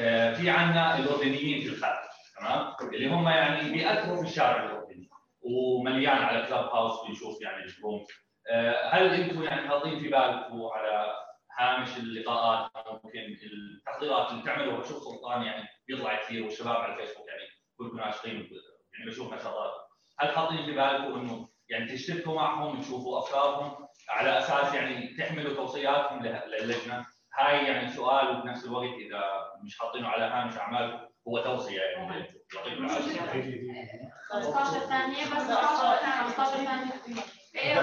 آه، في عندنا الاردنيين في الخارج تمام؟ اللي هم يعني بيأثروا في الشارع الاردني ومليان على كلاب هاوس بنشوف يعني الروم هل أنتم يعني حاطين في بالكم على هامش اللقاءات ممكن التحضيرات اللي بتعملوها بشوف سلطان يعني بيطلع كثير والشباب على الفيسبوك يعني كلكم ناشطين يعني بشوف نشاطات هل حاطين في بالكم إنه يعني تشتركوا معهم تشوفوا أفكارهم؟ على أساس يعني تحملوا توصياتهم للجنة؟ هاي يعني سؤال وبنفس الوقت إذا مش حاطينه على هامش اعمالكم هو توصية يعني. يعطيكم العافية. 15 ثانية بس 15 ثانية. 15 ثانية. إيه،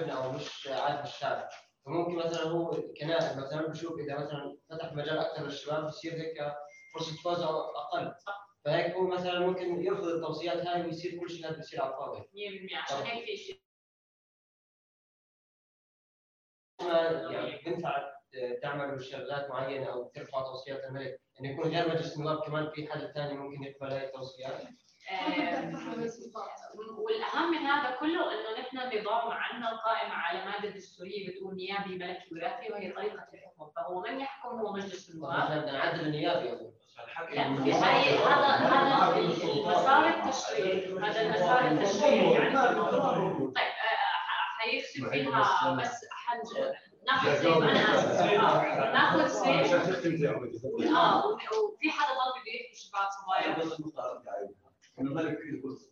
عجبنا أو مش عاد الشعب فممكن مثلا هو كنائب مثلا بشوف إذا مثلا فتح مجال أكثر للشباب بتصير هيك فرصة فوز أقل. فهيك هو مثلا ممكن يرفض التوصيات هاي ويصير كل شيء لازم بيصير على الفاضي. 100% عشان هيك في شيء. يعني بينفع تعمل شغلات معينة أو ترفع توصيات الملك. إنه يكون غير مجلس النواب كمان في حد ثاني ممكن يقبل هاي التوصيات. والأهم من هذا كله إنه نحن نظام عندنا قائم على مادة دستوريه بتقول نيابي ملكي وراثي وهي طريقة الحكم. فهو من يحكم هو مجلس النواب. بدنا نعدل النيابي هذا هذا المسار التشريعي هذا المسار التشريعي يعني. طيب آه، آه، حيختم فيها بس حنج ناخذ سيف ناخذ سيف آه وفي حدا ضل بده يحكي شباب صبايا الملك في كرسي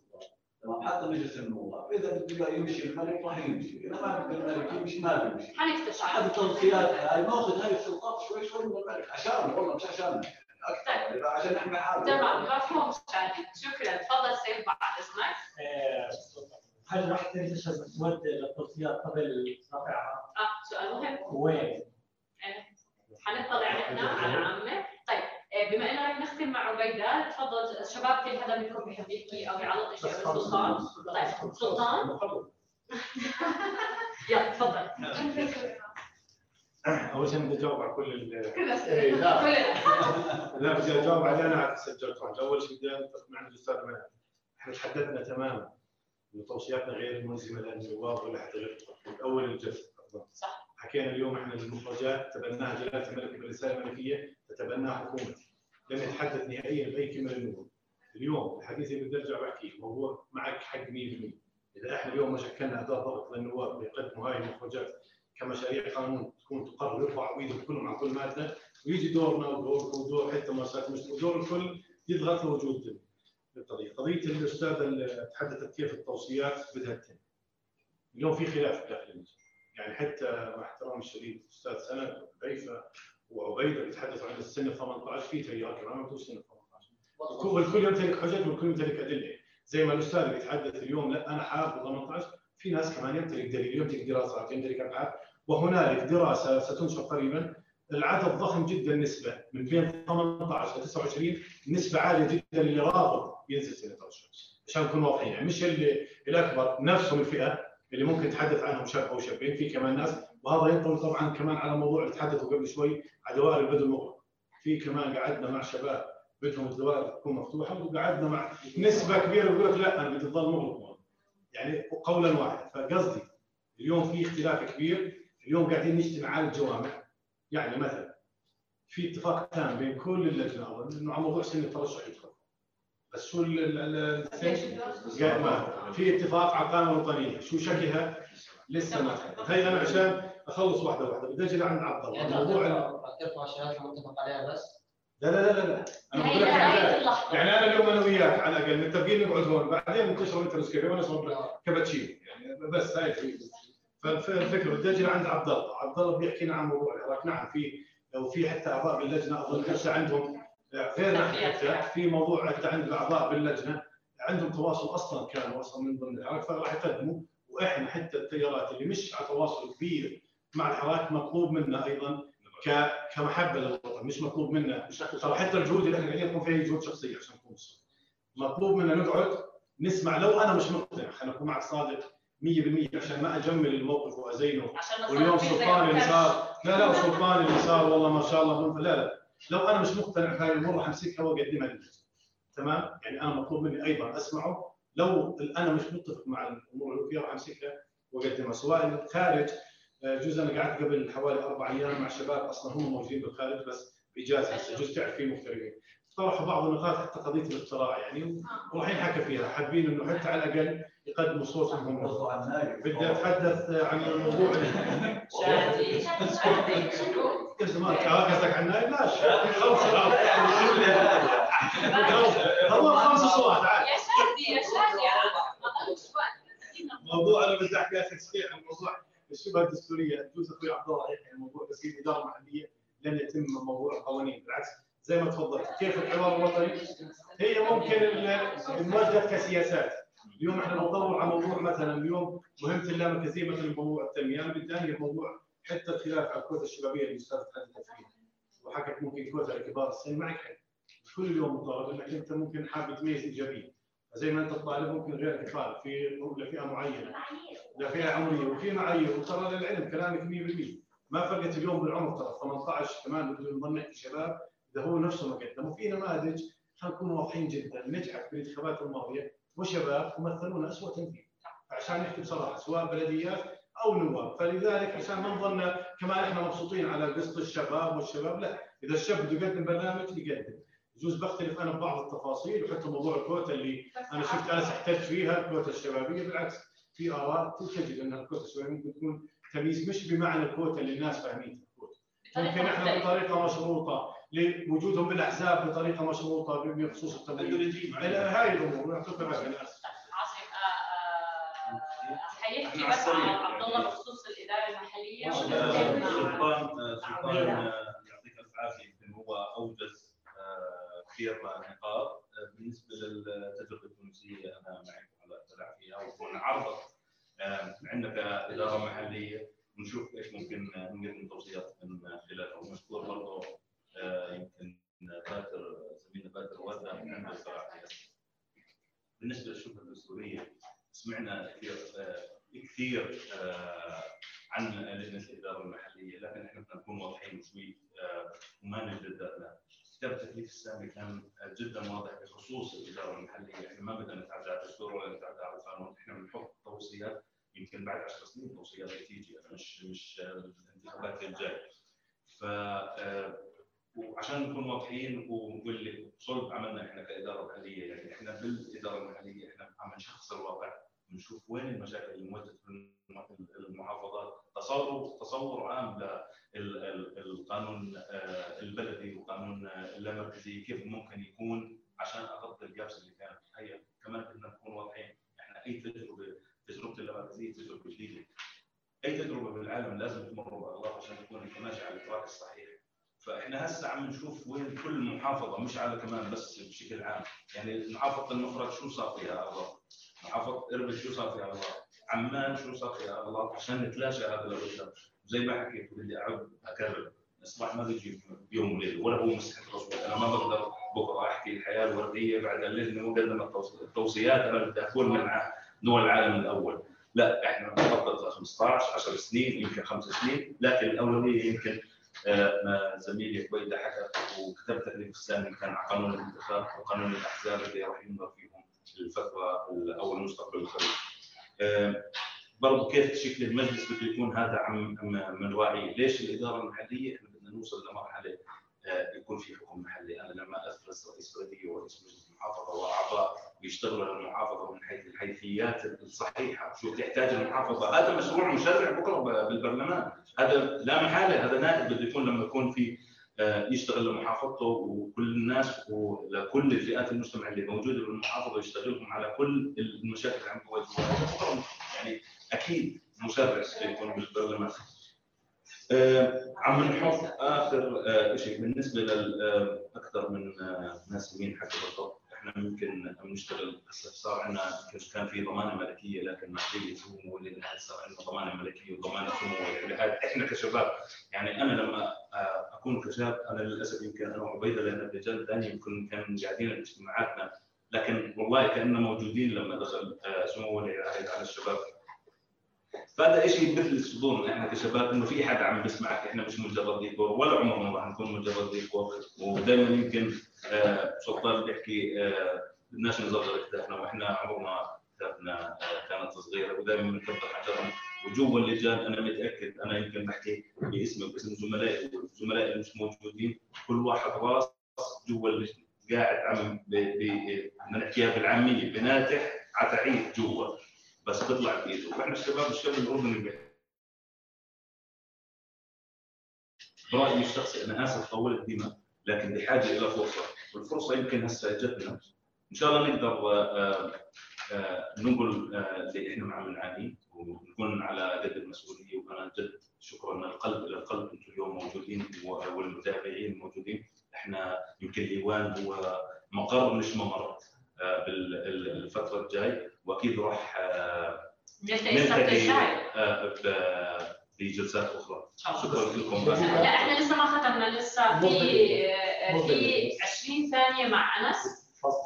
تمام حتى مجلس النواب إذا بده يمشي الملك راح يمشي. إذا ما بده الملك يمشي ما بيمشي حنكتشف أحد التوصيات هاي ناخذ هاي السلطات شوي شوي من الملك. عشان والله مش عشان. أكثر طيب. عشان نحمي حالنا. تمام مفهوم شكرا. تفضل سيد بعد اسمك. آه، هل راح تنتشر مسودة للتوصيات قبل رفعها؟ آه سؤال مهم. وين؟ إيه، حنطلع نحن على عمك. بما انه رح نختم مع عبيدة تفضل شباب كل حدا منكم بيحب يحكي أو يعلق شيء على سلطان طيب سلطان؟ يلا تفضل. أول شيء بدي أجاوب على كل ال كل الأسئلة. إيه، لا. لا بدي أجاوب على أنا عاد سجلت واحد. أول شيء بدي اتفق مع الأستاذ منى إحنا تحدثنا تماما إنه توصياتنا غير ملزمة للنواب ولا حتى غير من اول الجلسه صح. حكينا اليوم إحنا المخرجات تبناها جلالة الملك بالرساله الملكية تتبناها حكومتي لم يتحدث نهائيا بأي كلمه للنواب اليوم الحديث اللي بدي أرجع بحكيه موضوع معك حق 100% إذا إحنا اليوم ما شكلنا أداة ضغط للنواب ليقدموا هاي المخرجات كمشاريع قانون تكون تقرر يرفع ايدهم كلهم على كل مادة ويجي دورنا ودور ودور حتى مؤسسات المجتمع ودور الكل يضغط لوجود القضية، قضية الأستاذ اللي تحدثت كيف التوصيات بدها تتم. اليوم في خلاف داخل المجلس. يعني حتى مع احترامي الشديد أستاذ سند وحذيفه وعبيده بيتحدثوا عن السن 18 في تيار كمان مكتوب سن 18 والكل يمتلك حجج والكل يمتلك أدلة. زي ما الأستاذ بيتحدث اليوم لا أنا حاب 18 في ناس كمان يمتلك دليل يمتلك دراسات يمتلك أبحاث. وهنالك دراسة ستنشر قريبا. العدد ضخم جدا نسبة من بين 18 ل 29 نسبة عالية جدا اللي رافض ينزل سنة 23 عشان نكون واضحين يعني مش اللي الاكبر نفسهم الفئة اللي ممكن نتحدث عنهم شاب أو شابين. في كمان ناس وهذا ينطبق طبعا كمان على موضوع اللي تحدثوا قبل شوي على دوائر البدو المغلق في كمان قعدنا مع شباب بدهم الدوائر تكون مفتوحة وقعدنا مع نسبة كبيرة بيقول لك لا أنا بدي تظل مغلق يعني قولا واحدا. فقصدي اليوم في اختلاف كبير. اليوم قاعدين نجتمع على الجوامع. يعني مثلا في اتفاق تام بين كل اللجنة انه على موضوع سن الترشح بس شو ال- ال- السن؟ قال ما. في اتفاق على القائمه الوطنيه شو شكلها؟ لسه ما هي أنا عشان أخلص واحدة واحدة. بدي أجي لعند عبد الله. يعني موضوع ترفع الشهادات المتفق عليها بس. لا لا لا لا لا. أنا هي بقول لك يعني اللحظة. يعني أنا اليوم أنا وياك على الأقل متفقين نقعد هون. بعدين تشرب أنت نسكافيه وأنا اشرب كابتشينو يعني بس هاي الفكرة. فالفكرة بدي أجي لعند عبد الله. عبد الله بيحكي لنا عن موضوع العراق. نعم في لو في حتى اعضاء باللجنة. أظن حتى عندهم غير نحن حتى في موضوع حتى عند الأعضاء باللجنة عندهم تواصل أصلا كانوا أصلا من ضمن العراق فراح يقدموا وإحنا حتى التيارات اللي مش على تواصل كبير مع الحراك مطلوب منا أيضا ك كمحبة للوطن مش مطلوب منا. ترى حتى الجهود اللي إحنا قاعدين نكون فيها جهود شخصية عشان نكون. مطلوب منا نقعد نسمع لو أنا مش مقتنع خلينا نكون معك صادق 100% عشان ما أجمل الموقف وأزينه. عشان واليوم سلطان اللي. صار لا لا سلطان اللي صار والله ما شاء الله. لا لا. لو أنا مش مقتنع بهاي الأمور راح أمسكها واقدمها للجنة تمام؟ يعني أنا مطلوب مني أيضا أسمعه. لو أنا مش متفق مع الأمور اللي فيها راح أمسكها واقدمها سواء خارج آه، جزء أنا قعدت قبل حوالي أربع أيام مع شباب أصلا هم موجودين بالخارج بس بإجازة هسه جزء تعرف فيه مغتربين طرحوا بعض النقاط حتى قضية الاختراع يعني وراح ينحكى فيها. حابين إنه حتى على الأقل يقدموا صوتهم هم بدي أتحدث عن الموضوع. شادي شادي شنو؟ إيش زمان قصدك عن النايب؟ لا هو خمس اصوات عادي يا شادي يا شادي. وقت. موضوع أنا بدي أحكي أخي صحيح عن موضوع الشبهة الدستورية. يجوز أخوي عبد الله يحكي عن موضوع تسجيل إدارة محلية لن يتم موضوع القوانين. بالعكس زي ما تفضلت. كيف الحوار الوطني؟ هي ممكن ال- الموجهه كسياسات. اليوم إحنا بندور على موضوع مثلا اليوم مهمه اللامركزيه مثلا موضوع التنمية. أنا بدي موضوع حتى الخلاف على الكوتا الشبابية اللي الاستاذ تحدث فيها وحكت ممكن كوتا لكبار السن معك كل يوم مطالب انك أنت ممكن حابب تميز إيجابية. زي ما أنت طالب ممكن غيرك يطالب في لفئه معينة. لفئه عمرية. وفي معايير. وترى للعلم كلامك 100% ما فرقت اليوم بالعمر ترى. 18 كمان بدون نحكي شباب. اذا هو نفسه ما قدم وفي نماذج خلينا نكون واضحين جدا. نجحت بالانتخابات الماضية. وشباب ومثلونا اسوء تمثيل عشان نحكي بصراحه سواء بلديات أو نواب. فلذلك عشان ما نظن كمان إحنا مبسوطين على قسط الشباب والشباب لا. إذا الشاب بده يقدم برنامج يقدم. يجوز بختلف أنا ببعض التفاصيل وحتى موضوع الكوتا اللي أنا شفت أنا احتجت فيها الكوتا الشبابية. بالعكس في آراء تجد إن الكوتا الشبابية ممكن تكون تمييز مش بمعنى الكوتا اللي الناس فاهمينها ممكن إحنا بطريقة مشروطة. لوجودهم بالأحزاب بطريقة مشروطه بخصوص التدريب هاي الأمور يعطيك عاصم آه، آه، حيحكي بس عن عبد الله بخصوص الإدارة المحلية. سلطان آه، سلطان يعطيك العافيه يمكن هو أوجز كثير نقاط بالنسبة للتجربه التونسيه أنا معك على اطلاع فيها وكون عرضت عندنا كإدارة محلية. ونشوف إيش ممكن نقدم توصيات من خلالها. ومشكور برضه يمكن باتر زميلنا باتر وردة عنده بالنسبة للشبهة الدستوريه سمعنا كثير آه، كثير آه، عن لجنة الإدارة المحلية لكن إحنا بدنا نكون واضحين شوي آه، وما نجدد. كتاب التكليف السامي كان جدا واضح بخصوص الإدارة المحلية، إحنا ما بدنا نتعدى على الدستور ولا نتعدى على القانون، إحنا بنحط توصيات يمكن بعد 10 سنين توصيات بتيجي مش مش الانتخابات الجاية. ف وعشان نكون واضحين واللي صلب عملنا إحنا كإدارة محليه يعني إحنا بالإدارة المحليه إحنا عم نشخص الواقع نشوف وين المشاكل اللي في المحافظات. تصور تصور عام للقانون البلدي وقانون اللامركزي كيف ممكن يكون عشان أغطي ال gaps اللي كانت هي كمان بدنا نكون واضحين إحنا أي تجربة تجربه اللامركزية تجربة جديدة أي تجربة بالعالم لازم تمر باغلاط عشان تكون ماشي على ال track الصحيح. فإحنا هسه عم نشوف وين كل محافظة مش على كمان بس بشكل عام. يعني محافظه المفرد شو صار فيها؟ اغلاط محافظة اربد شو صار فيها؟ اغلاط عمان شو صار فيها؟ اغلاط عشان نتلاشى هذا الغشاء زي ما حكيت بدي اعود أكرر. الاصلاح ما بيجي بيوم وليلة ولا هو مسحه رسول أنا ما بقدر بكرة أحكي الحياة الوردية بعد اللجنه مقدمه التوصيات. أنا بدي أكون من دول العالم الأول. لا إحنا بنخطط 15 10 سنين يمكن خمس سنين. لكن الأولوية يمكن ما زميلي كويدا حكى وكتب تكليف السامي كان على قانون الانتخاب وقانون الأحزاب اللي راح ينظر فيهم الفترة أو المستقبل القريب. برضه كيف شكل المجلس بده يكون هذا عم من راعيه، ليش الإدارة المحلية؟ إحنا بدنا نوصل لمرحلة يكون في حكم محلي، أنا لما أفرز رئيس بلديه ورئيس مجلس محافظه وأعضاء يشتغلوا للمحافظه من حيث الحيثيات الصحيحة، شو تحتاج المحافظة، هذا مشروع مشرع بكرة بالبرلمان، هذا لا محالة هذا نائب بده يكون لما يكون في يشتغل لمحافظته وكل الناس ولكل الفئات المجتمع اللي موجودة بالمحافظة يشتغلهم على كل المشاكل اللي عم تواجهها يعني أكيد مشرع يكون بالبرلمان. آه عم نحط آخر آه شيء بالنسبة لاكثر من آه ناس مين حكوا بالضبط؟ إحنا ممكن نشتغل هسه صار عندنا كان في ضمانة ملكية لكن محليه سمو ولي صار عندنا ضمانة ملكية وضمانة سمو. ولي إحنا كشباب يعني أنا لما أكون كشاب أنا للأسف يمكن أنا وعبيده لأن الرجال الثاني يمكن كان قاعدين باجتماعاتنا لكن والله كأننا موجودين لما دخل سمو ولي على الشباب. فهذا شيء مثل الصدور إحنا كشباب إنه في حدا عم بيسمعك إحنا مش مجرد ديكور ولا عمرنا راح نكون مجرد ديكور. ودائما يمكن آه سلطان بيحكي آه بدناش نصغر كتافنا وإحنا عمرنا كتافنا آه كانت صغيرة. ودائما بنكبر حجرهم وجوا اللجان أنا متأكد أنا يمكن بحكي باسمي وباسم زملائي والزملاء اللي مش موجودين كل واحد راس جوا اللجنة. قاعد عم بدنا نحكيها بالعامية بناتح على تعيد جوا. بس تطلع بايده وإحنا الشباب الشاب الاردني برايي الشخصي أنا آسف طولت بما لكن بحاجه إلى فرصة. والفرصة يمكن هسه اجتنا إن شاء الله نقدر آآ آآ ننقل اللي إحنا عم نعانيه ونكون على قد المسؤولية. وأنا جد شكرا من القلب إلى القلب أنتم اليوم موجودين والمتابعين موجودين. إحنا يمكن الإيوان هو مقر مش ممر بالفترة الجاي. وأكيد راح نلتقي بجلسات أخرى. شكرا لكم. لا إحنا لسه ما ختمنا لسه في في 20 ثانية مع أنس.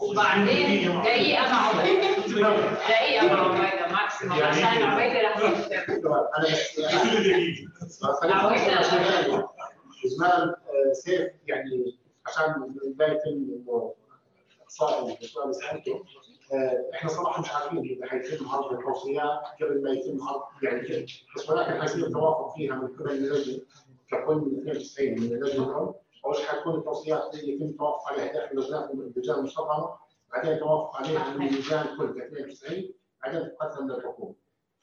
وبعدين دقيقه مع عبيدة. دقيقه مع عبيدة ماكسيموم عشان عبيدة رح زمان سيف يعني عشان لا يتم انه اقصاء السؤال اللي سالته إحنا صراحة مش عارفين إذا حيتم عرض التوصيات قبل ما يتم عرض يعني بس ولكن حيصير توافق فيها من قبل اللجنه ككل من 92 من اللجنه أول شيء حتكون التوصيات اللي يتم التوافق عليها. داخل اللجان المستقره بعدين توافق عليها من اللجان كل 92 بعدين تقدم للحكومة.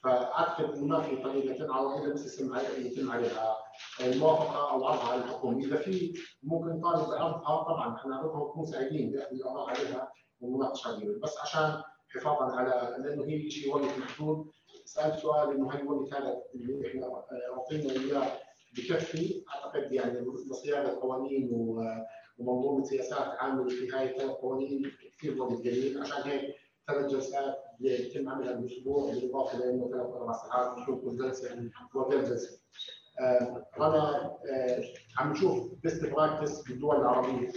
فأعتقد انه ما في طريقة تنعرض الا بس يتم يتم عليها الموافقة أو عرضها على الحكومة، إذا في ممكن طالب بعرضها طبعا إحنا ونكون سعيدين باخذ الاراء عليها والمناقشة عليها، بس عشان حفاظا على لأنه هي شيء وقت محدود سألت سؤال إنه هل الوقت هذا اللي إحنا أعطينا إياه بكفي؟ أعتقد يعني لصياغه قوانين ومنظومه سياسات عامه في هاي الثلاث قوانين كثير وقت قليل عشان هيك ثلاث جلسات يتم عملها بالأسبوع بالإضافة لأنه ثلاث أربع ساعات بتكون كل جلسة وغير جلسه. آه، أنا آه، عم نشوف best practice بالدول العربية.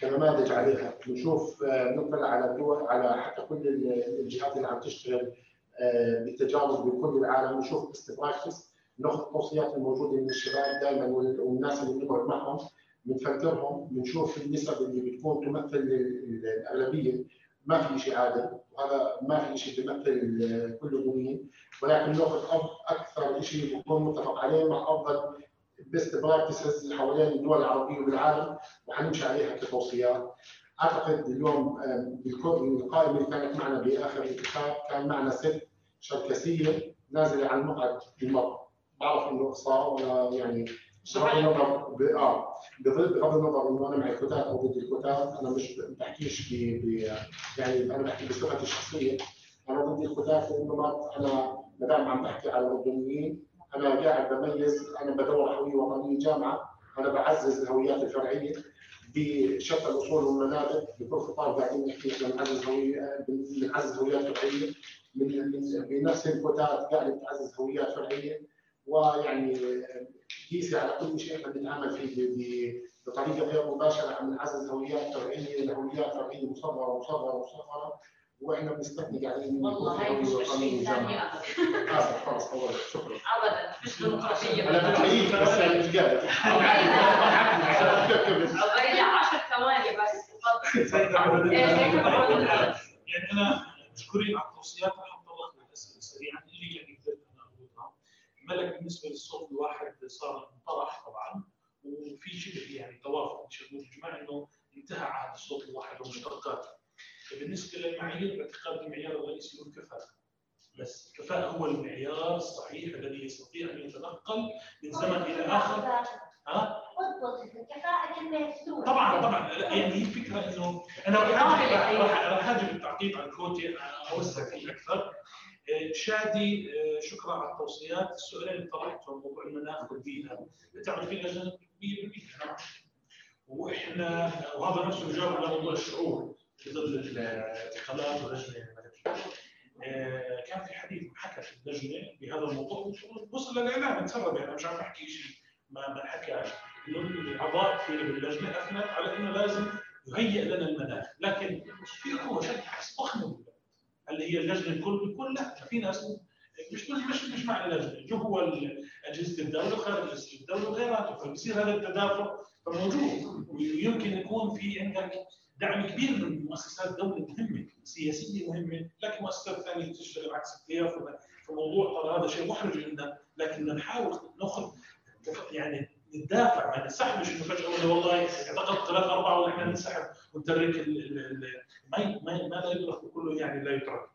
كنماذج عليها. بنشوف آه، بنطلع على الدول على حتى كل ال- الجهات اللي عم تشتغل آه، بالتجارب بكل العالم. بنشوف best practice ناخذ التوصيات الموجودة من الشباب دائما وال- والناس اللي بنقعد معهم بنفلترهم بنشوف النسب اللي بتكون تمثل ال- ال- الأغلبية. ما في شيء عادل وهذا ما في شيء بيمثل آه، كل المؤمنين ولكن ناخذ أكثر شيء بيكون متفق عليه مع أفضل best practices حوالين الدول العربية والعالم وحنمشي عليها كتوصيات. أعتقد اليوم بالقائمه اللي كانت معنا بآخر الاتفاق كان معنا ست شركسية نازلة عن مقعد المرأة. بعرف إنه اقصاء ولا يعني بغض النظر ب- آه بغض النظر إنه أنا مع الكوتات أو ضد الكوتات أنا مش بحكيش ب ب- يعني أنا بحكي بصفتي الشخصية أنا ضد الكوتات لأنه ما أنا ما دام عم بحكي على الأردنيين أنا قاعد بميز أنا بدور هويه وطنيه جامعة أنا بعزز الهويات الفرعية بشتى الأصول والمنابر بكل خطاب قاعدين نحكي بنعزز هوية بنعزز هويات فرعية من بنفس الكوتات قاعدة بتعزز هويات فرعية ويعني قيسي على كل شيء إحنا بنتعامل فيه بطريقة غير مباشرة عم نعزز هويات فرعية لهويات فرعية مصغرة مصغرة مصغرة. وإحنا بنستثني قاعدين والله هاي مش ثاني ابدا. اسف خلص طولت شكرا. ابدا مش ديمقراطيه أنا بحييك بس يعني مش قادر. باقي لي 10 ثواني بس. تفضل إيه،. يعني أنا مشكورين على التوصيات رح اتطرق للاسئله سريعا. اللي يعني قدرت أنا أقولها. ملك بالنسبة للصوت الواحد صار انطرح طبعا وفي شبه يعني توافق شبه اجماع إنه انتهى عهد الصوت الواحد ومشتقاته. بالنسبة للمعايير باعتقاد المعيار الرئيسي هو الكفاءة. بس الكفاءة هو المعيار الصحيح الذي يستطيع أن يتنقل من زمن إلى آخر. ها؟ طبعا طبعا. يعني هي الفكرة إنه أنا راح راح- أجي بالتعقيب على الكوتي اوسع فيه أكثر. آه، شادي آه، شكرا على التوصيات. السؤالين اللي طرحتهم موضوع المناخ والبيئه بتعرف في لجنه بيئه بالبيئه وإحنا وهذا نفسه يجاوب على موضوع الشعور. في ظل الانتقالات واللجنة الملكيه آه، كان في حديث حكى في اللجنة بهذا الموضوع وصل للاعلام انسرب يعني مش عم بحكي شيء ما ما حكاش إنه الأعضاء في باللجنة اثنت على إنه لازم يهيئ لنا المناخ لكن في قوة شد ضخمه بالبلد. هل هي اللجنة الكل بالكل؟ لا في ناس مش مش مش معنى لجنة جوا أجهزة الدولة وخارج أجهزة الدولة وغيرها فبصير هذا التدافع موجود ويمكن يكون في عندك دعم كبير من مؤسسات دولة مهمة سياسية مهمة لكن مؤسسات ثانية تشتغل عكس التيار فموضوع ترى هذا شيء محرج عندنا لكن نحاول ناخذ يعني نتدافع ما ننسحبش إنه فجأة والله اعتقد ثلاث أربعة ونحن ننسحب ونترك ما ما لا يدرك كله يعني لا يترك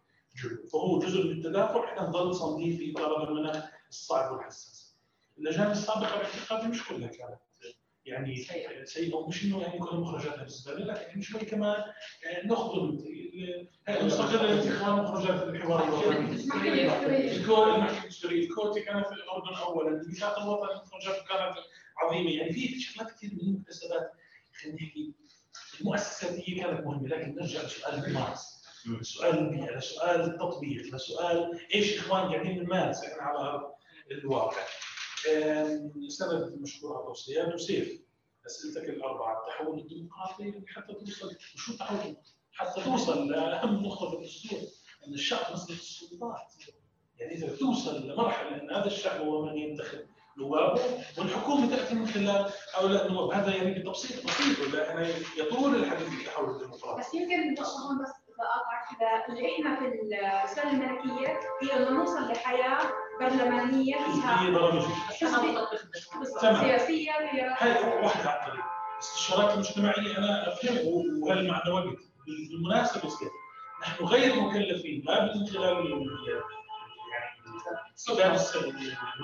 فهو جزء من التدافع. إحنا نضل صامدين في إطار المناخ الصعب والحساس. اللجان السابقة باعتقادي مش كلها كانت. يعني سيئه ومش إنه يعني كل مخرجاتها بالزباله لا يعني شوي كمان آه، نخدم. ال- هاي المستقله لانتخاب مخرجات الحوار الوطني. الكو- المحكمة الدستوريه الكوتي كانت في الاردن اولا الميثاق الوطني مخرجاته كانت عظيمة. يعني في في شغلات كثير من المكتسبات خلينا نحكي المؤسسات هي كانت مهمة. لكن نرجع لسؤال الممارسه لسؤال البيئة لسؤال التطبيق لسؤال إيش إخوان قاعدين نمارس إحنا على الواقع. آم، سند مشكور على التوصيات وسيف اسئلتك الأربعة التحول الديمقراطي حتى توصل وشو التحول حتى توصل لأهم نقطة في الدستور إن الشعب مسلك السلطات. يعني إذا توصل لمرحلة إن هذا الشعب هو من ينتخب نوابه والحكومة تاتي من خلال هؤلاء النواب هذا يعني بتبسيط بسيط ولا أنا يطول الحديث عن التحول الديمقراطي بس يمكن النقطة هون بس بقاطعك اللي إحنا في السنة الملكية هي انه نوصل لحياة برلمانية. فيها هي برامج. سياسية واحدة على الطريق الاستشارات المجتمعية أنا أفهم وهل معنا وقت بالمناسبه كده. نحن غير مكلفين لا من خلال ال- يعني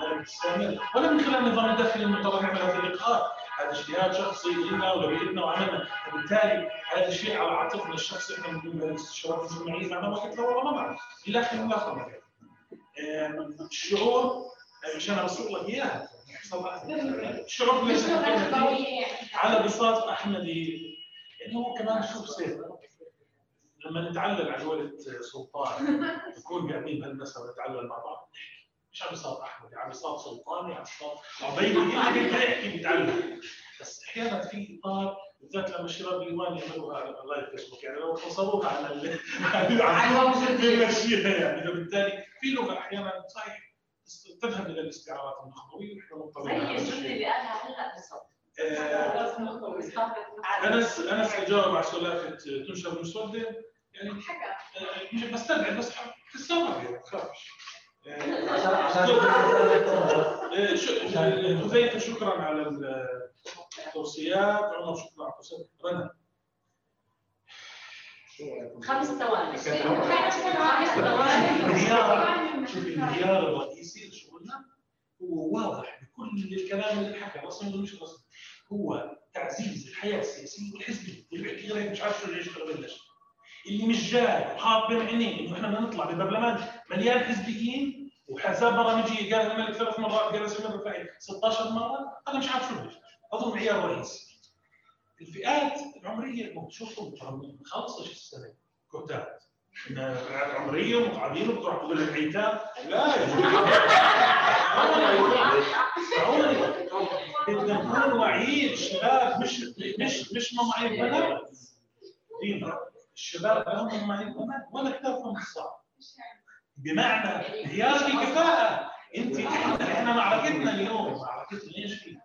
الملك السامي ولا من خلال النظام الداخلي المعتبر نعمل هذا اللقاء هذا اجتهاد شخصي لنا ولبيئتنا وعملنا. وبالتالي هذا الشيء على عاتقنا الشخصي إحنا بنقول الاستشارات المجتمعيه معنا وقت لا والله ما معنا. الا خلال لا آم، الشعور عشان اوصل لك اياها يعني. على بساط أحمدي. يعني هو كمان شوف سيف لما نتعلل على جولة سلطان نكون قاعدين بهالمسا ونتعلل مع بعض نحكي مش عم يصاب احمد عم يصاب سلطان عم يصاب عبيدي اللي نحكي نتعلم بس أحيانا في إطار بالذات لما الشباب الايوان يعملوها لايف فيسبوك يعني لو قصروها على ال- على بيمشيها يعني. فبالتالي في لغة أحيانا صحيح تذهب إلى الاستعارات النخبوية ونحن مضطرين على الجمله الشيء. اللي قالها هلا بالضبط آه، أنس أنس اجابه مع سلافه تنشر مسودة. يعني مش بستبعد بس تستوعب يعني ما تخافش. آه، شو- آه، شكرا على التوصيات عمر شكرا. التوصيات رنا. خمس ثواني. خمس ثواني. شوف الانهيار الرئيسي لشغلنا هو واضح بكل الكلام اللي حكى. رسمي ولا مش رسمي هو تعزيز الحياة السياسية والحزبية واللي بيحكي غير مش عارف شو اللي يشتغل بالليش اللي مش جاي وحاط بين عينيه إنه إحنا بدنا نطلع ببرلمان مليان حزبيين وحساب برامجية. قال الملك ثلاث مرات. قال سمير الرفاعي 16 مرة. هذا مش عارف شو اللي يشتغل. اظن عيار رئيسي الفئات العمرية شوفوا من 15 سنة. كوتات إن فئات عمريه متعبين وبتروح تقول لك ايتام لا يا بدنا نكون واعيين الشباب مش مش مش مماعين بنات ديما الشباب لهم مماعين بنات ولا كتابهم الصعب. بمعنى هي كفاءه انت إحنا إحنا معركتنا اليوم معركتنا إيش في؟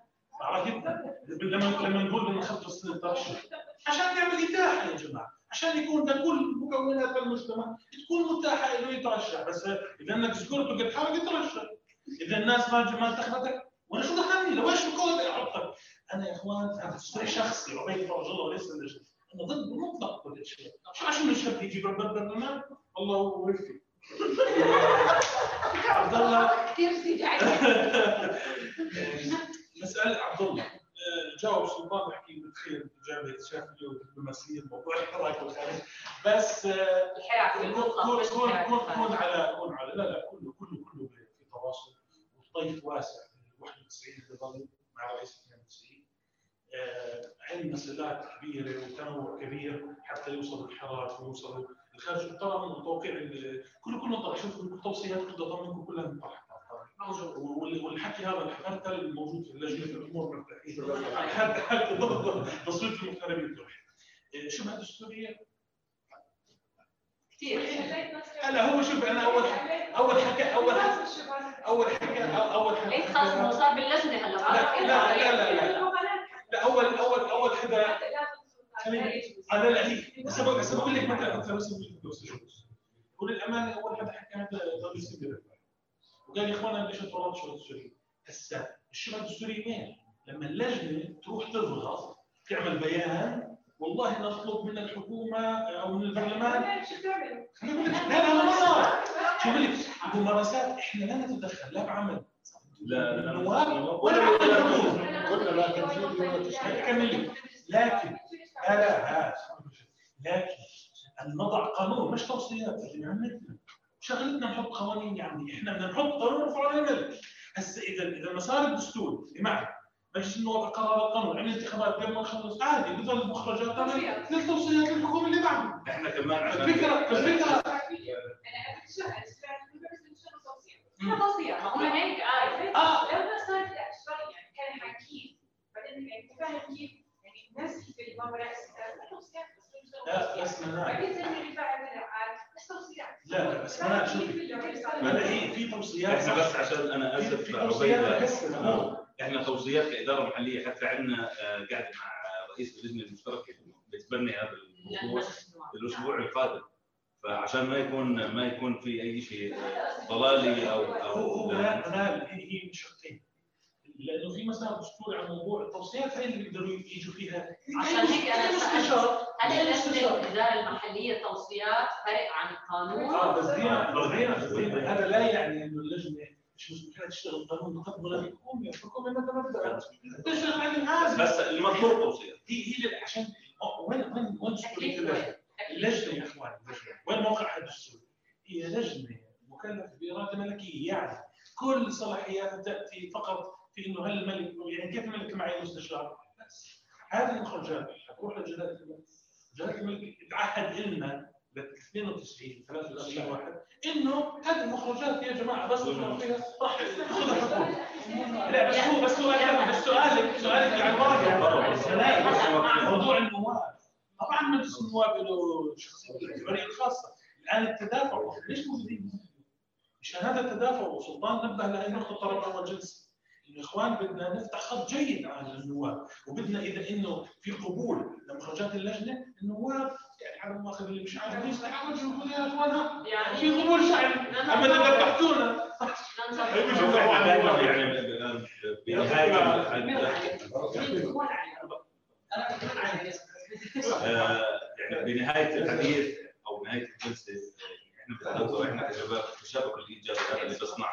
معركتنا لما لما نقول بدنا نخلص الترشح عشان نعمل إتاحة يا جماعة. عشان يكون لكل مكونات المجتمع تكون متاحة إنه يترشح. بس إذا أنك سكرت وقد حرق يترشح. إذا الناس ما ما انتخبتك وأنا شو دخلني لو إيش الكود احطك أنا يا إخوان هذا تصريح شخصي عبيد فرج الله وليس أنا ضد مطلق كل شيء. شو عشان الشاب يجي بالبرلمان الله يوفقك عبد الله. كثير مسألة عبد الله. آه، جاوب سلطان بحكي بتخيل إجابة شاف له دبلوماسية موضوع الحراك والخارج بس آه، الحراك كون كون كون على كون على لا لا كله كله كله في تواصل. والطيف واسع من 91 اللي ظل مع رئيس 92 آه، عندنا مسألات كبيرة وتنوع كبير حتى يوصلوا الحراك ويوصلوا الخارج. ترى من توقيع ال- كله كله طرح شوفوا التوصيات كلها ضمنكم كلها وال- والحكي هذا اللي حكيته الموجود في اللجنة الأمور مرتاحين حتى حتى ضد تصويت المغتربين تروح شبهه دستوريه كثير هلا هو شوف أنا اول أول حكى اول أول حكى أول حكى ليك خلص ما صار باللجنة هلا. لا لا لا لا لا. اول اول أول حدا أنا لا بس بقول بقول لك متى متى بس قول الأمانة أول حدا حكى هذا سيدي وقال يا اخوانا ليش أنتوا شو الدستوريه؟ هسه الشبهه الدستوريه وين؟ لما اللجنه تروح تضغط تعمل بيان والله نطلب من الحكومة أو من البرلمان لا لا لا ما صار شوف لك الممارسات إحنا لا نتدخل لا بعمل لا لا ولا بعمل قلنا لا تنفيذ ولا تشريع كمل لكن لا لا لكن ان نضع قانون مش توصيات اللي عملتنا شغلتنا نحط قوانين يا عمي إحنا بدنا نحط قانون ونرفعه على الملك هسه اذا إذا مسار الدستور بمعنى مجلس النواب قرار القانون عمل انتخابات قبل ما نخلص عادي بظل المخرجات للتوصيات للحكومه اللي بعده. إحنا كمان الفكرة الفكرة ما هم هيك آه آه. لو ما صار في اشباه يعني كان حكيم بعدين يعني تفهم كيف يعني الناس في الممارسات توصيات لا بس منال بعدين زي اللي بس توصيات لا لا بس منال شوفي هلا هي في توصيات إحنا بس عشان أنا اسف آه، إحنا توصيات كاداره محليه حتى عندنا آه، قاعدة مع رئيس اللجنه المشتركه بتبني هذا الموضوع الأسبوع القادم فعشان ما يكون ما يكون في اي شيء آه، ضلالي أو هو أو هو هي هي من شقين لأنه في مسار دستوري على موضوع التوصيات هي اللي بيقدروا يجوا فيها عشان هيك أنا. سألت هل لجنه. الإدارة المحلية توصيات فرق عن القانون؟ آه بس دينا هذا لا يعني إنه اللجنة مش مسؤوليه تشتغل قانون تقدم للحكومه الحكومة ما تبدا تشتغل على العازل بس المطلوب توصيات هي هي عشان وين وين وين مسؤوليه اللجنة؟ اللجنة يا اخوان اللجنة وين موقعها الدستوري؟ هي لجنة مكلفة بإرادة ملكية يعني كل صلاحياتها تأتي فقط في إنه هل الملك يعني كيف الملك معي مستشار؟ هذه المخرجات حتروح لجلاله الملك؟ جلاله الملك تعهد لنا ل 92 93 واحد إنه هذه المخرجات يا جماعة بس فيها راح حكومه لا بس هو بس سؤال بس سؤالك سؤالك على الواقع موضوع النواب طبعا مجلس النواب له شخصيته الاعتبارية الخاصة. الآن التدافع ليش موجودين؟ مشان هذا التدافع وسلطان نبه لهي النقطه اول جلسه الاخوان بدنا نفتح خط جيد على النواب وبدنا اذا انه في قبول لمخرجات اللجنه النواب يعني على المؤاخذه اللي مش عارف يستحقوا يقول يا اخوان يعني في قبول شعبي اما اذا ذبحتونا يعني بنهايه آه، يعني بنهايه الحديث أو نهايه الجلسه إحنا إحنا كشباب التشابك الايجابي هذا اللي بصنع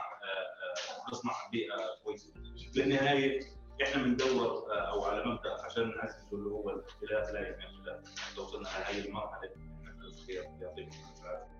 آه، آه، بصنع بيئة كويسة. بالنهاية إحنا بندور أو على مبدأ عشان نعزز اللي هو الاختلاف لا يعني اختلاف لو وصلنا على هذه المرحلة. إحنا يعطيكم العافيه